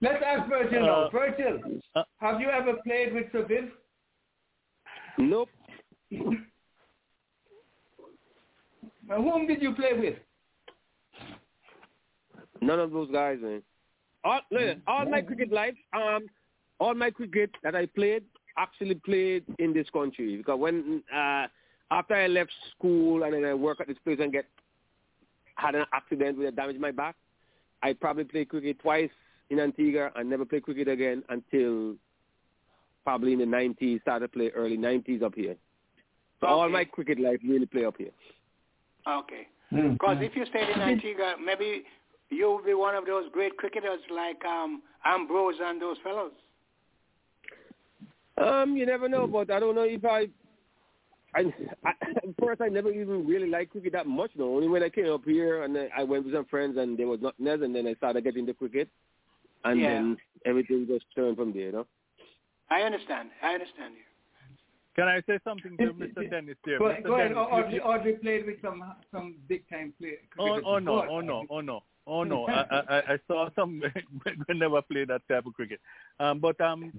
Let's ask Virgil now. Uh, Virgil, uh, have you ever played with Sir Viv? Nope. [laughs] Now, whom did you play with? None of those guys, man. All, listen, all my cricket life, um, all my cricket that I played actually played in this country because when uh, after I left school and then I work at this place and get had an accident where I damaged my back, I probably played cricket twice in Antigua and never played cricket again until probably in the 90s, started to play early 90s up here. So all my cricket life really play up here. Okay. Mm. Because if you stayed in Antigua, maybe you'll be one of those great cricketers like um, Ambrose and those fellows. Um, you never know, but I don't know if I. I, I first I never even really liked cricket that much. No, only when I came up here and then I went with some friends and there was nothing else, and then I started getting into cricket, and Yeah. then everything just turned from there. You know. I understand. I understand you. Can I say something to Mr. Dennis there? Go, Mr. go ahead. Dennis, you- Audrey, Audrey played with some some big time play. Oh, cricketers oh no, oh no, oh no, oh no. I, I, I- I saw some [laughs] when never played that type of cricket. Um, but um,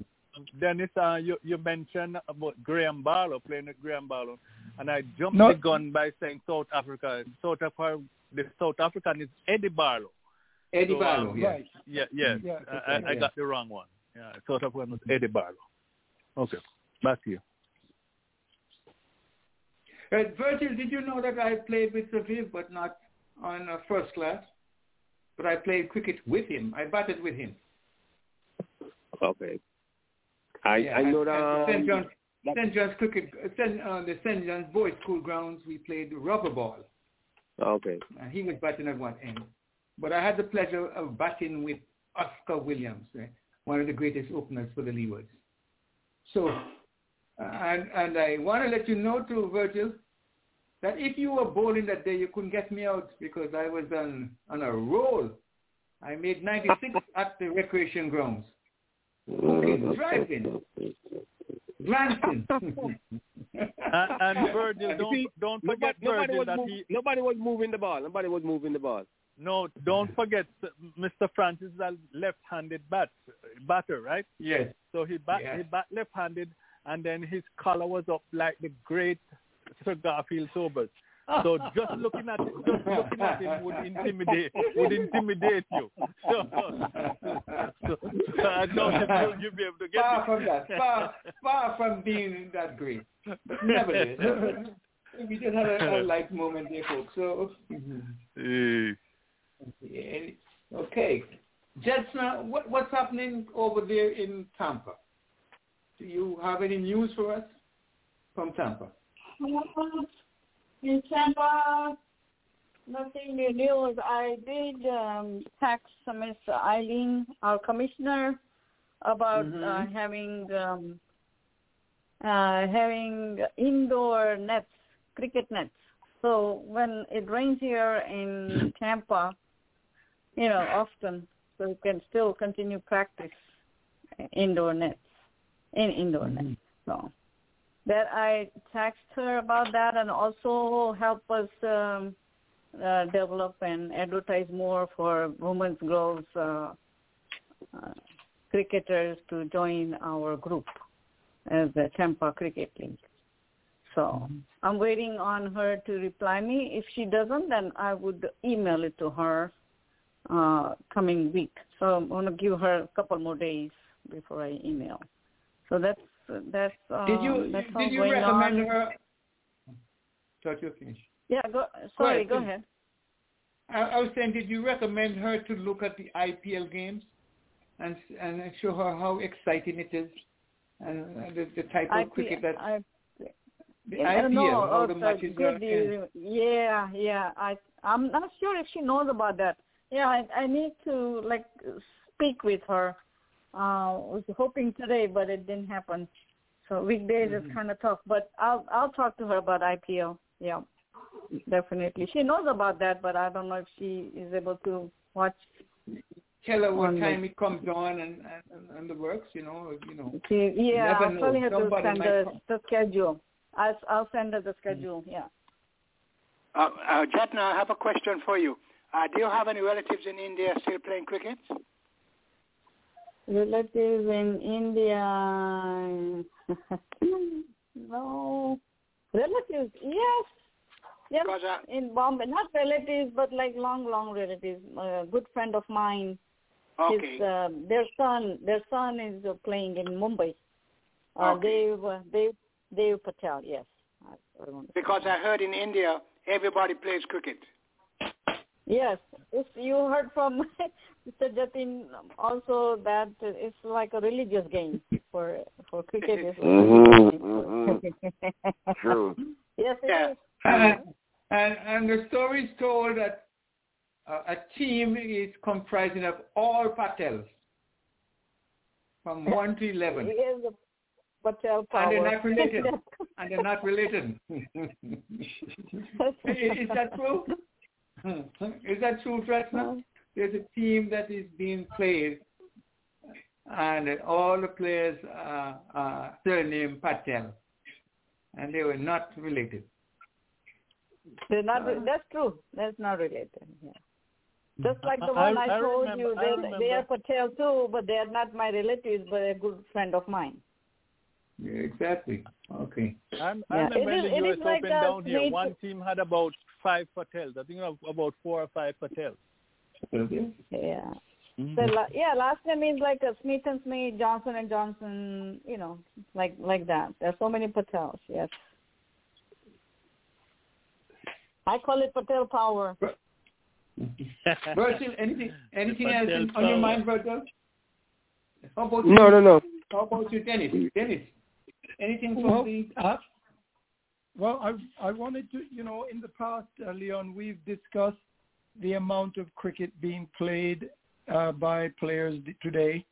Dennis, uh, you you mentioned about Graham Barlow playing with Graham Barlow, and I jumped No. the gun by saying South Africa. South Africa, the South African is Eddie Barlow. Eddie So, Barlow, um, yeah. Right. Yeah, yeah. Yeah, I, I, I yeah. got the wrong one. Yeah, South African was Eddie Barlow. Okay, back to you. Uh, Virgil, did you know that I played with Sir Viv, but not on uh, first class? But I played cricket with him. I batted with him. Okay. I Yeah, I know at- at that. St. John's, that- St. John's cricket, uh, St. Uh, the St. John's Boys School grounds. We played rubber ball. Okay. and he was batting at one end. But I had the pleasure of batting with Oscar Williams, eh, one of the greatest openers for the Leewards. So, uh, and, and I want to let you know too, Virgil, that if you were bowling that day, you couldn't get me out because I was on, on a roll. I made 96 [laughs] at the recreation grounds. Okay, driving, glancing. [laughs] And, and Virgil, [laughs] don't don't Nobody, forget nobody, Virgil was that move, he nobody was moving the ball. Nobody was moving the ball. No, don't forget, Mr. Francis is a left-handed bat, batter, right? Yes. So he bat he bat left-handed, and then his collar was up like the great Sir Garfield Sobers. So just looking at it, just looking at him would intimidate would intimidate you. So, so, so I know you'll, you'll be able to get far from that, far, far from being that great. But nevertheless, [laughs] we just had a, a light moment there, folks. So, mm-hmm. yeah, okay. Jetsna, what, what's happening over there in Tampa? Do you have any news for us from Tampa? In Tampa, nothing new news. I did um, text Miss Eileen, our commissioner, about uh, Mhm. having um, uh, having indoor nets, cricket nets. So when it rains here in Tampa, you know, often, so we can still continue practice indoor nets, in indoor nets. So that I text her about that and also help us um, uh, develop and advertise more for women's girls uh, uh, cricketers to join our group as the Tampa Cricket League. So I'm waiting on her to reply me. If she doesn't, then I would email it to her uh, coming week. So I'm going to give her a couple more days before I email. So that's that's uh, Did you that's did you recommend on. her? Thought you finished. Yeah, go. Sorry, ahead, go ahead. I, I was saying, did you recommend her to look at the IPL games and and show her how exciting it is and uh, the, the type of IP cricket that I, the I don't IPL, know. how the matches are. Yeah, yeah. I I'm not sure if she knows about that. Yeah, I I need to like speak with her. Uh, was hoping today, but it didn't happen. So weekdays Mm-hmm. is kind of tough. But I'll I'll talk to her about IPL. Yeah, definitely. She knows about that, but I don't know if she is able to watch. Tell her what time it comes on and, and and the works. You know, you know. She, yeah, never I'll know. probably have to send might the, the schedule. I'll I'll send her the schedule. Yeah. Uh, uh, Jatna, I have a question for you. Uh, do you have any relatives in India still playing cricket? relatives in India. [laughs] no relatives. Yes, Yes, in Bombay, not relatives, but like long, long relatives. A good friend of mine. Okay. His, uh, their son, their son is uh, playing in Mumbai. Uh, Okay. Dave, uh, Dave, Dave Patel. Yes. I, I. Because I heard in India everybody plays cricket. Yes, if you heard from [laughs] Mr. Jatin also that it's like a religious game for for cricket. Is Mhm, [laughs] True. Yes, it Yeah. is. And, and, and the story is told that uh, a team is comprising of all Patels from 1 to 11. He is Patel power. [laughs] And they're not related. and they're not related. is, is that true? Hmm. Is that true, Tresna? There's a team that is being played, and all the players are, are surname Patel, and they were not related. They're not. Uh-huh. that's true. That's not related. Yeah. Hmm. Just like the one I, I told remember- you, they, remember. they are Patel too, but they are not my relatives, but a good friend of mine. Yeah, exactly. Okay. I'm, I Yeah, remember it in the US is like Open down here, sweet- one team had about five Patels. I think about four or five Patels. Yeah. Mhm. So yeah, last name means like a Smith and Smith, Johnson and Johnson, you know, like like that. There's so many Patels. Yes. I call it Patel power. Virgil, anything anything The else Patel in- on your mind, Virgil? How about No, you? no, no. How about you, Dennis? Dennis, anything from Well, the uh, well, I I wanted to, you know, in the past, uh, Leon, we've discussed the amount of cricket being played uh, by players today,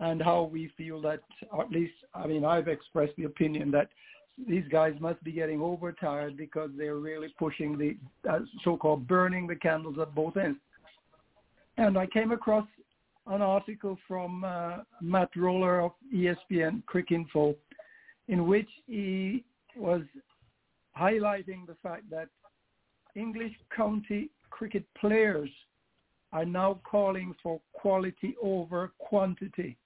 and how we feel that, at least, I mean, I've expressed the opinion that these guys must be getting overtired because they're really pushing the uh, so-called burning the candles at both ends. And I came across an article from uh, Matt Roller of ESPN ESPN Cricinfo in which he was highlighting the fact that English county cricket players are now calling for quality over quantity.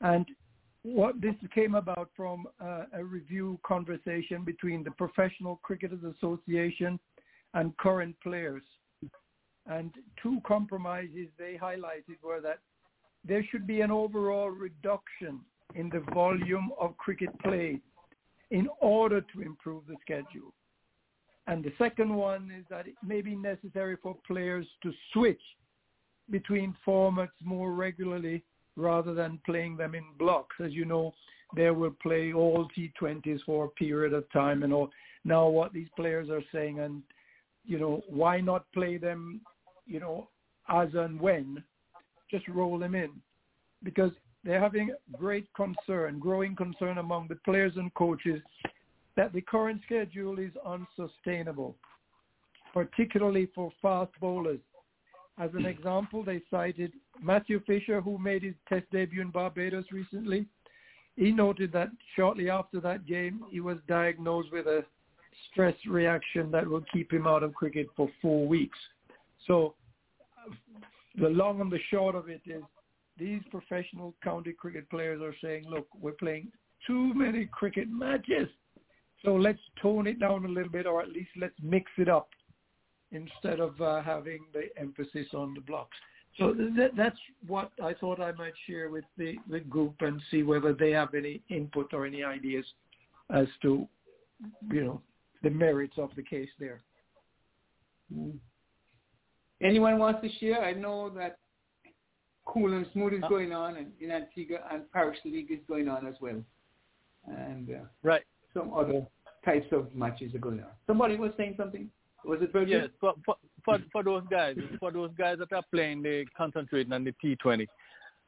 And what this came about from uh, a review conversation between the Professional Cricketers Association and current players. And two compromises they highlighted were that there should be an overall reduction in the volume of cricket played in order to improve the schedule. And the second one is that it may be necessary for players to switch between formats more regularly rather than playing them in blocks. As you know, they will play all T20s for a period of time and all. Now what these players are saying and, you know, why not play them, you know, as and when, just roll them in. Because they're having great concern, growing concern among the players and coaches that the current schedule is unsustainable, particularly for fast bowlers. As an example, they cited Matthew Fisher, who made his test debut in Barbados recently. He noted that shortly after that game, he was diagnosed with a stress reaction that will keep him out of cricket for four weeks. So the long and the short of it is these professional county cricket players are saying, look, we're playing too many cricket matches. So let's tone it down a little bit, or at least let's mix it up instead of uh, having the emphasis on the blocks. So th- that's what I thought I might share with the, the group and see whether they have any input or any ideas as to, you know, the merits of the case there. Anyone wants to share? I know that Cool and Smooth is going on, and in Antigua and Parish League is going on as well, and uh, right. some other types of matches are going on. Somebody was saying something. Was it Virgil? Yes, for, for for for those guys, for those guys that are playing, they concentrating on the T20,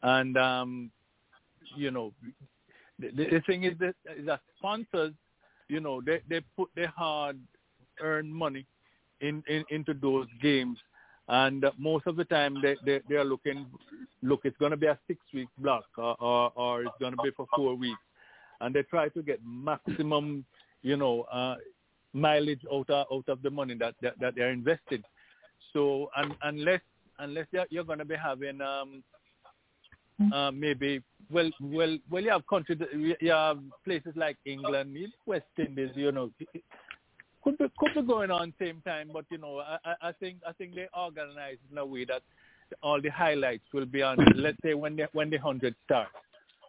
and um, you know, the, the thing is that, is that sponsors, you know, they they put their hard earned money in, in into those games, and most of the time they they, they are looking, look, it's going to be a six week block, or, or or it's going to be for four weeks, and they try to get maximum, you know. Uh, mileage out of, out of the money that, that, that they're invested. So un, unless unless you're, you're going to be having um, uh, maybe well well well you have countries that- you have places like England, West Indies, you know, could be could be going on same time, but you know, I, I think I think they organize in a way that all the highlights will be on. let's say when the when the hundred starts,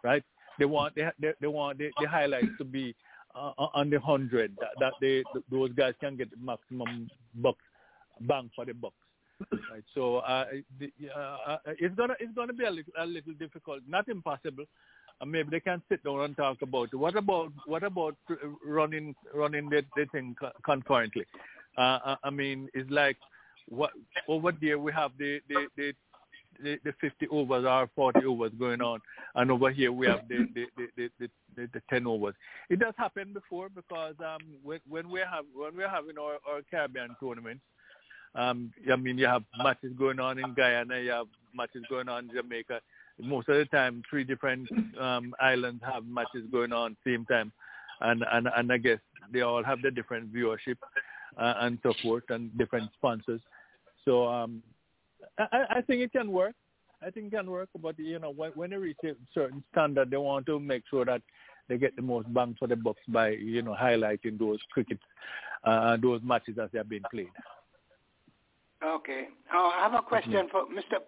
right? They want they they, they want the, the highlights to be uh, on the hundred that, that they those guys can get the maximum bucks bang for the bucks. Right. So uh, the, uh, it's gonna it's gonna be a little a little difficult, not impossible. Uh, maybe they can sit down and talk about. What about what about running running the, the thing concurrently? Uh, I mean, it's like what over there we have the the, the the, the 50 overs or 40 overs going on, and over here we have the the, the, the, the, the 10 overs. It does happen before because um, when, when we have when we're having our, our Caribbean tournaments, um, I mean you have matches going on in Guyana, you have matches going on in Jamaica. Most of the time, three different um, islands have matches going on same time, and and and I guess they all have the different viewership uh, and so forth and different sponsors. So um, I, I think it can work. I think it can work, but you know, when, when they reach a certain standard, they want to make sure that they get the most bang for the bucks by you know highlighting those cricket, uh, those matches as they are being played. Okay, uh, I have a question for Mr.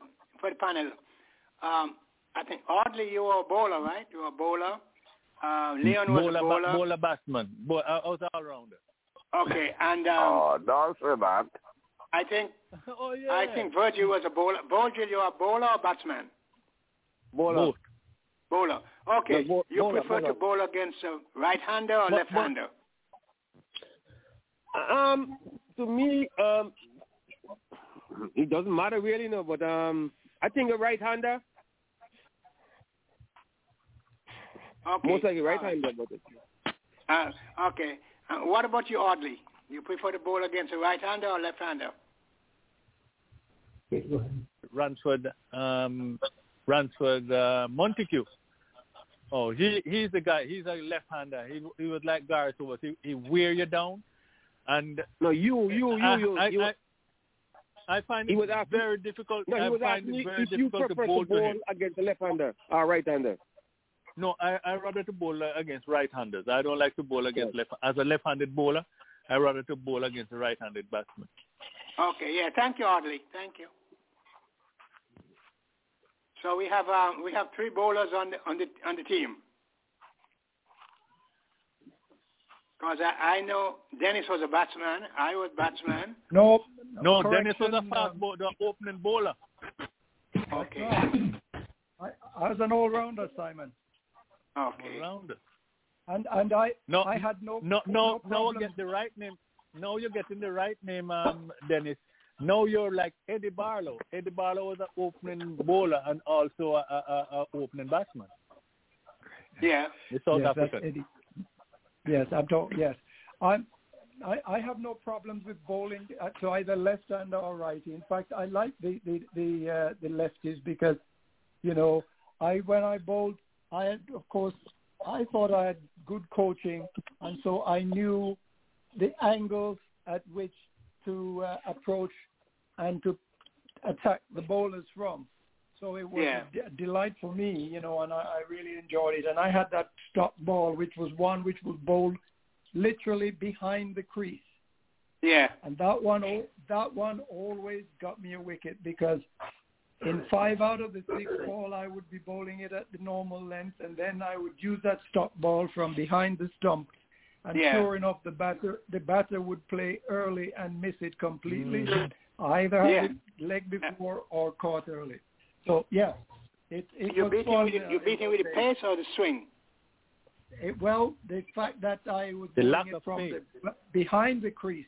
for the panel. Um, I think oddly you were a bowler, right? You were a bowler. Uh, Leon was bowler, a bowler. bowler batsman. Bo- I was all rounder. Okay, [laughs] and um, oh, don't say that. I think [laughs] oh, yeah. I think Virgil was a bowler. Virgil, you are a bowler or batsman? Bowler. Both. Bowler. Okay. No, bo- you bowler, prefer bowler. to bowl against a right-hander or But- left-hander? Um, to me, um, it doesn't matter really, no. But um, I think a right-hander, Okay. most likely a right-hander. But Uh, okay. Uh, what about you, Audley? You prefer to bowl against a right-hander or left-hander? Okay, go. Ransford, um, Ransford uh, Montague. Oh, he he's the guy. He's a left-hander. He he was like Gareth was. He he wear you down, and no, you you you I, you. I, you I, I find He it asking- very difficult. no, he I was find asking it me very if you difficult to prefer bowl to to bowl against a left-hander or right-hander. No, I I rather to bowl against right-handers. I don't like to bowl against left. As a left-handed bowler, I rather to bowl against a right-handed batsman. Okay. Yeah. Thank you, Audley. Thank you. So we have um, we have three bowlers on the on the on the team. Because I, I know Dennis was a batsman. I was batsman. No, No, Dennis was a fast bowler, the opening bowler. Okay. I, I was an all-rounder, Simon, Okay. All-rounder. and and I No, I had no No, no, no now I problem. get the right name. Now you're getting the right name, um, Dennis. Now you're like Eddie Barlow. Eddie Barlow was an opening bowler and also a, a, a, a opening batsman. Yeah. The South yes, that's African. Eddie. Yes, I'm talking. Yes, I'm. I, I have no problems with bowling uh, to either left-hander or righty. In fact, I like the the the, uh, the lefties because, you know, I when I bowled, I had, of course I thought I had good coaching, and so I knew the angles at which to uh, approach and to attack the bowlers from. So it was Yeah. a de- delight for me, you know, and I, I really enjoyed it. And I had that stop ball, which was one which was bowled literally behind the crease, Yeah. and that one, that one always got me a wicket because in five out of the six ball, I would be bowling it at the normal length, and then I would use that stop ball from behind the stump. And Yeah. sure enough, the batter the batter would play early and miss it completely. Mm. Either Yeah. had leg before or caught early. So yeah, it it You was beat him fun. with the, uh, you beat him with the pace or the swing? it- well, the fact that I was The doing it from the, behind the crease,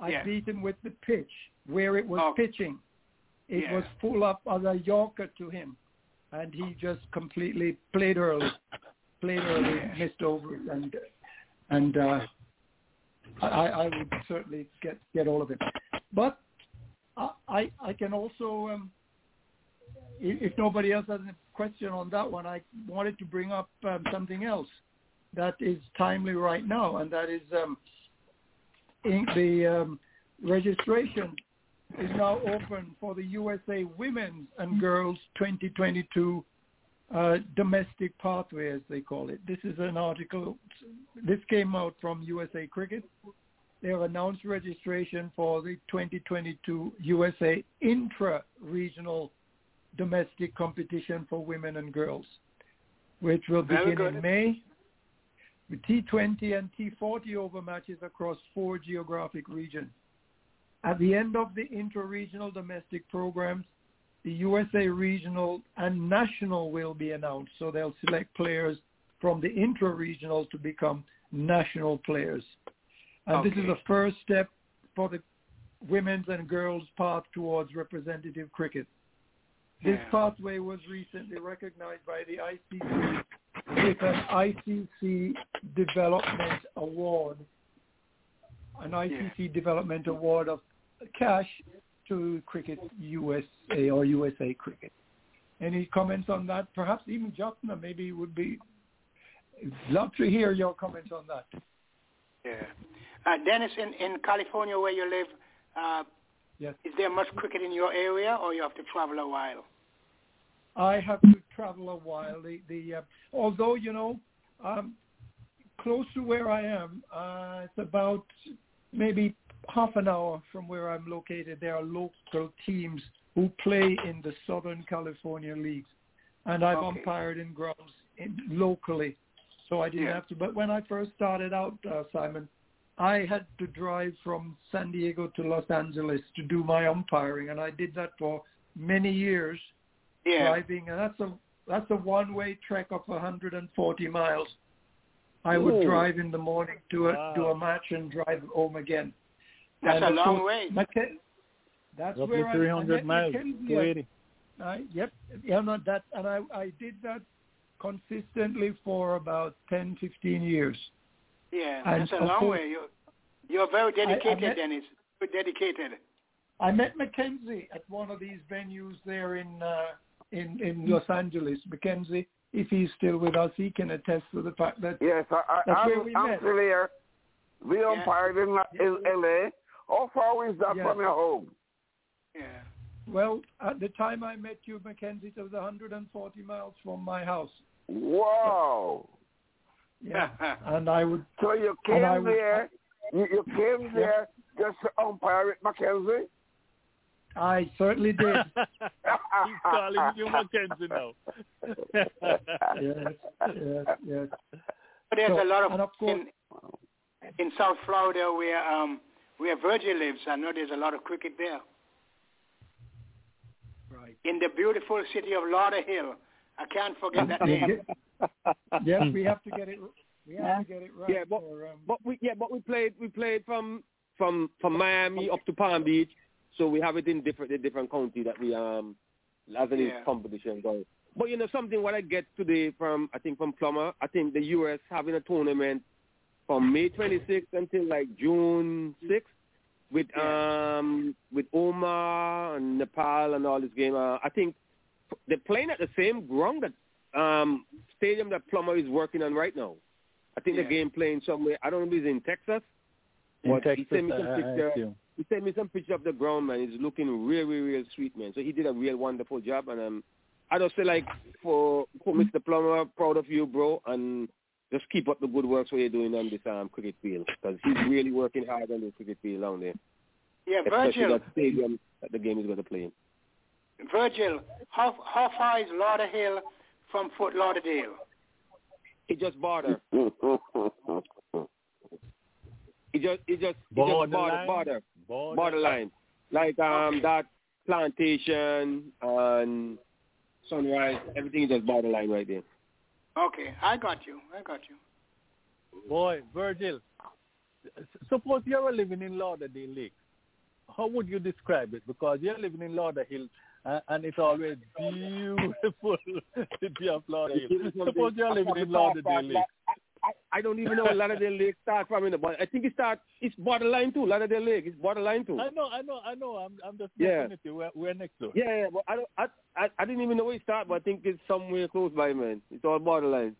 I Yeah. beat him with the pitch where it was Oh. pitching. It Yeah. was full up as a Yorker to him, and he just completely played early, played early, missed over it, and and uh, I, I would certainly get get all of it. But I I, I can also, um, if, nobody else has a question on that one, I wanted to bring up um, something else that is timely right now, and that is um, the um, registration is now open for the USA Women's and Girls 2022 uh, domestic pathway, as they call it. This is an article. This came out from USA Cricket, they have announced registration for the 2022 USA intra-regional domestic competition for women and girls, which will begin in. May with T20 and T40 over matches across four geographic regions. At the end of the intra-regional domestic programs, the USA regional and national will be announced. So they'll select players from the intra-regional to become national players. And this is the first step for the women's and girls' path towards representative cricket. This Yeah. pathway was recently recognized by the ICC with an ICC Development Award, an ICC Development Award of cash to Cricket USA or USA Cricket. Any comments on that? Perhaps even Jotna maybe would be love to hear your comments on that. Yeah. Uh, Dennis, in, in California where you live, uh, Yes. is there much cricket in your area or you have to travel a while? I have to travel a while. The, the uh, although you know, um, close to where I am, uh, it's about maybe half an hour from where I'm located. There are local teams who play in the Southern California leagues, and I've Okay. umpired in grounds in, locally, so I didn't Yeah. have to. But when I first started out, uh, Simon, I had to drive from San Diego to Los Angeles to do my umpiring, and I did that for many years Yeah. driving, and that's a that's a one-way trek of 140 miles. I would Ooh. drive in the morning to a Wow. to a match and drive home again. That's And a long course, way. Maca- that's Roughly where 300 I met miles, Mackenzie. 280. I, yep, yeah, not that, and I I did that consistently for about 10, 15 years. Yeah, And that's a long course- way. You, you're very dedicated, met- Dennis. You're dedicated. I met Mackenzie at one of these venues there in uh, in in mm. Los Angeles. Mackenzie, if he's still with us, he can attest to the fact that Yes, I, I, That's I'm, where we I'm met. still here. We umpired in, in L.A. How far is that Yes. from your home? Yeah. Well, at the time I met you, Mackenzie, it was 140 miles from my house. Wow. Yeah, [laughs] and I would. So you And I came would- there, you, you came there just to umpire with Mackenzie? I certainly did. He's [laughs] calling you Mackenzie now. [laughs] yes, yes, yes. But there's So- a lot of, of course- in, in South Florida where um where Virgil lives. I know there's a lot of cricket there. Right. In the beautiful city of Lauderhill. I can't forget that name. yes, we have to get it. We have to get it right. Yeah, but, for, um, but we yeah, but we played we played from from from Miami up to Palm Beach, so we have it in different in different county that we um as an Yeah. competition going. But you know something what I get today from I think from Plummer, I think the US having a tournament from May 26th until like June 6th with um with Omar and Nepal and all this game. Uh, I think they're playing at the same ground that um stadium that Plummer is working on right now. I think Yeah. the game playing somewhere. I don't know if it's in Texas. In Texas, he sent me some I- I picture. assume. He sent me some picture of the ground, man. It's looking real, real, real sweet, man. So he did a real wonderful job, and um, I just say like for for Mr. Plummer, proud of you, bro, and just keep up the good work what you're doing on this um cricket field because he's really working hard on the cricket field down there, Yeah, especially Virgil. that stadium that the game is going to play in. Virgil, how how far is Lauderhill from Fort Lauderdale? It just border. It [laughs] just it just it just border Border- borderline like um that plantation and sunrise everything is just borderline right there. Okay, I got you. I got you. Boy, Virgil, suppose you were living in Lauderdale Lake. How would you describe it? Because you're living in Lauderdale, uh, and it's always beautiful city of Lauderdale. Suppose you're living in Lauderdale Lake. I, I don't even know where Lauderdale Lake start from in the but I think it start it's borderline too. Lauderdale Lake it's borderline too. I know, I know, I know. I'm, I'm just Yeah. you. We're, we're next door. Yeah, yeah, but I don't I, I I didn't even know where it start, but I think it's somewhere close by, man. It's all borderline.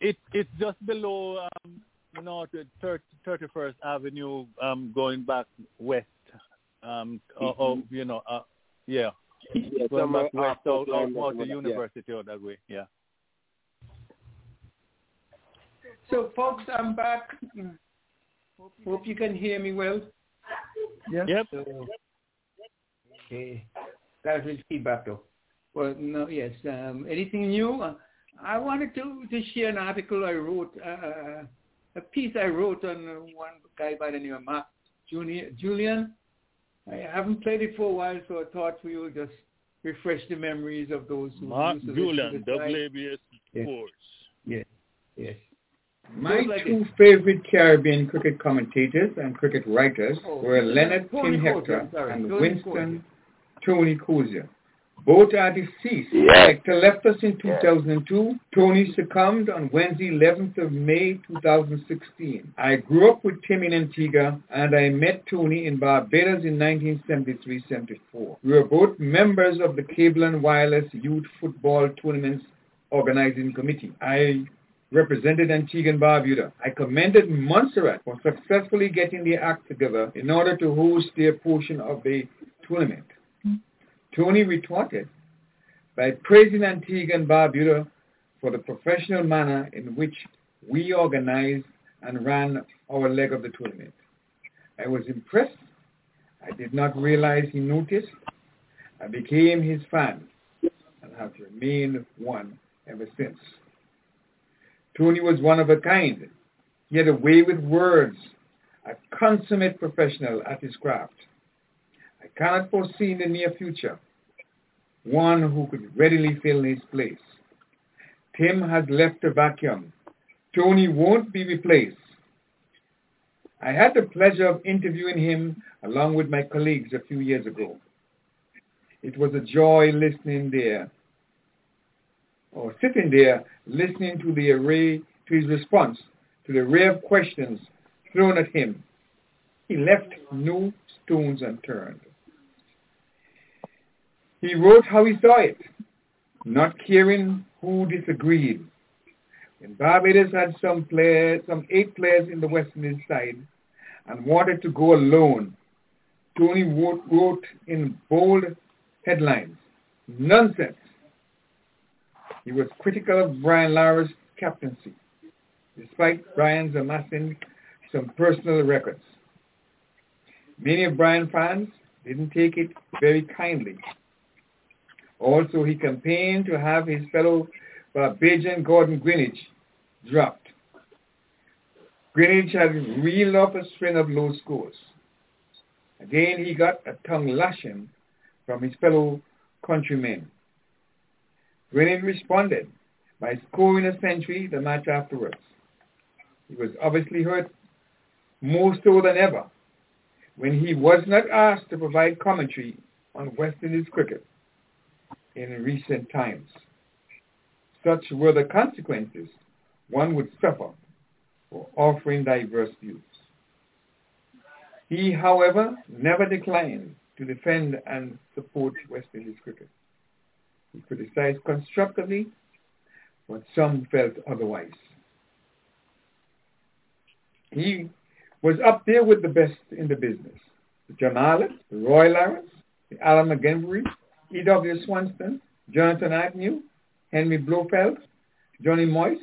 It it's just below, um, you know, the 31st Avenue, um, going back west. Um, or, or, you know, uh, yeah, Yeah, going somewhere west out, out, London, out the yeah. university out that way. Yeah. So, folks, I'm back. Hope you can hear me well. Yes. Yep. So, okay. That will feedback though. Well, no, yes. Um, anything new? Uh, I wanted to, to share an article I wrote, uh, a piece I wrote on uh, one guy by the name of Mark Junior, Julian. I haven't played it for a while, so I thought we would just refresh the memories of those who Mark used to listen Julian, to the site. WABS Yes. Sports. Yes, yes. My like two this. favorite Caribbean cricket commentators and cricket writers Oh, were Leonard Cozier, Tim Hector and Tony Winston Tony Cozier. Both are deceased. Yes. Hector left us in 2002. Tony succumbed on Wednesday, 11th of May, 2016. I grew up with Tim in Antigua, and I met Tony in Barbados in 1973-74. We were both members of the Cable and Wireless Youth Football Tournaments Organizing Committee. I represented Antigua and Barbuda. I commended Montserrat for successfully getting the act together in order to host their portion of the tournament. Tony retorted by praising Antigua and Barbuda for the professional manner in which we organized and ran our leg of the tournament. I was impressed. I did not realize he noticed. I became his fan and have remained one ever since. Tony was one of a kind. He had a way with words, a consummate professional at his craft. I cannot foresee in the near future one who could readily fill his place. Tim has left a vacuum. Tony won't be replaced. I had the pleasure of interviewing him along with my colleagues a few years ago. It was a joy listening there, or sitting there listening to the array, to his response to the array of questions thrown at him. He left no stones unturned. He wrote how he saw it, not caring who disagreed. When Barbados had some players, some eight players in the Western Indies side and wanted to go alone, Tony wrote in bold headlines, nonsense. He was critical of Brian Lara's captaincy, despite Brian's amassing some personal records. Many of Brian fans didn't take it very kindly. Also, he campaigned to have his fellow Barbadian Gordon Greenidge dropped. Greenidge had reeled off a string of low scores. Again, he got a tongue lashing from his fellow countrymen. Greenidge responded by scoring a century the match afterwards. He was obviously hurt more so than ever when he was not asked to provide commentary on West Indies cricket in recent times. Such were the consequences one would suffer for offering diverse views. He, however, never declined to defend and support West Indies cricket. He criticized constructively, but some felt otherwise. He was up there with the best in the business. The John Allen, the Roy Lawrence, the Alan McGenry, E.W. Swanton, Jonathan Agnew, Henry Blofeld, Johnny Moyes,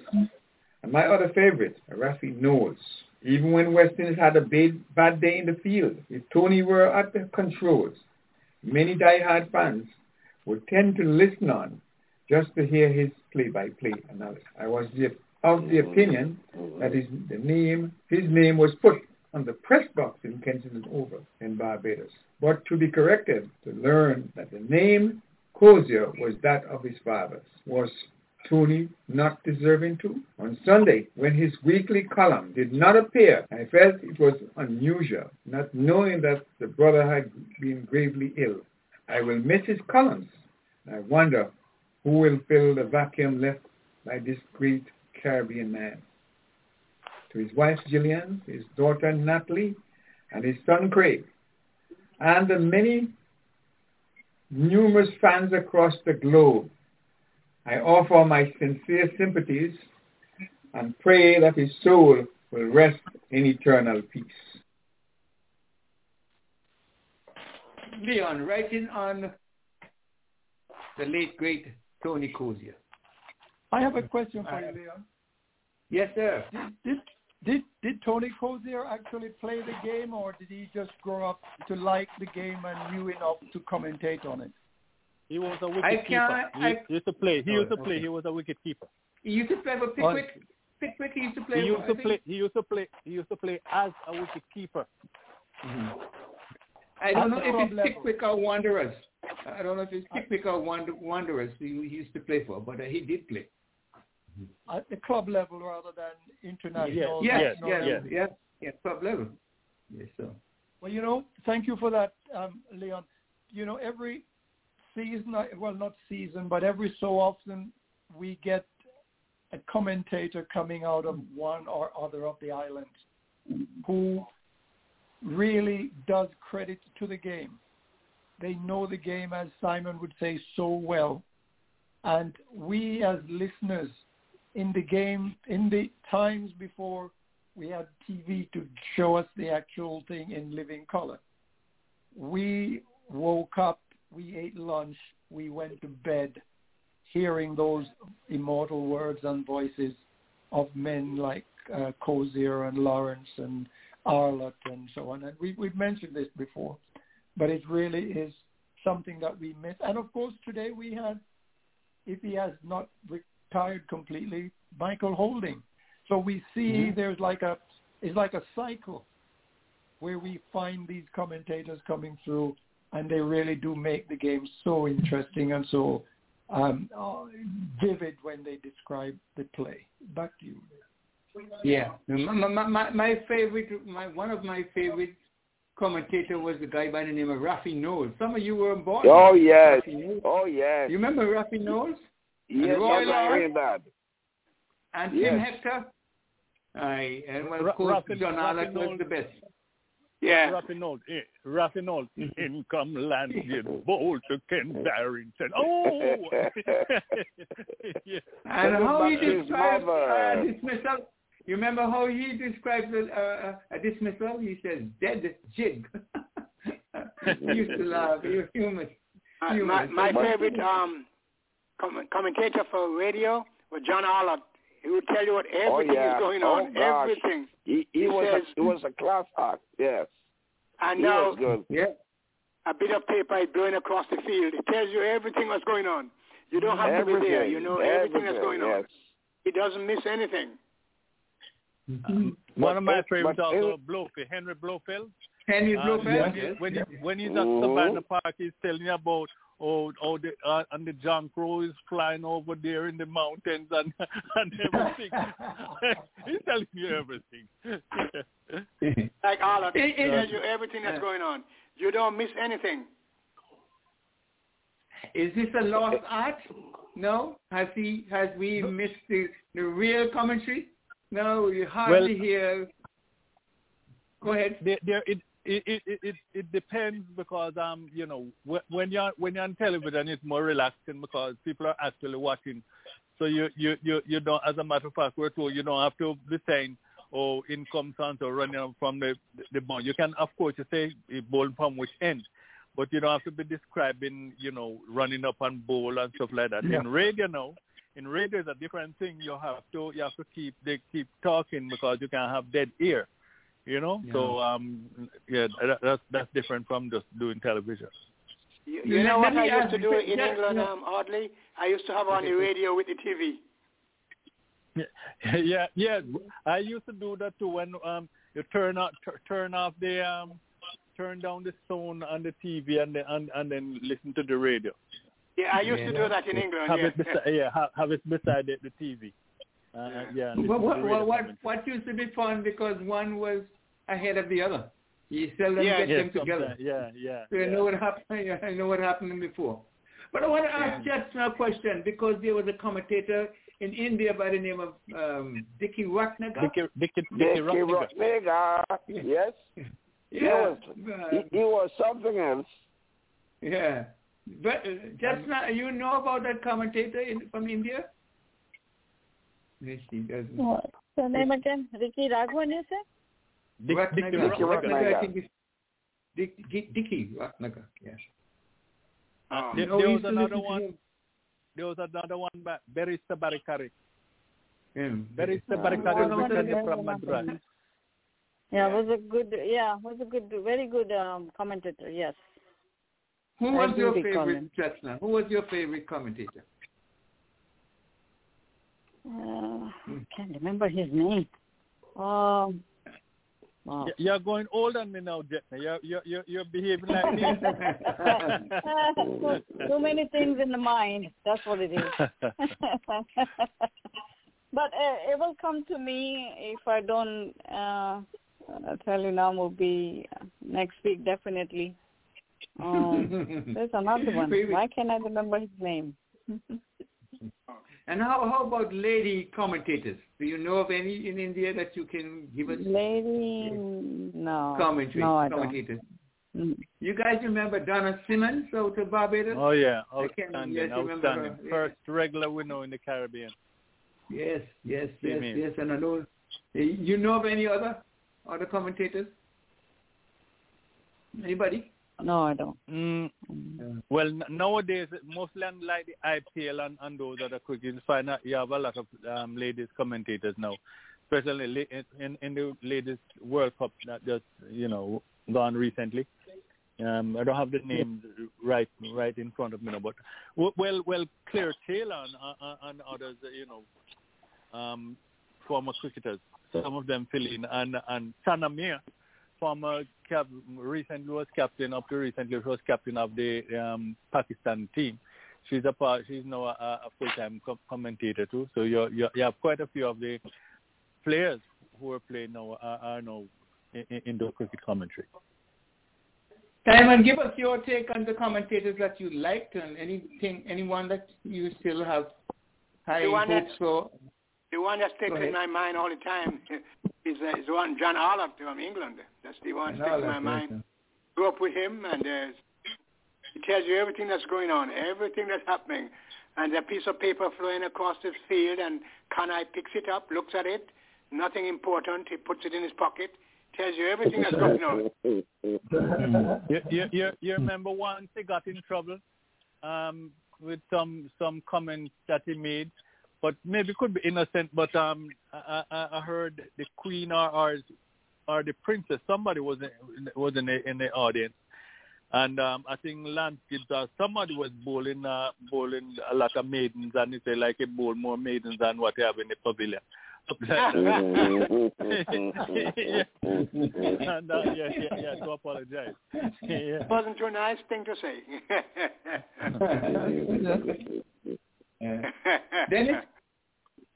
and my other favorite, Rafi Knowles. Even when West Indies had a bad day in the field, if Tony were at the controls, many die-hard fans would tend to listen on just to hear his play-by-play analysis. I was the, of the mm-hmm. opinion mm-hmm. that his, the name, his name was put on the press box in Kensington Oval in Barbados, but to be corrected to learn that the name Cozier was that of his father's. Was Tony not deserving to? On Sunday, when his weekly column did not appear, I felt it was unusual, not knowing that the brother had been gravely ill. I will miss his columns. I wonder who will fill the vacuum left by this great Caribbean man. To his wife Gillian, his daughter Natalie, and his son Craig, and the many numerous fans across the globe, I offer my sincere sympathies and pray that his soul will rest in eternal peace. Leon, writing on the late great Tony Cozier. I have a question for you, Leon. Yes, sir. Did, did did Tony Cozier actually play the game, or did he just grow up to like the game and knew enough to commentate on it? He was a wicket I keeper. can't- He, I- used to play. He used to play. okay. He was a wicket keeper. He used to play for Pickwick. Pickwick he used to play. He used to play. He used to play. He used to play as a wicket keeper. Mm-hmm. I don't know if it's level. Pickwick or Wanderers. I don't know if it's Pickwick or Wanderers he, he used to play for, but uh, he did play. At the club level rather than international. Yes, national yes, level. yes, yes, club level. Yes, sir. Well, you know, thank you for that, um, Leon. You know, every season, well, not season, but every so often we get a commentator coming out of one or other of the islands who really does credit to the game. They know the game, as Simon would say, so well. And we as listeners in the game, in the times before we had TV to show us the actual thing in living color, we woke up, we ate lunch, we went to bed hearing those immortal words and voices of men like uh, Cozier and Lawrence and Arlott and so on. And we, we've mentioned this before, but it really is something that we miss. And of course, today we have, if he has not retired completely, Michael Holding. So we see Mhm. there's like a, it's like a cycle where we find these commentators coming through and they really do make the game so interesting and so um, uh, vivid when they describe the play. Back to you. Yeah, my, my, my, my favorite, my one of my favorite commentator was the guy by the name of Rafi Knowles. Some of you were born. Oh yes. Rafi Knowles. Oh yes. You remember Rafi Knowles? Yes, And Roy I'm Lawrence? that. And Yes. Tim Hector. Aye, and well, Ra- of course, Rafi- John Rafi Arlott was Knowles. the best. Yeah. Raffinold, eh, Raffinold, Mm-hmm. [laughs] income landed, bold to Ken [laughs] Barrington. Oh! [laughs] yeah. And how he back to his describes mother. uh, dismissal. You remember how he describes a, uh, a dismissal? He says, dead jig. [laughs] he used to laugh. He was humorous. Uh, my, my favorite um, com- commentator for radio was John Arlott. He would tell you what Oh everything yeah. is going oh, on, gosh. everything. He, he, He was says- a, he was a class act. Yes. And he now was good. Yeah. a bit of paper is blowing across the field. It tells you everything that's going on. You don't have to be there. You know everything, that's everything, going on. yes. He doesn't miss anything. One of my But- favorites but also, it- Blofeld, Henry Blofeld. Henry Uh, Blofeld, when, yes. he, when, he, when he's at Mhm. Sabina Park, he's telling you about oh, oh the, uh, and the John Crow is flying over there in the mountains and [laughs] and everything. [laughs] he's telling you everything. [laughs] Like Arlott, It- he it- tells you everything that's going on. You don't miss anything. Is this a lost art? No. Has he? Has we missed the, the real commentary? No, you hardly Well- hear. Go ahead. there, there it, it, it, it, it, it depends because um you know wh- when you're when you're on television it's more relaxing because people are actually watching, so you you you you don't as a matter of fact we're told you don't have to be saying oh in comes on to running from the the ball. You can of course you say a ball from which end, but you don't have to be describing you know running up and bowl and stuff like that. Yeah. In radio now. In radio is a different thing. You have to you have to keep they keep talking because you can have dead ear you know. So um, yeah, that, that's that's different from just doing television. You, You you know know, what I used to do in just- England, no. um, oddly? I used to have on the radio with the TV. [laughs] yeah, yeah. I used to do that too when um you turn off tur turn off the um turn down the sound on the TV and then and, and then listen to the radio. Yeah, I used to do that in England. Have Yeah. it beside [laughs] yeah have, have it beside the, the TV. Uh, Yeah. yeah. and What, listen what, what, what, what used to be fun because one was ahead of the other. You seldom Yeah, get yeah, them together. sometimes, yeah, yeah. So you yeah. know what happened. [laughs] I know what happened before. But I want to ask just a question because there was a commentator in India by the name of um, Dickie Rutnagur. Dickie, Dickie, Dickie Dickie Rutnagur. Rutnagur. Yes. He was, uh, he, he was something else. yeah. But uh, just now, you know about that commentator in, from India? Yes, he doesn't. What's the name again? Ricky Raghavan, you said? Dick, Dickie Rutnagur. Dick, Dick, yes. Oh. There, No, there was another one. him. There was another one, ba- Barista Barikari. him. That is the Uh, Barikada one from one Madras. second. Yeah, was a good. Yeah, was a good, very good um, commentator. Yes. Who was do your favorite, him. Who was your favorite commentator? Uh, I can't remember his name. Um. Wow. You're going old on me now, Jetna. You're, you're, you're, you're behaving like me. [laughs] Too many things in the mind. That's what it is. [laughs] but uh, it will come to me if I don't uh, uh, tell you now. Will be next week definitely. Um, [laughs] there's another one. Wait, wait. Why can't I remember his name? [laughs] And how, how about lady commentators? Do you know of any in India that you can give us Lady, no, commentary, no, I don't. commentators? Mm. You guys remember Donna Symmonds out of Barbados? oh, yeah. I can- Outstanding. yes, outstanding. her. First regular winner in the Caribbean. Yes, yes, yes, here. yes. And I know. You know of any other other commentators? Anybody? No, I don't. Mm, well, n- nowadays, mostly unlike the IPL and, and those other cricket, you find that you have a lot of um, ladies commentators now, especially in, in, in the ladies World Cup that just, you know, gone recently. Um, I don't have the names right right in front of me now, but well, well, Claire Taylor and, uh, and others, uh, you know, um, former cricketers, some of them fill in, and and Sana Mir, former cap, recently was captain up to recently was captain of the um, Pakistan team. She's a part. She's now a, a full-time co- commentator too. So you you you have quite a few of the players who are playing now are, are now in, in, in the cricket commentary. Simon, give us your take on the commentators that you liked and anything, anyone that you still have high The one hopes that's- for. The one that sticks in my mind all the time [laughs] is, uh, is the one John Arlott from England. That's the one that sticks in my mind. Grew up with him, and uh, he tells you everything that's going on, everything that's happening. And a piece of paper flowing across the field, and Kanhai picks it up, looks at it, nothing important. He puts it in his pocket, tells you everything that's going on. you, you, you, you remember once he got in trouble um, with some some comments that he made, but maybe could be innocent. But um, I, I, I heard the queen or, or or the princess, somebody was in, was in the, in the audience, and um, I think Lance Gibbs or somebody was bowling uh, bowling a lot of maidens, and he said like he bowl more maidens than what they have in the pavilion. yeah. [laughs] [laughs] And, uh, yeah, yeah, yeah, to apologize. [laughs] yeah. Wasn't too nice thing to say. [laughs] Dennis,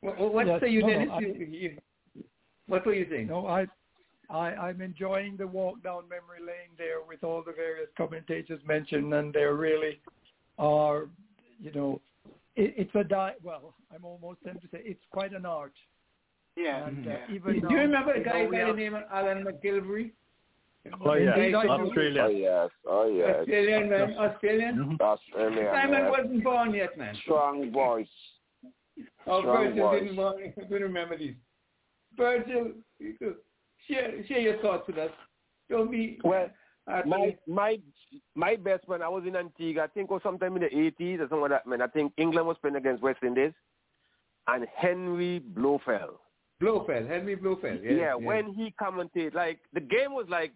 what, what Yes, say you, no, no, Dennis? I- you, you, what were you saying? No, I, I, I'm enjoying the walk down memory lane there with all the various commentators mentioned, and they really are, you know, it, it's a di- well, I'm almost tempted to say it's quite an art. yeah. And uh, yeah. even Do now, you remember a guy by the name of Alan McGilvray? Oh yeah, Indeed, Australia. Oh yes, oh yes. Australian man, Australian. Mhm. Australia. Simon man. wasn't born yet, man. Strong voice. Oh, Strong Virgil voice. didn't born. I [laughs] couldn't remember these. Virgil, you could share share your thoughts with us. Don't be. Well, uh, my my my best man, I was in Antigua. I think it was sometime in the eighties or something like that. Man, I think England was playing against West Indies, and Henry Blofeld. Blofeld, Henry Blofeld. Yes, yeah, yes. when he commented, like the game was like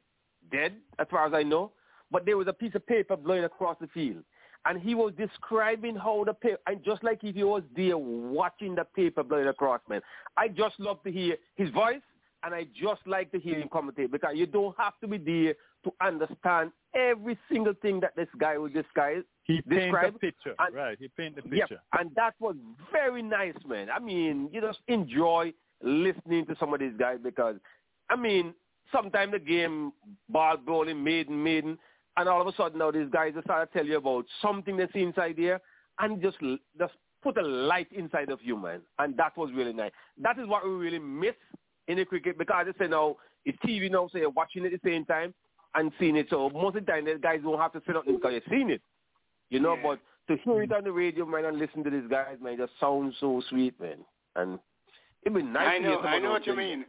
dead as far as I know, but there was a piece of paper blowing across the field, and he was describing how the paper, and just like if he was there watching the paper blowing across, man. I just love to hear his voice, and I just like to hear him commentate because you don't have to be there to understand every single thing that this guy will describe. He painted describe. picture, And- right? He painted Yep, picture. and that was very nice, man. I mean, you just enjoy listening to some of these guys because, I mean, sometimes the game, ball bowling, maiden, maiden, and all of a sudden now these guys just start to tell you about something that's inside there and just just put a light inside of you, man. And that was really nice. That is what we really miss in the cricket because I say now, it's TV now, so you're watching it at the same time and seeing it. So most of the time, the guys don't have to sit up because you're seeing it. You know, but to hear it on the radio, man, and listen to these guys, man, just sounds so sweet, man. And it'd be nice I know, I know what you mean.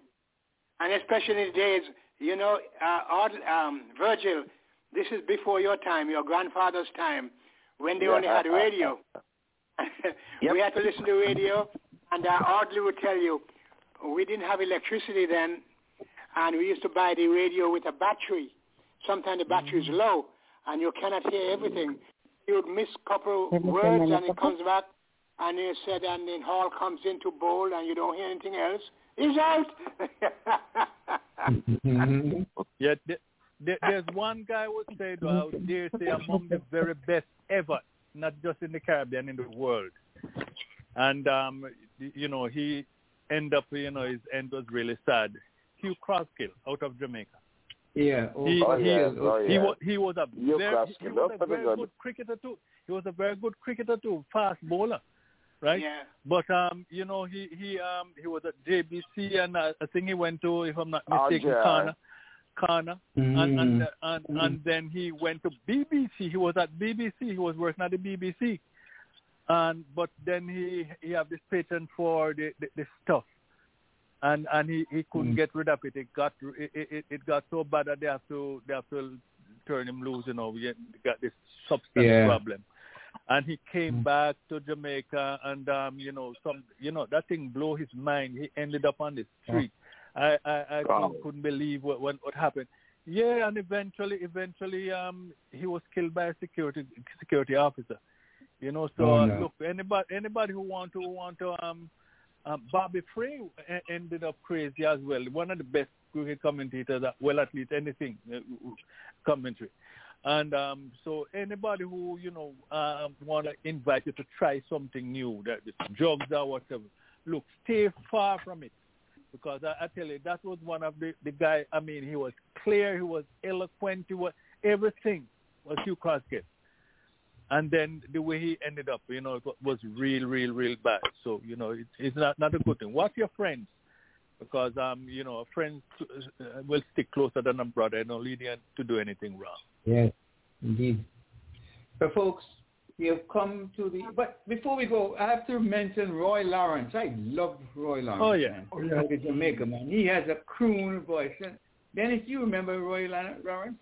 And especially in these days, you know, uh, um, Virgil, this is before your time, your grandfather's time, when they only had radio. [laughs] we had to listen to radio, And uh, Audley would tell you, we didn't have electricity then, and we used to buy the radio with a battery. Sometimes the battery is low, and you cannot hear everything. You would miss a couple words, and it comes back, and you said, and then Hall comes into bold, and you don't hear anything else. He's out. yeah, th- th- there's one guy who said out there, say among the very best ever, not just in the Caribbean, in the world. And um, you know, he end up, you know, his end was really sad. Hugh Croskill out of Jamaica. Yeah. Oh, he, oh, he, yes, oh, he, yes. was, he was a Hugh very, he was a very good. good cricketer too. He was a very good cricketer too, fast bowler, right? Yeah. But um, you know, he he um he was at JBC and uh, I think he went to, if I'm not Oh, mistaken, yeah. Kana, Kana, and and Mm. and, Mm. and then he went to BBC. He was at BBC. He was working at the BBC, and but then he he have this patent for the the, the stuff, and and he he couldn't Mm. get rid of it. It got it, it it got so bad that they have to they have to turn him loose. You know, we got this substance Yeah. problem. And he came back to Jamaica, and um, you know, some, you know, that thing blew his mind. He ended up on the street. I, I, I Wow. couldn't, couldn't believe what, what what happened. Yeah, and eventually, eventually, um, he was killed by a security security officer. You know, so Oh, uh, no. look, anybody anybody who want to want to um, um Bobby Frey e- ended up crazy as well. One of the best cricket commentators, that, well, at least anything uh, commentary. And um, so anybody who you know um, want to invite you to try something new, that drugs or whatever, look, stay far from it because I, I tell you that was one of the the guy. I mean, he was clear, he was eloquent, he was everything was Hugh Croskill. And then the way he ended up, you know, it was real, real, real bad. So you know, it, it's not not a good thing. Watch your friends, because um, you know, friends uh, will stick closer than a brother and don't lead you to do anything wrong. Yes, indeed. So, folks, we have come to the. But before we go, I have to mention Roy Lawrence. I love Roy Lawrence. Oh, yeah. Oh, yeah. The Jamaica man. He has a croon voice. And Dennis, you remember Roy Lawrence?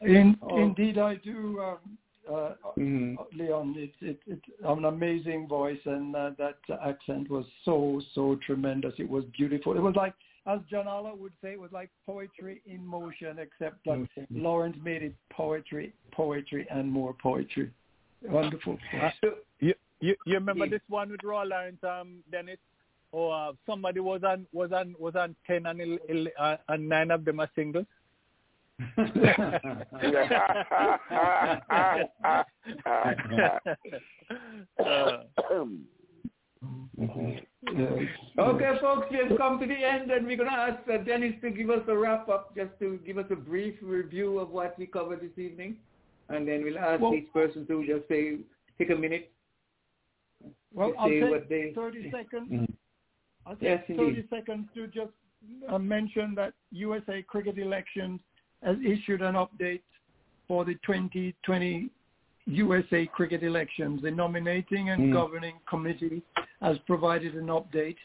In, Oh. Indeed, I do, um, uh, Mhm. Leon. It's it, it, an amazing voice, and uh, that accent was so so tremendous. It was beautiful. It was like, as John Alla would say, it was like poetry in motion, except that Mhm. Lawrence made it poetry, poetry, and more poetry. Wonderful. Uh, you, you you remember Yeah. this one with Roy Lawrence, um, Dennis? Or uh, somebody was on was on was on ten and el- el- uh, and nine of them are singles. [laughs] [laughs] [laughs] Uh, Yes. Okay, folks, we have come to the end, and we're going to ask uh, Dennis to give us a wrap up, just to give us a brief review of what we covered this evening, and then we'll ask Well- each person to just say, take a minute. Well, to I'll say take what they. 30 seconds. Mhm. I'll take Yes, 30 indeed. seconds to just uh, mention that USA Cricket Elections has issued an update for the 2020 USA Cricket Elections. The nominating and Mm. governing committee has provided an update.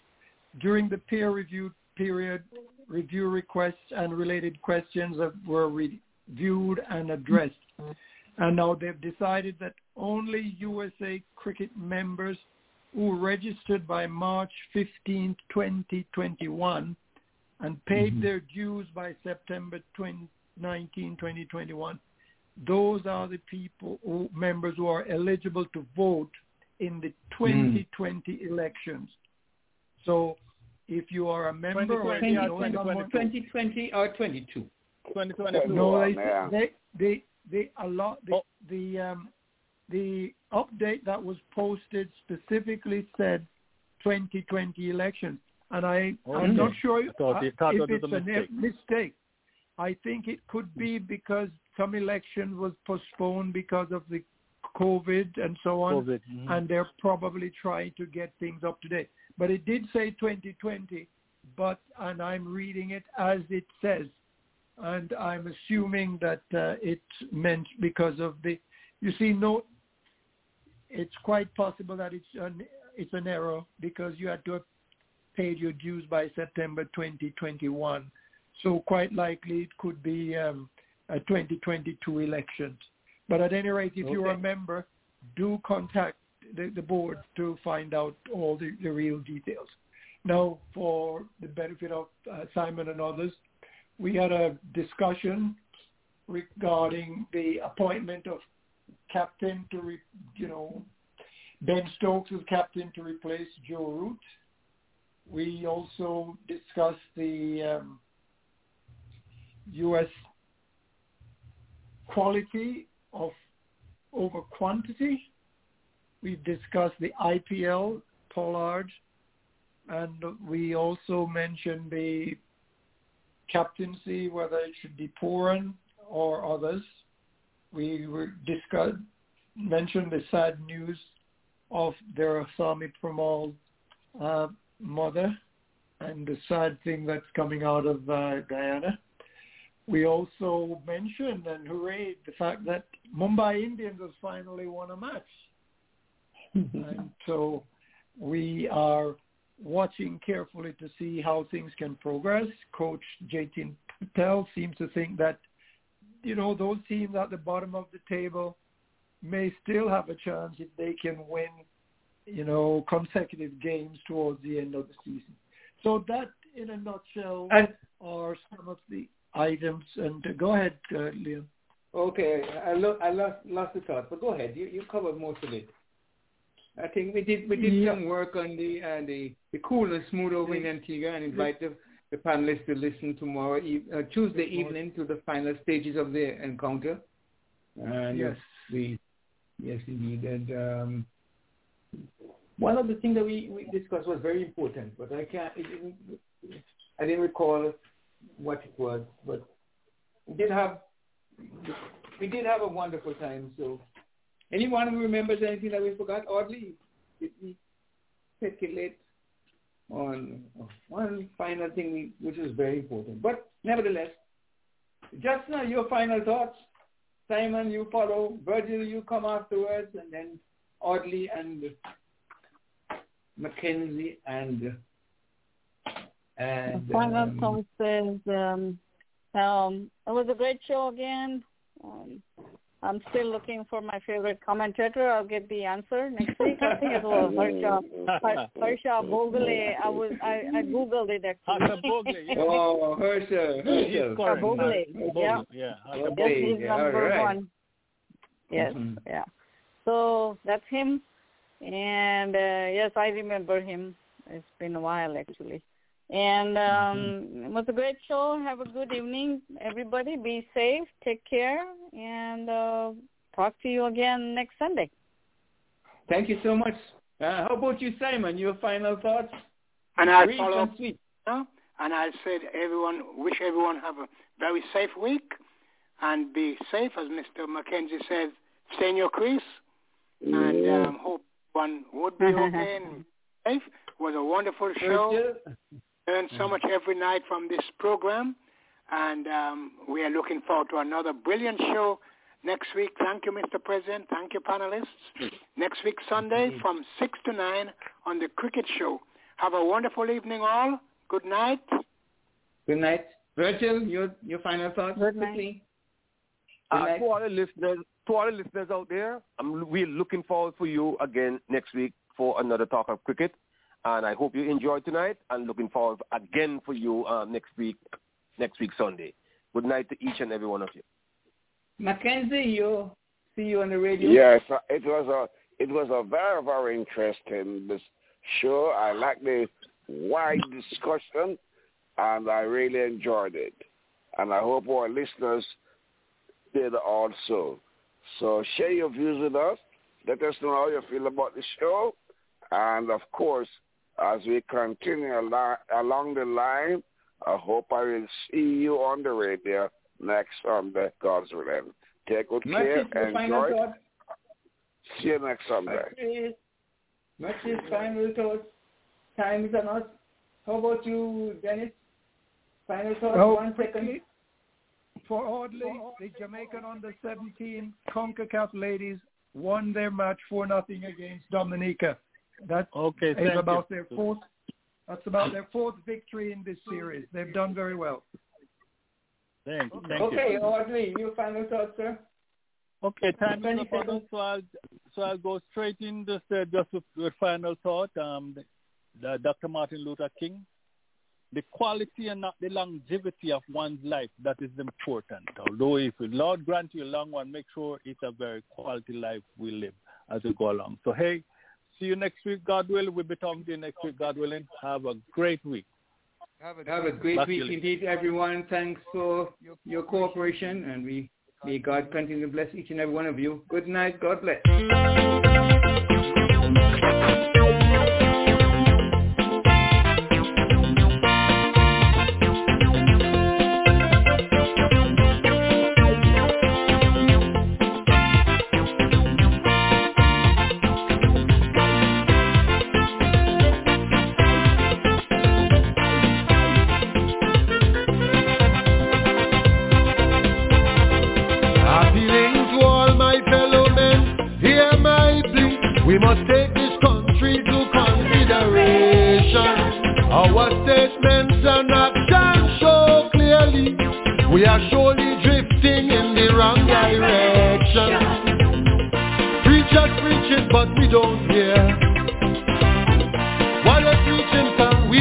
During the peer review period, review requests and related questions have, were reviewed and addressed. And now they've decided that only USA Cricket members who registered by March 15, 2021 and paid Mhm. their dues by September 2019, 2021, those are the people who members who are eligible to vote in the 2020 elections. So if you are a member or 2020 you or know 2022. 2020 or 22? 2022. no, they, Yeah. they, they, they, a lot, the, Oh. the, um, the update that was posted specifically said 2020 elections. And I, I'm Okay. not sure I thought uh, it- thought if it's a a mistake. mistake. I think it could be because some election was postponed because of the COVID and so on COVID. mhm. and they're probably trying to get things up to date. But it did say 2020, but and I'm reading it as it says, and I'm assuming that uh, it's meant because of the. You see, no, it's quite possible that it's an it's an error because you had to have paid your dues by September 2021, so quite likely it could be um, a 2022 election. But at any rate, if you're a member, do contact the, the board to find out all the, the real details. Now, for the benefit of uh, Simon and others, we had a discussion regarding the appointment of captain to, re, you know, Ben Stokes as captain to replace Joe Root. We also discussed the um, U.S. quality of over quantity. We've discussed the IPL, Pollard, and we also mentioned the captaincy, whether it should be Pooran or others. We discussed, mentioned the sad news of Veerasammy Permaul's uh, mother and the sad thing that's coming out of uh, Guyana. We also mentioned and hooray the fact that Mumbai Indians has finally won a match. [laughs] and so we are watching carefully to see how things can progress. Coach Jatin Patel seems to think that, you know, those teams at the bottom of the table may still have a chance if they can win, you know, consecutive games towards the end of the season. So that, in a nutshell, and, are some of the items. And uh, go ahead, uh, Liam. Okay, I, lo- I lost, lost the thought, but go ahead. You, you covered most of it. I think we did we did Yeah. some work on the uh, the the cool and smooth over in Antigua and invite the, the panelists to listen tomorrow e- uh, Tuesday evening to the final stages of the encounter. And Yes. we yes indeed and um, one of the things that we, we discussed was very important, but I can't it I didn't recall what it was, but we did have we did have a wonderful time. So anyone who remembers anything that we forgot, oddly, did we speculate on one final thing which is very important. But nevertheless, just now your final thoughts. Simon, you follow. Virgil, you come afterwards, and then Audley and Mackenzie and and Final um, thought says, um, um, it was a great show again. Um, I'm still looking for my favorite commentator. I'll get the answer next week. I think it was Harsha, Har- Harsha Bhogle. I was I, I googled it actually. Harsha Bhogle, yeah. [laughs] Oh, Hersha, He's Hersha. correct. Bhogle, Bhogle, yeah. yeah. Harsha Yes, he's number right. one. Yes, Mhm. yeah. So that's him. And uh, yes, I remember him. It's been a while actually. And um, it was a great show. Have a good evening, everybody. Be safe. Take care. And uh, talk to you again next Sunday. Thank you so much. Uh, how about you, Simon? Your final thoughts? And I'll Brief follow and sweet. now, and I'll say to everyone, wish everyone have a very safe week and be safe, as Mr. Mackenzie said, stay in your crease, and um, hope one would be okay and [laughs] safe. It was a wonderful show. Virgil? Learn so much every night from this program, and um, we are looking forward to another brilliant show next week. Thank you, Mr. President. Thank you, panelists. Next week, Sunday, from 6 to 9 on the Cricket Show. Have a wonderful evening, all. Good night. Good night. Virgil, your your final thoughts Good night. quickly. Good Uh, night. to all the listeners, to all the listeners out there, I'm we're looking forward for you again next week for another talk of cricket, and I hope you enjoyed tonight. And looking forward again for you uh, next week, next week Sunday. Good night to each and every one of you. Mackenzie, you see you on the radio. Yes, uh, it was a it was a very very interesting this show. I like the wide discussion, and I really enjoyed it. And I hope our listeners did also. So share your views with us. Let us know how you feel about the show, and of course, as we continue along, along the line, I hope I will see you on the radio next Sunday, God's willing. Take good care. Much is your Enjoy. thoughts. See you next Sunday. Much is, final thoughts. Time is on us. How about you, Dennis? Final thoughts, Well, one second. For Audley, the Jamaican under 17 CONCACAF ladies won their match for nothing against Dominica. That Okay, is thank about you. their fourth. That's about their fourth victory in this series. They've done very well. Thank, thank okay, you. Audley, your final thoughts, sir? Okay, time is up, so I'll so I'll go straight in just uh, just with, with final thought. Um, the, the Dr. Martin Luther King, the quality and not the longevity of one's life that is important. Although if the Lord grant you a long one, make sure it's a very quality life we live as we go along. So hey, see you next week, God will. We'll be talking to you next week, God willing. Have a great week. Have a, Have a great Back week indeed, everyone. Thanks for your cooperation, and we may God continue to bless each and every one of you. Good night. God bless.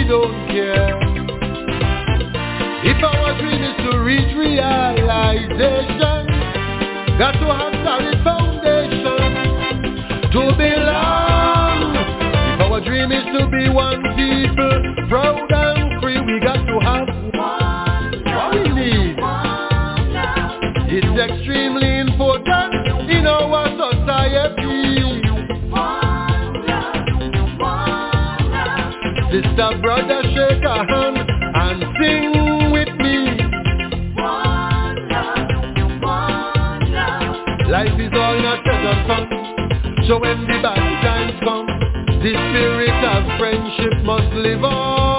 We don't care. If our dream is to reach realization, got to have solid foundation to belong. If our dream is to be one people, proud and free, we got to have what we need. It's Sister, brother, shake a hand and sing with me. Life is all not and fun. So when the bad times come, the spirit of friendship must live. On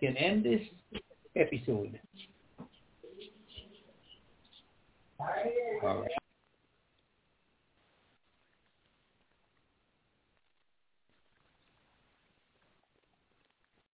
can end this episode. Our